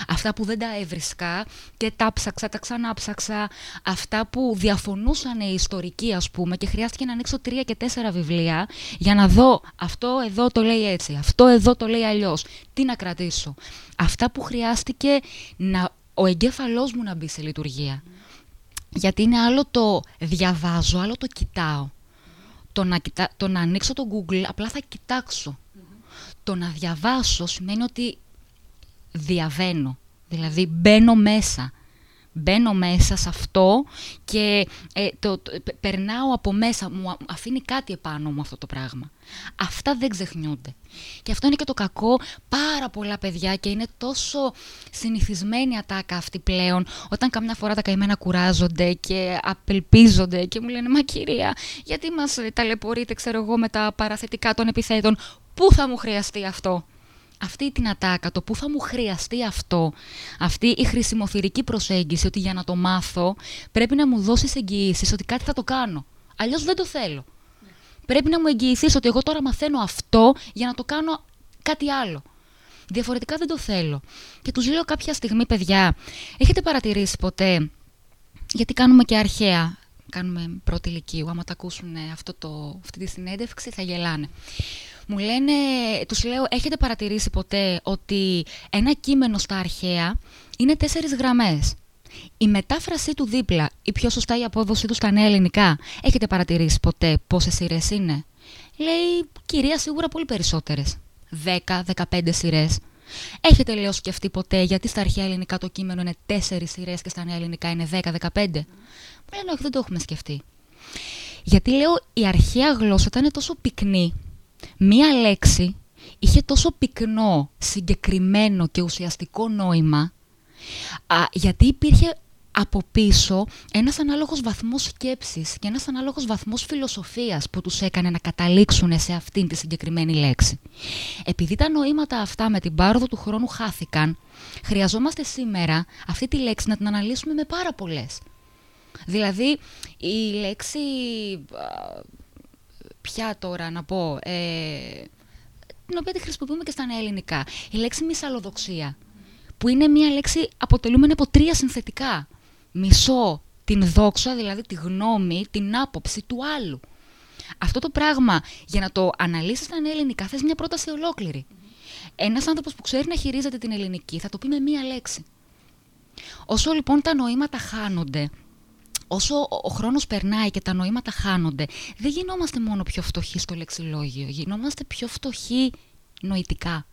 Αυτά που δεν τα έβρισκα και τα ψάξα, τα ξανάψαξα. Αυτά που διαφωνούσαν οι ιστορικοί, ας πούμε, και χρειάστηκε να ανοίξω τρία και τέσσερα βιβλία για να δω αυτό εδώ το λέει έτσι, αυτό εδώ το λέει αλλιώς. Τι να κρατήσω; Αυτά που χρειάστηκε να, ο εγκέφαλός μου να μπει σε λειτουργία. Γιατί είναι άλλο το διαβάζω, άλλο το κοιτάω. Το να, το να ανοίξω το Google απλά θα κοιτάξω. Το να διαβάσω σημαίνει ότι διαβαίνω. Δηλαδή μπαίνω μέσα. Μπαίνω μέσα σε αυτό και ε, το, περνάω από μέσα, μου αφήνει κάτι επάνω μου αυτό το πράγμα. Αυτά δεν ξεχνιούνται. Και αυτό είναι και το κακό πάρα πολλά παιδιά και είναι τόσο συνηθισμένη ατάκα αυτή πλέον όταν καμιά φορά τα καημένα κουράζονται και απελπίζονται και μου λένε «Μα κυρία, γιατί μας ταλαιπωρείτε, ξέρω εγώ, με τα παραθετικά των επιθέτων, πού θα μου χρειαστεί αυτό» αυτή την ατάκα, το που θα μου χρειαστεί αυτό, αυτή η χρησιμοθυρική προσέγγιση ότι για να το μάθω πρέπει να μου δώσεις εγγυήσεις ότι κάτι θα το κάνω. Αλλιώς δεν το θέλω. Πρέπει να μου εγγυηθείς ότι εγώ τώρα μαθαίνω αυτό για να το κάνω κάτι άλλο. Διαφορετικά δεν το θέλω. Και τους λέω κάποια στιγμή, παιδιά, έχετε παρατηρήσει ποτέ, γιατί κάνουμε και αρχαία, κάνουμε πρώτη ηλικίου, άμα τα ακούσουν αυτό το, αυτή τη συνέντευξη θα γελάνε. Μου λένε, τους λέω, έχετε παρατηρήσει ποτέ ότι ένα κείμενο στα αρχαία είναι τέσσερις γραμμές; Η μετάφρασή του δίπλα, η πιο σωστά η απόδοσή του στα νέα ελληνικά, έχετε παρατηρήσει ποτέ πόσες σειρές είναι; Λέει, κυρία, σίγουρα πολύ περισσότερες. 10-15 σειρές. Έχετε, λέω, σκεφτεί ποτέ γιατί στα αρχαία ελληνικά το κείμενο είναι 4 σειρές και στα νέα ελληνικά είναι 10-15. Μου λένε, όχι, δεν το έχουμε σκεφτεί. Γιατί λέω, η αρχαία γλώσσα ήταν τόσο πυκνή μία λέξη είχε τόσο πυκνό, συγκεκριμένο και ουσιαστικό νόημα, α, γιατί υπήρχε από πίσω ένας ανάλογος βαθμός σκέψης και ένας ανάλογος βαθμός φιλοσοφίας που τους έκανε να καταλήξουν σε αυτήν τη συγκεκριμένη λέξη. Επειδή τα νοήματα αυτά με την πάροδο του χρόνου χάθηκαν, χρειαζόμαστε σήμερα αυτή τη λέξη να την αναλύσουμε με πάρα πολλές. Δηλαδή, η λέξη πια τώρα να πω, ε, την οποία τη χρησιμοποιούμε και στα νέα ελληνικά. Η λέξη μισαλλοδοξία, που είναι μια λέξη αποτελούμενη από τρία συνθετικά. Μισό, την δόξα, δηλαδή τη γνώμη, την άποψη του άλλου. Αυτό το πράγμα, για να το αναλύσεις στα νέα ελληνικά, θες μια πρόταση ολόκληρη. Ένας άνθρωπος που ξέρει να χειρίζεται την ελληνική θα το πει με μία λέξη. Όσο λοιπόν τα νοήματα χάνονται, όσο ο χρόνος περνάει και τα νοήματα χάνονται, δεν γινόμαστε μόνο πιο φτωχοί στο λεξιλόγιο, γινόμαστε πιο φτωχοί νοητικά,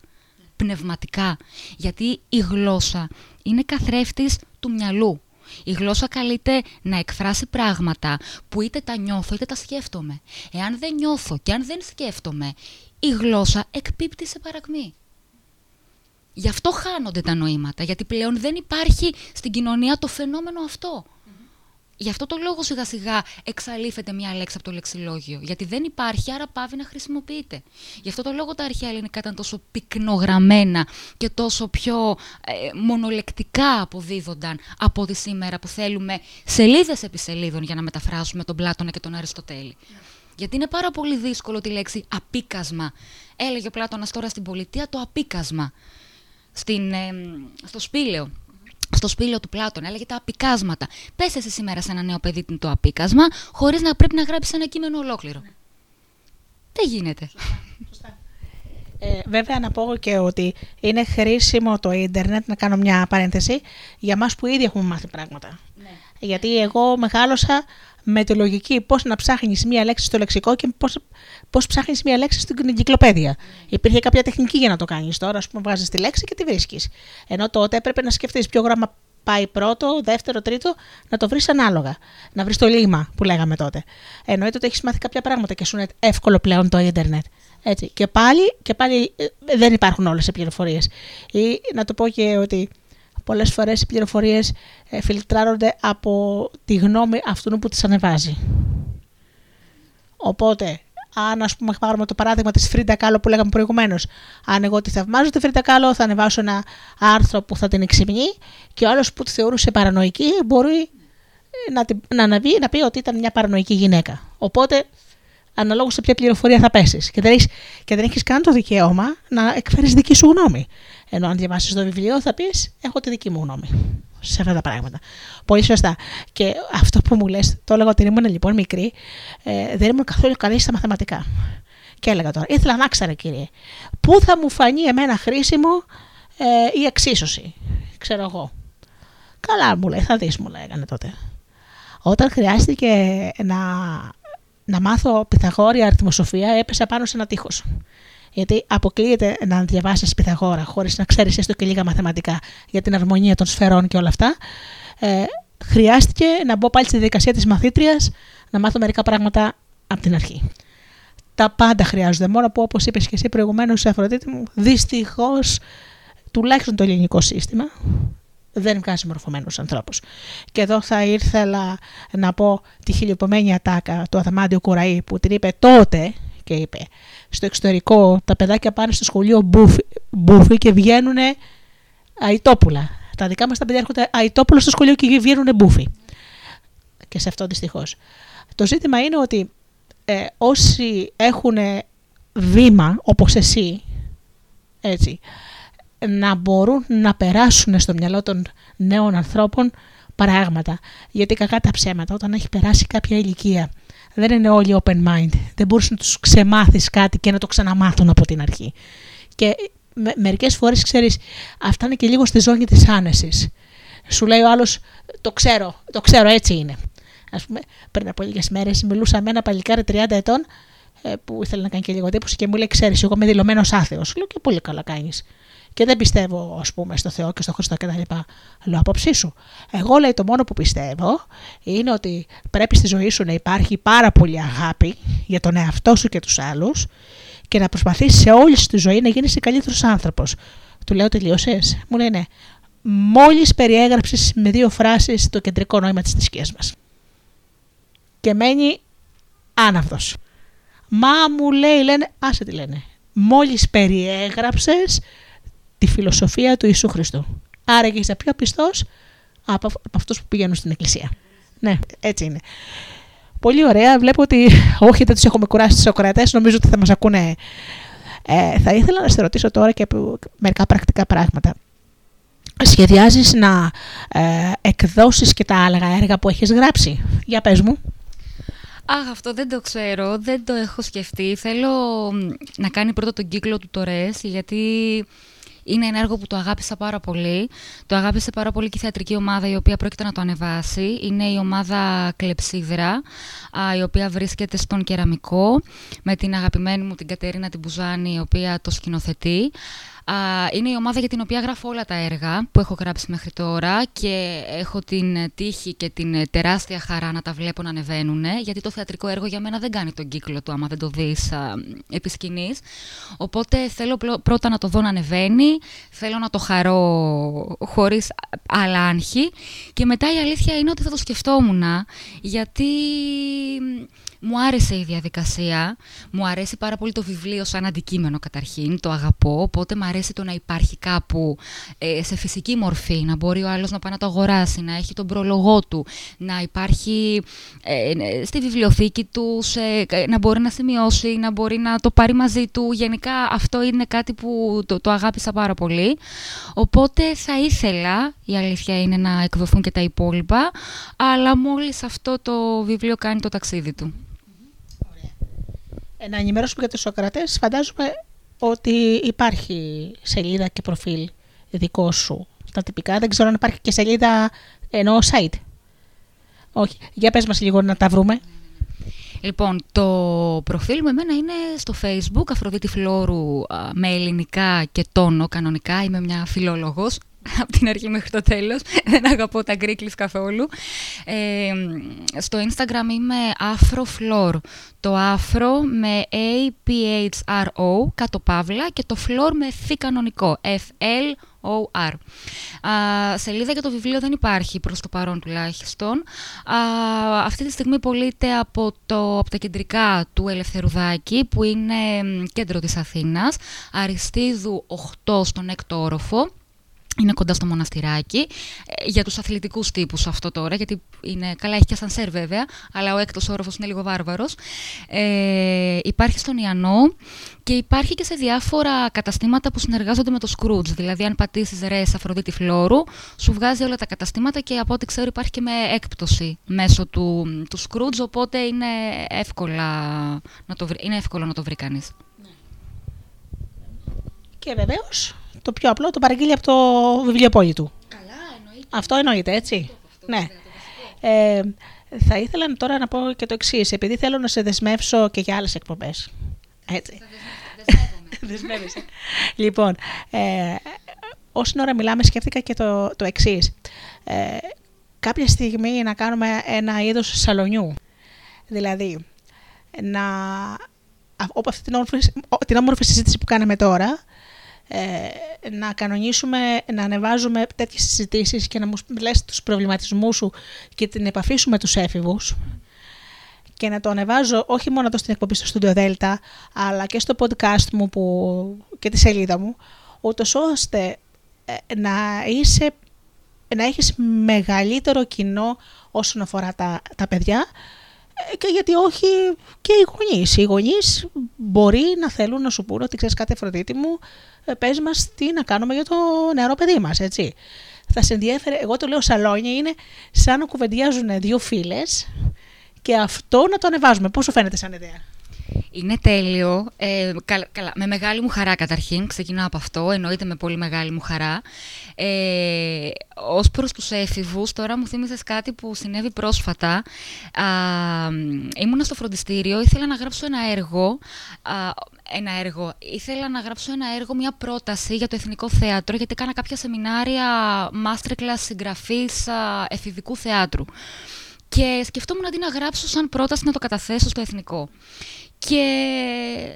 πνευματικά. Γιατί η γλώσσα είναι καθρέφτης του μυαλού. Η γλώσσα καλείται να εκφράσει πράγματα που είτε τα νιώθω είτε τα σκέφτομαι. Εάν δεν νιώθω και αν δεν σκέφτομαι, η γλώσσα εκπίπτει σε παρακμή. Γι' αυτό χάνονται τα νοήματα, γιατί πλέον δεν υπάρχει στην κοινωνία το φαινόμενο αυτό. Γι' αυτό το λόγο σιγά σιγά εξαλείφεται μια λέξη από το λεξιλόγιο. Γιατί δεν υπάρχει, άρα πάβει να χρησιμοποιείται. Γι' αυτό το λόγο τα αρχαία ελληνικά ήταν τόσο πυκνογραμμένα και τόσο πιο ε, μονολεκτικά αποδίδονταν από ότι σήμερα που θέλουμε σελίδες επί σελίδων για να μεταφράσουμε τον Πλάτωνα και τον Αριστοτέλη. Γιατί είναι πάρα πολύ δύσκολο τη λέξη απίκασμα. Έλεγε ο Πλάτωνας τώρα στην πολιτεία το απίκασμα. Στην, ε, στο σπήλαιο στο σπήλαιο του Πλάτων, έλεγε τα απικάσματα. Πες εσύ σήμερα σε ένα νέο παιδί το απίκασμα, χωρίς να πρέπει να γράψεις ένα κείμενο ολόκληρο. Δεν γίνεται. Ε, βέβαια να πω και ότι είναι χρήσιμο το ίντερνετ, να κάνω μια παρένθεση, για μας που ήδη έχουμε μάθει πράγματα. Ναι. Γιατί εγώ μεγάλωσα με τη λογική πώς να ψάχνεις μία λέξη στο λεξικό και πώς πώς ψάχνεις μία λέξη στην εγκυκλοπαίδεια. Υπήρχε κάποια τεχνική για να το κάνεις τώρα. Α πούμε, βγάζεις τη λέξη και τη βρίσκεις. Ενώ τότε έπρεπε να σκεφτείς ποιο γράμμα πάει πρώτο, δεύτερο, τρίτο, να το βρεις ανάλογα. Να βρεις το λίμα που λέγαμε τότε. Εννοείται ότι έχεις μάθει κάποια πράγματα και σου είναι εύκολο πλέον το Ιντερνετ. Έτσι. Και πάλι, και πάλι ε, δεν υπάρχουν όλες οι πληροφορίες. Ή να το πω και ότι πολλές φορές οι πληροφορίες ε, φιλτράρονται από τη γνώμη αυτού που τις ανεβάζει. Οπότε, αν ας πούμε πάρουμε το παράδειγμα της Φρίντα Κάλο που λέγαμε προηγουμένως, αν εγώ τη θαυμάζω τη Φρίντα Κάλο θα ανεβάσω ένα άρθρο που θα την εξυμνεί και ο άλλος που τη θεωρούσε παρανοϊκή μπορεί να, να, αναβεί, να πει ότι ήταν μια παρανοϊκή γυναίκα. Οπότε αναλόγως σε ποια πληροφορία θα πέσεις. Και δεν έχεις και δεν έχεις καν το δικαίωμα να εκφέρεις δική σου γνώμη. Ενώ αν διαβάσεις το βιβλίο, θα πεις: Έχω τη δική μου γνώμη σε αυτά τα πράγματα. Πολύ σωστά. Και αυτό που μου λες, το έλεγα ότι ήμουν λοιπόν μικρή, ε, δεν ήμουν καθόλου καλή στα μαθηματικά. Και έλεγα τώρα, ήθελα να ξέρω κύριε, πού θα μου φανεί εμένα χρήσιμο ε, η εξίσωση. Ξέρω εγώ. Καλά μου λέει, θα δεις μου λέγανε τότε. Όταν χρειάστηκε να να μάθω Πυθαγόρια αριθμοσοφία έπεσα πάνω σε ένα τείχος. Γιατί αποκλείεται να διαβάσεις Πυθαγόρα χωρίς να ξέρεις έστω και λίγα μαθηματικά για την αρμονία των σφαιρών και όλα αυτά. Ε, χρειάστηκε να μπω πάλι στη διαδικασία της μαθήτριας να μάθω μερικά πράγματα από την αρχή. Τα πάντα χρειάζονται. Μόνο που, όπως είπες και εσύ προηγουμένως, Αφροδίτη μου, δυστυχώς τουλάχιστον το ελληνικό σύστημα δεν βγάζει μορφωμένους ανθρώπους. Και εδώ θα ήθελα να πω τη χιλιοπομένη ατάκα του Αδαμάντιου Κουραή που την είπε τότε και είπε στο εξωτερικό τα παιδάκια πάνε στο σχολείο μπούφι, μπούφι και βγαίνουν αητόπουλα. Τα δικά μας τα παιδιά έρχονται αητόπουλα στο σχολείο και βγαίνουν μπούφι. Και σε αυτό δυστυχώς. Το ζήτημα είναι ότι ε, όσοι έχουν βήμα όπως εσύ, έτσι, να μπορούν να περάσουν στο μυαλό των νέων ανθρώπων πράγματα. Γιατί κακά τα ψέματα, όταν έχει περάσει κάποια ηλικία, δεν είναι όλοι open mind. Δεν μπορείς να τους ξεμάθεις κάτι και να το ξαναμάθουν από την αρχή. Και με, μερικές φορές ξέρεις, αυτά είναι και λίγο στη ζώνη της άνεσης. Σου λέει ο άλλος, το ξέρω, το ξέρω, έτσι είναι. Ας πούμε, πριν από λίγες μέρες μιλούσα με ένα παλικάρι 30 ετών ε, που ήθελε να κάνει και λίγο εντύπωση και μου λέει: Ξέρεις, εγώ είμαι δηλωμένος άθεος. Λέω και πολύ καλά κάνεις και δεν πιστεύω, ας πούμε, στο Θεό και στο Χριστό κτλ. Λέω απόψη σου. Εγώ λέει το μόνο που πιστεύω είναι ότι πρέπει στη ζωή σου να υπάρχει πάρα πολύ αγάπη για τον εαυτό σου και τους άλλους και να προσπαθήσει σε όλη τη ζωή να γίνεις καλύτερος άνθρωπος. Του λέω τελείωσες. Μου λέει ναι. Μόλις περιέγραψες με δύο φράσεις το κεντρικό νόημα της θρησκείας μας. Και μένει άναυδος. Μα μου λέει, λένε, άσε τι λένε. Μόλις περιέγραψες τη φιλοσοφία του Ιησού Χριστού. Άρα και είσαι πιο πιστός από, από αυτούς που πηγαίνουν στην εκκλησία. Ναι, έτσι είναι. Πολύ ωραία. Βλέπω ότι όχι δεν τους έχουμε κουράσει τους ακροατέ. Νομίζω ότι θα μας ακούνε. Ε, θα ήθελα να σε ρωτήσω τώρα και μερικά πρακτικά πράγματα. Σχεδιάζεις να ε, εκδώσεις και τα άλλα έργα που έχεις γράψει; Για πες μου. Αχ, αυτό δεν το ξέρω, δεν το έχω σκεφτεί. Θέλω να κάνει πρώτα τον κύκλο του Τωρές, γιατί είναι ένα έργο που το αγάπησα πάρα πολύ. Το αγάπησε πάρα πολύ και η θεατρική ομάδα η οποία πρόκειται να το ανεβάσει. Είναι η ομάδα Κλεψίδρα, η οποία βρίσκεται στον Κεραμικό, με την αγαπημένη μου την Κατερίνα την Μπουζάνη, η οποία το σκηνοθετεί είναι η ομάδα για την οποία γράφω όλα τα έργα που έχω γράψει μέχρι τώρα και έχω την τύχη και την τεράστια χαρά να τα βλέπω να ανεβαίνουν γιατί το θεατρικό έργο για μένα δεν κάνει τον κύκλο του άμα δεν το δεις α, επί σκηνής. Οπότε θέλω πρώτα να το δω να ανεβαίνει, θέλω να το χαρώ χωρίς άλλα άγχη και μετά η αλήθεια είναι ότι θα το σκεφτόμουν γιατί μου άρεσε η διαδικασία, μου αρέσει πάρα πολύ το βιβλίο σαν αντικείμενο καταρχήν, το αγαπώ, οπότε μου αρέσει το να υπάρχει κάπου ε, σε φυσική μορφή, να μπορεί ο άλλος να πάει να το αγοράσει, να έχει τον προλογό του, να υπάρχει ε, ε, στη βιβλιοθήκη του, σε, να μπορεί να σημειώσει, να μπορεί να το πάρει μαζί του. Γενικά αυτό είναι κάτι που το, το αγάπησα πάρα πολύ. Οπότε θα ήθελα, η αλήθεια είναι να εκδοθούν και τα υπόλοιπα, αλλά μόλις αυτό το βιβλίο κάνει το ταξίδι του. Ε, να ενημερώσουμε για τους Σοκρατές, φαντάζομαι ότι υπάρχει σελίδα και προφίλ δικό σου στα τυπικά. Δεν ξέρω αν υπάρχει και σελίδα εννοώ site. Όχι. Για πες μας λίγο να τα βρούμε. Λοιπόν, το προφίλ μου εμένα είναι στο facebook Αφροδίτη Φλόρου με ελληνικά και τόνο κανονικά. Είμαι μια φιλόλογος από την αρχή μέχρι το τέλος. Δεν αγαπώ τα γκρίκλις καθόλου. Ε, στο Instagram είμαι Afroflor. Το Afro με A-P-H-R-O, κάτω παύλα, και το Flor με θ κανονικό, F-L-O-R. σελίδα για το βιβλίο δεν υπάρχει προς το παρόν τουλάχιστον. Α, αυτή τη στιγμή πωλείται από, το, από τα κεντρικά του Ελευθερουδάκη, που είναι κέντρο της Αθήνας, Αριστίδου 8 στον έκτο όροφο είναι κοντά στο μοναστηράκι. Ε, για τους αθλητικούς τύπους αυτό τώρα, γιατί είναι, καλά έχει και ασανσέρ βέβαια, αλλά ο έκτος όροφος είναι λίγο βάρβαρος. Ε, υπάρχει στον Ιαννό και υπάρχει και σε διάφορα καταστήματα που συνεργάζονται με το Scrooge. Δηλαδή, αν πατήσεις ρες Αφροδίτη Φλόρου, σου βγάζει όλα τα καταστήματα και από ό,τι ξέρω υπάρχει και με έκπτωση μέσω του, του Scrooge, οπότε είναι, εύκολα να το, είναι εύκολο να το βρει κανείς. Και βεβαίως το πιο απλό, το παραγγείλει από το βιβλιοπόλι του. Καλά, εννοείται. Αυτό εννοείται, έτσι. ναι. Ε, θα ήθελα τώρα να πω και το εξής, επειδή θέλω να σε δεσμεύσω και για άλλες εκπομπές. Έτσι. Δεσμεύεσαι. λοιπόν, ε, όση ώρα μιλάμε, σκέφτηκα και το, το εξής. Ε, κάποια στιγμή να κάνουμε ένα είδος σαλονιού. Δηλαδή, να, από αυτή την όμορφη, την όμορφη συζήτηση που κάναμε τώρα, ε, να κανονίσουμε, να ανεβάζουμε τέτοιες συζητήσεις και να μου λες τους προβληματισμούς σου και την επαφή σου με τους έφηβους και να το ανεβάζω όχι μόνο εδώ στην εκπομπή στο Studio Delta αλλά και στο podcast μου που, και τη σελίδα μου ούτως ώστε ε, να είσαι να έχεις μεγαλύτερο κοινό όσον αφορά τα, τα παιδιά ε, και γιατί όχι και οι γονείς. Οι γονείς μπορεί να θέλουν να σου πούνε ότι ξέρεις κάτι Αφροδίτη μου, ε, πες μας τι να κάνουμε για το νεαρό παιδί μας, έτσι. Θα σε ενδιαφέρει, εγώ το λέω σαλόνια, είναι σαν να κουβεντιάζουν δύο φίλες και αυτό να το ανεβάζουμε. Πώς σου φαίνεται σαν ιδέα; Είναι τέλειο. Ε, καλά, με μεγάλη μου χαρά καταρχήν, ξεκινάω από αυτό, εννοείται με πολύ μεγάλη μου χαρά. Ε, ως προς τους έφηβους, τώρα μου θύμισες κάτι που συνέβη πρόσφατα. Α, ήμουνα στο φροντιστήριο, ήθελα να γράψω ένα έργο, α, ένα έργο, ήθελα να γράψω ένα έργο, μια πρόταση για το Εθνικό Θέατρο, γιατί έκανα κάποια σεμινάρια masterclass συγγραφής εφηβικού θεάτρου. Και σκεφτόμουν αντί να γράψω σαν πρόταση να το καταθέσω στο εθνικό. Και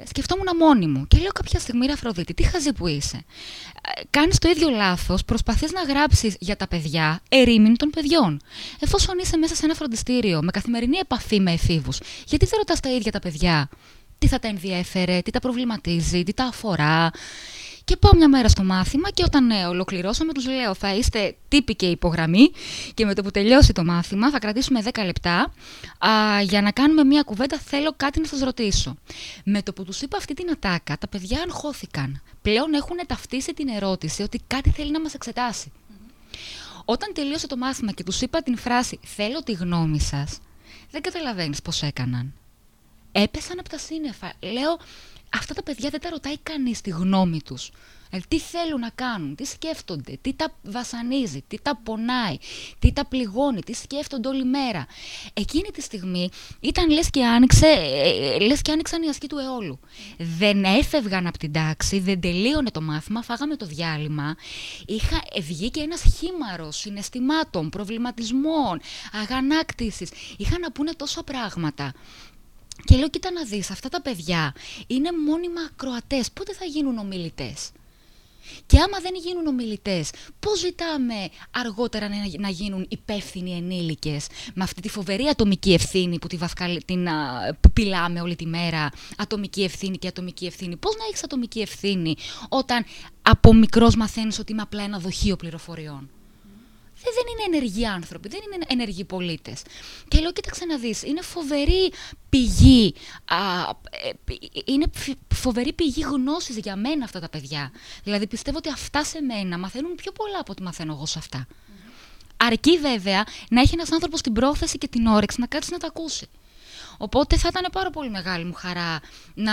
σκεφτόμουν μόνη μου. Και λέω κάποια στιγμή, ρε Αφροδίτη, τι χαζή που είσαι. Ε, Κάνεις το ίδιο λάθος, προσπαθείς να γράψεις για τα παιδιά ερήμην των παιδιών. Εφόσον είσαι μέσα σε ένα φροντιστήριο με καθημερινή επαφή με εφήβους, γιατί δεν ρωτάς τα ίδια τα παιδιά τι θα τα ενδιέφερε, τι τα προβληματίζει, τι τα αφορά. Και πάω μια μέρα στο μάθημα και όταν ε, ολοκληρώσαμε τους λέω θα είστε τύποι και υπογραμμή και με το που τελειώσει το μάθημα θα κρατήσουμε 10 λεπτά α, για να κάνουμε μια κουβέντα θέλω κάτι να σας ρωτήσω. Με το που τους είπα αυτή την ατάκα τα παιδιά αγχώθηκαν. Πλέον έχουν ταυτίσει την ερώτηση ότι κάτι θέλει να μας εξετάσει. Όταν τελείωσε το μάθημα και τους είπα την φράση θέλω τη γνώμη σας δεν καταλαβαίνεις πώς έκαναν. Έπεσαν από τα σύννεφα. Λέω, αυτά τα παιδιά δεν τα ρωτάει κανείς τη γνώμη τους. Δηλαδή, τι θέλουν να κάνουν, τι σκέφτονται, τι τα βασανίζει, τι τα πονάει, τι τα πληγώνει, τι σκέφτονται όλη μέρα. Εκείνη τη στιγμή ήταν λες και, άνοιξε, ε, λες και άνοιξαν οι ασκοί του αιώλου. Δεν έφευγαν από την τάξη, δεν τελείωνε το μάθημα, φάγαμε το διάλειμμα. Είχα, βγει και ένας χήμαρος συναισθημάτων, προβληματισμών, αγανάκτησης. Είχαν να πούνε τόσα πράγματα. Και λέω, κοίτα να δεις, αυτά τα παιδιά είναι μόνιμα ακροατές. Πότε θα γίνουν ομιλητές; Και άμα δεν γίνουν ομιλητές, πώς ζητάμε αργότερα να γίνουν υπεύθυνοι ενήλικες με αυτή τη φοβερή ατομική ευθύνη που, τη την, που πιλάμε όλη τη μέρα, ατομική ευθύνη και ατομική ευθύνη. Πώς να έχεις ατομική ευθύνη όταν από μικρός μαθαίνεις ότι είμαι απλά ένα δοχείο πληροφοριών; Ε, δεν είναι ενεργοί άνθρωποι, δεν είναι ενεργοί πολίτες. Και λέω, κοίταξε να δεις, είναι φοβερή πηγή, α, ε, είναι φοβερή πηγή γνώσης για μένα αυτά τα παιδιά. Δηλαδή πιστεύω ότι αυτά σε μένα μαθαίνουν πιο πολλά από ό,τι μαθαίνω εγώ σε αυτά. Αρκεί βέβαια να έχει ένας άνθρωπος την πρόθεση και την όρεξη να κάτσει να τα ακούσει. Οπότε θα ήταν πάρα πολύ μεγάλη μου χαρά να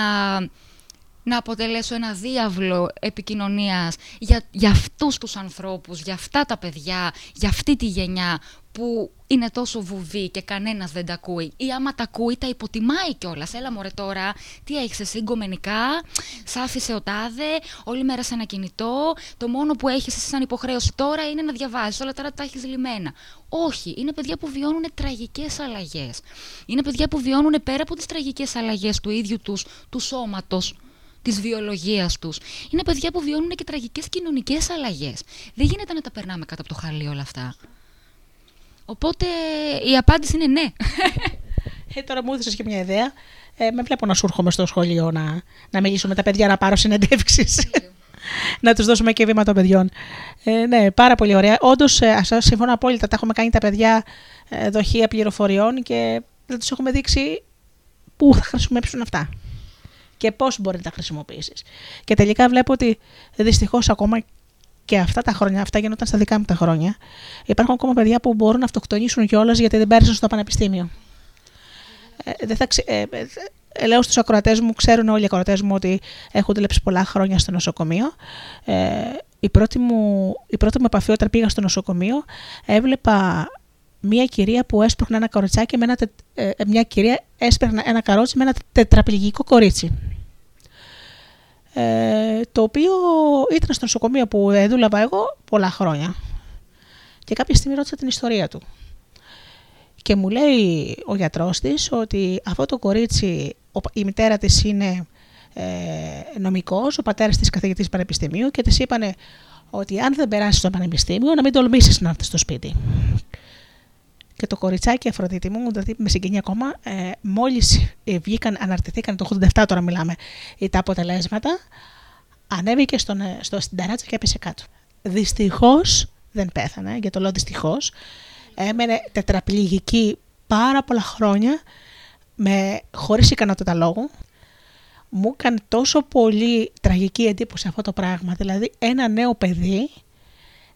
να αποτελέσω ένα διάβλο επικοινωνίας για, για αυτούς τους ανθρώπους, για αυτά τα παιδιά, για αυτή τη γενιά που είναι τόσο βουβή και κανένας δεν τα ακούει. Ή άμα τα ακούει, τα υποτιμάει κιόλας. Έλα μωρέ τώρα, τι έχεις εσύ γκομενικά, σ' άφησε ο τάδε, όλη μέρα σε ένα κινητό. Το μόνο που έχεις εσύ σαν υποχρέωση τώρα είναι να διαβάζει. Όλα τώρα τα έχεις λυμμένα. Όχι, είναι παιδιά που βιώνουν τραγικές αλλαγές. Είναι παιδιά που βιώνουν πέρα από τις τραγικές αλλαγές του ίδιου τους του σώματος της βιολογίας τους. Είναι παιδιά που βιώνουν και τραγικές κοινωνικές αλλαγές. Δεν γίνεται να τα περνάμε κάτω από το χαλί όλα αυτά. Οπότε η απάντηση είναι ναι. Ε, τώρα μου έδωσες και μια ιδέα. Ε, με βλέπω να σου έρχομαι στο σχολείο να, να μιλήσω με τα παιδιά, να πάρω συνεντεύξεις. να τους δώσουμε και βήμα των παιδιών. Ε, ναι, πάρα πολύ ωραία. Όντως, ε, συμφωνώ απόλυτα. Τα έχουμε κάνει τα παιδιά ε, δοχεία πληροφοριών και δεν τους έχουμε δείξει πού θα χρησιμοποιήσουν αυτά και πώς μπορεί να τα χρησιμοποιήσεις. Και τελικά βλέπω ότι δυστυχώς ακόμα και αυτά τα χρόνια, αυτά γίνονταν στα δικά μου τα χρόνια, υπάρχουν ακόμα παιδιά που μπορούν να αυτοκτονήσουν κιόλας γιατί δεν πέρασαν στο πανεπιστήμιο. Ε, δεν θα ξε... ε, ε, λέω στους ακροατές μου, ξέρουν όλοι οι ακροατές μου ότι έχω δουλέψει πολλά χρόνια στο νοσοκομείο. Ε, η, πρώτη μου, η πρώτη μου επαφή όταν πήγα στο νοσοκομείο έβλεπα μια κυρία που έσπρωχνε ένα καροτσάκι με ένα, ε, μια κυρία έσπρωχνε ένα καρότσι με ένα τετραπληγικό κορίτσι. Ε, το οποίο ήταν στο νοσοκομείο που δούλευα εγώ πολλά χρόνια. Και κάποια στιγμή ρώτησα την ιστορία του. Και μου λέει ο γιατρός της ότι αυτό το κορίτσι, η μητέρα της είναι ε, νομικός, ο πατέρας της καθηγητής πανεπιστημίου και της είπανε ότι αν δεν περάσεις στο πανεπιστήμιο να μην τολμήσεις να έρθεις στο σπίτι. Και το κοριτσάκι Αφροδίτη μου, δηλαδή με συγγενή ακόμα, ε, μόλις ε, βγήκαν, αναρτηθήκαν το 87 τώρα μιλάμε, τα αποτελέσματα, ανέβηκε στον, ε, στο, στην ταράτσα και έπεσε κάτω. Δυστυχώς δεν πέθανε, για το λέω δυστυχώς. Έμενε τετραπληγική πάρα πολλά χρόνια, με, χωρίς ικανότητα λόγου. Μου έκανε τόσο πολύ τραγική εντύπωση αυτό το πράγμα. Δηλαδή ένα νέο παιδί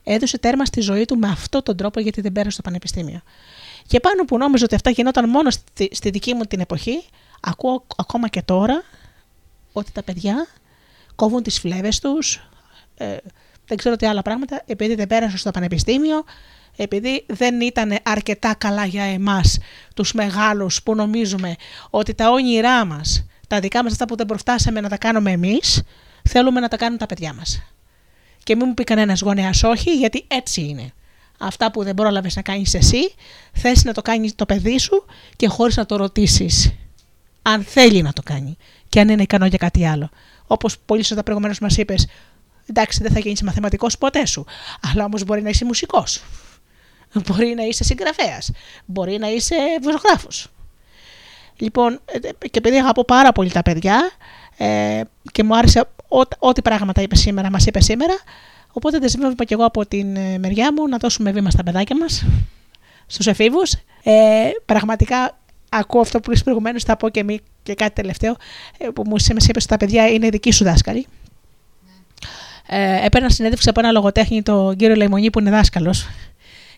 έδωσε τέρμα στη ζωή του με αυτόν τον τρόπο γιατί δεν πέρασε στο πανεπιστήμιο. Και πάνω που νόμιζα ότι αυτά γινόταν μόνο στη, στη δική μου την εποχή, ακούω ακόμα και τώρα ότι τα παιδιά κόβουν τις φλέβες τους, ε, δεν ξέρω τι άλλα πράγματα, επειδή δεν πέρασαν στο πανεπιστήμιο, επειδή δεν ήταν αρκετά καλά για εμάς τους μεγάλους που νομίζουμε ότι τα όνειρά μας, τα δικά μας αυτά που δεν προφτάσαμε να τα κάνουμε εμείς, θέλουμε να τα κάνουν τα παιδιά μας. Και μην μου πει κανένας γονέας όχι, γιατί έτσι είναι. Αυτά που δεν πρόλαβες να κάνεις εσύ, θες να το κάνει το παιδί σου και χωρίς να το ρωτήσεις αν θέλει να το κάνει και αν είναι ικανό για κάτι άλλο. Όπως πολύ σωστά προηγουμένως μας είπες, εντάξει, δεν θα γίνεις μαθηματικός ποτέ σου, αλλά όμως μπορεί να είσαι μουσικός. Μπορεί να είσαι συγγραφέας. Μπορεί να είσαι βοηθογράφο. Λοιπόν, ε, και επειδή αγαπώ πάρα πολύ τα παιδιά ε, και μου άρεσε ό,τι πράγματα είπε σήμερα, μας είπε σήμερα. Οπότε δεσμεύομαι και εγώ από την ε, μεριά μου να δώσουμε βήμα στα παιδάκια μας, στους εφήβους. Ε, πραγματικά ακούω αυτό που είπε προηγουμένως, θα πω και, μη, και κάτι τελευταίο ε, που μου είπε ότι τα παιδιά είναι δικοί σου δάσκαλοι. Ε, έπαιρνα συνέντευξη από ένα λογοτέχνη, τον κύριο Λαϊμονή, που είναι δάσκαλος,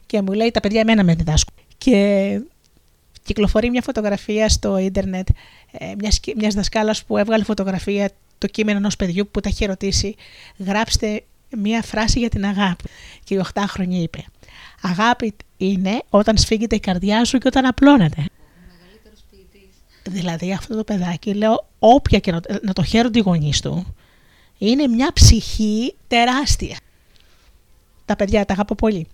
και μου λέει: Τα παιδιά εμένα με διδάσκουν. Και κυκλοφορεί μια φωτογραφία στο ίντερνετ ε, μιας, μιας δασκάλας που έβγαλε φωτογραφία το κείμενο ενός παιδιού που τα είχε ρωτήσει, γράψτε μία φράση για την αγάπη. Και η 8χρονη είπε: Αγάπη είναι όταν σφίγγεται η καρδιά σου και όταν απλώνεται. Δηλαδή αυτό το παιδάκι, λέω, όποια και να το χαίρονται οι γονείς του, είναι μια ψυχή τεράστια. Τα παιδιά τα αγαπώ πολύ.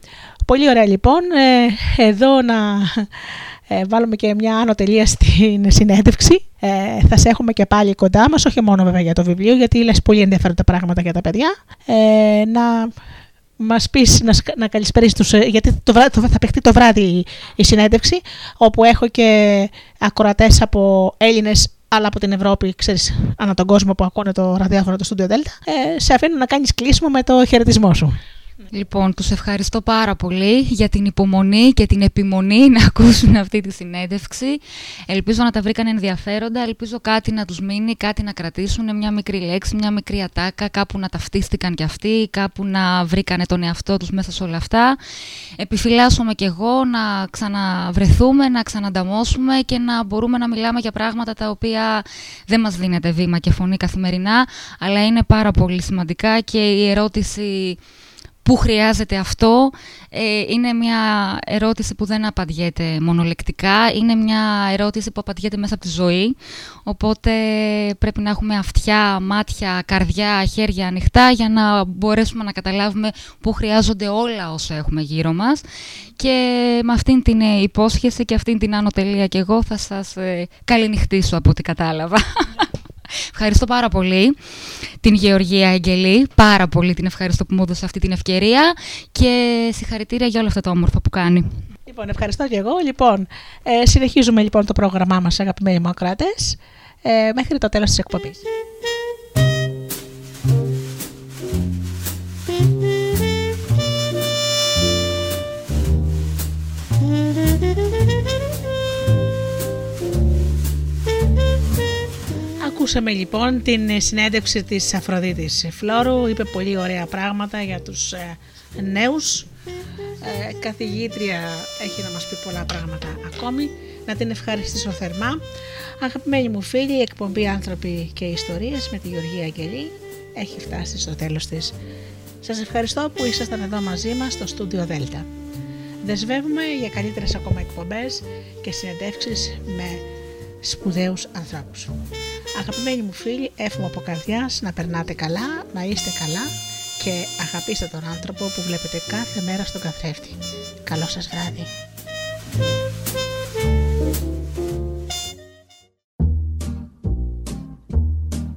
Πολύ ωραία λοιπόν. Ε, εδώ να ε, βάλουμε και μια άνω τελεία στην συνέντευξη. Ε, θα σε έχουμε και πάλι κοντά μας, όχι μόνο βέβαια για το βιβλίο, γιατί λες πολύ ενδιαφέροντα πράγματα για τα παιδιά. Ε, να μας πεις, να, να καλησπέρισεις τους, ε, γιατί το, το, θα παιχτεί το βράδυ η συνέντευξη, όπου έχω και ακροατές από Έλληνες αλλά από την Ευρώπη, ξέρεις, ανά τον κόσμο που ακούνε το ραδιάφωνο του Studio Delta, ε, σε αφήνω να κάνεις κλείσιμο με το χαιρετισμό σου. Λοιπόν, τους ευχαριστώ πάρα πολύ για την υπομονή και την επιμονή να ακούσουν αυτή τη συνέντευξη. Ελπίζω να τα βρήκαν ενδιαφέροντα, ελπίζω κάτι να τους μείνει, κάτι να κρατήσουν, μια μικρή λέξη, μια μικρή ατάκα, κάπου να ταυτίστηκαν κι αυτοί, κάπου να βρήκανε τον εαυτό τους μέσα σε όλα αυτά. Επιφυλάσσομαι κι εγώ να ξαναβρεθούμε, να ξανανταμώσουμε και να μπορούμε να μιλάμε για πράγματα τα οποία δεν μας δίνεται βήμα και φωνή καθημερινά, αλλά είναι πάρα πολύ σημαντικά και η ερώτηση πού χρειάζεται αυτό; Ε, είναι μια ερώτηση που δεν απαντιέται μονολεκτικά, είναι μια ερώτηση που απαντιέται μέσα από τη ζωή, οπότε πρέπει να έχουμε αυτιά, μάτια, καρδιά, χέρια ανοιχτά για να μπορέσουμε να καταλάβουμε πού χρειάζονται όλα όσα έχουμε γύρω μας και με αυτήν την υπόσχεση και αυτήν την άνω και εγώ θα σας ε, καληνυχτήσω από ό,τι κατάλαβα. Ευχαριστώ πάρα πολύ την Γεωργία Εγγελή. Πάρα πολύ την ευχαριστώ που μου έδωσε αυτή την ευκαιρία και συγχαρητήρια για όλα αυτά τα όμορφα που κάνει. Λοιπόν, ευχαριστώ και εγώ. Λοιπόν, ε, συνεχίζουμε λοιπόν το πρόγραμμά μας, αγαπημένοι μου ε, μέχρι το τέλος της εκπομπής. Ακούσαμε λοιπόν την συνέντευξη της Αφροδίτης Φλόρου, είπε πολύ ωραία πράγματα για τους ε, νέους. Ε, καθηγήτρια έχει να μας πει πολλά πράγματα ακόμη. Να την ευχαριστήσω θερμά. Αγαπημένοι μου φίλοι, η εκπομπή «Άνθρωποι και Ιστορίες» με τη Γεωργία Αγγελή έχει φτάσει στο τέλος της. Σας ευχαριστώ που ήσασταν εδώ μαζί μας στο στούντιο Δέλτα. Δεσβεύουμε για καλύτερες ακόμα εκπομπές και συνεντεύξεις με σπουδαίους ανθρώπους. Αγαπημένοι μου φίλοι, εύχομαι από καρδιάς να περνάτε καλά, να είστε καλά και αγαπήστε τον άνθρωπο που βλέπετε κάθε μέρα στον καθρέφτη. Καλό σας βράδυ.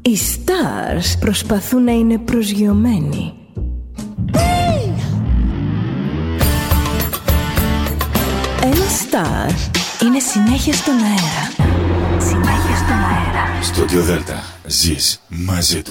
Οι stars προσπαθούν να είναι προσγειωμένοι. Ένα star είναι συνέχεια στον αέρα. Συνέχεια στον αέρα. Στο Δέλτα ζεις μαζί τους.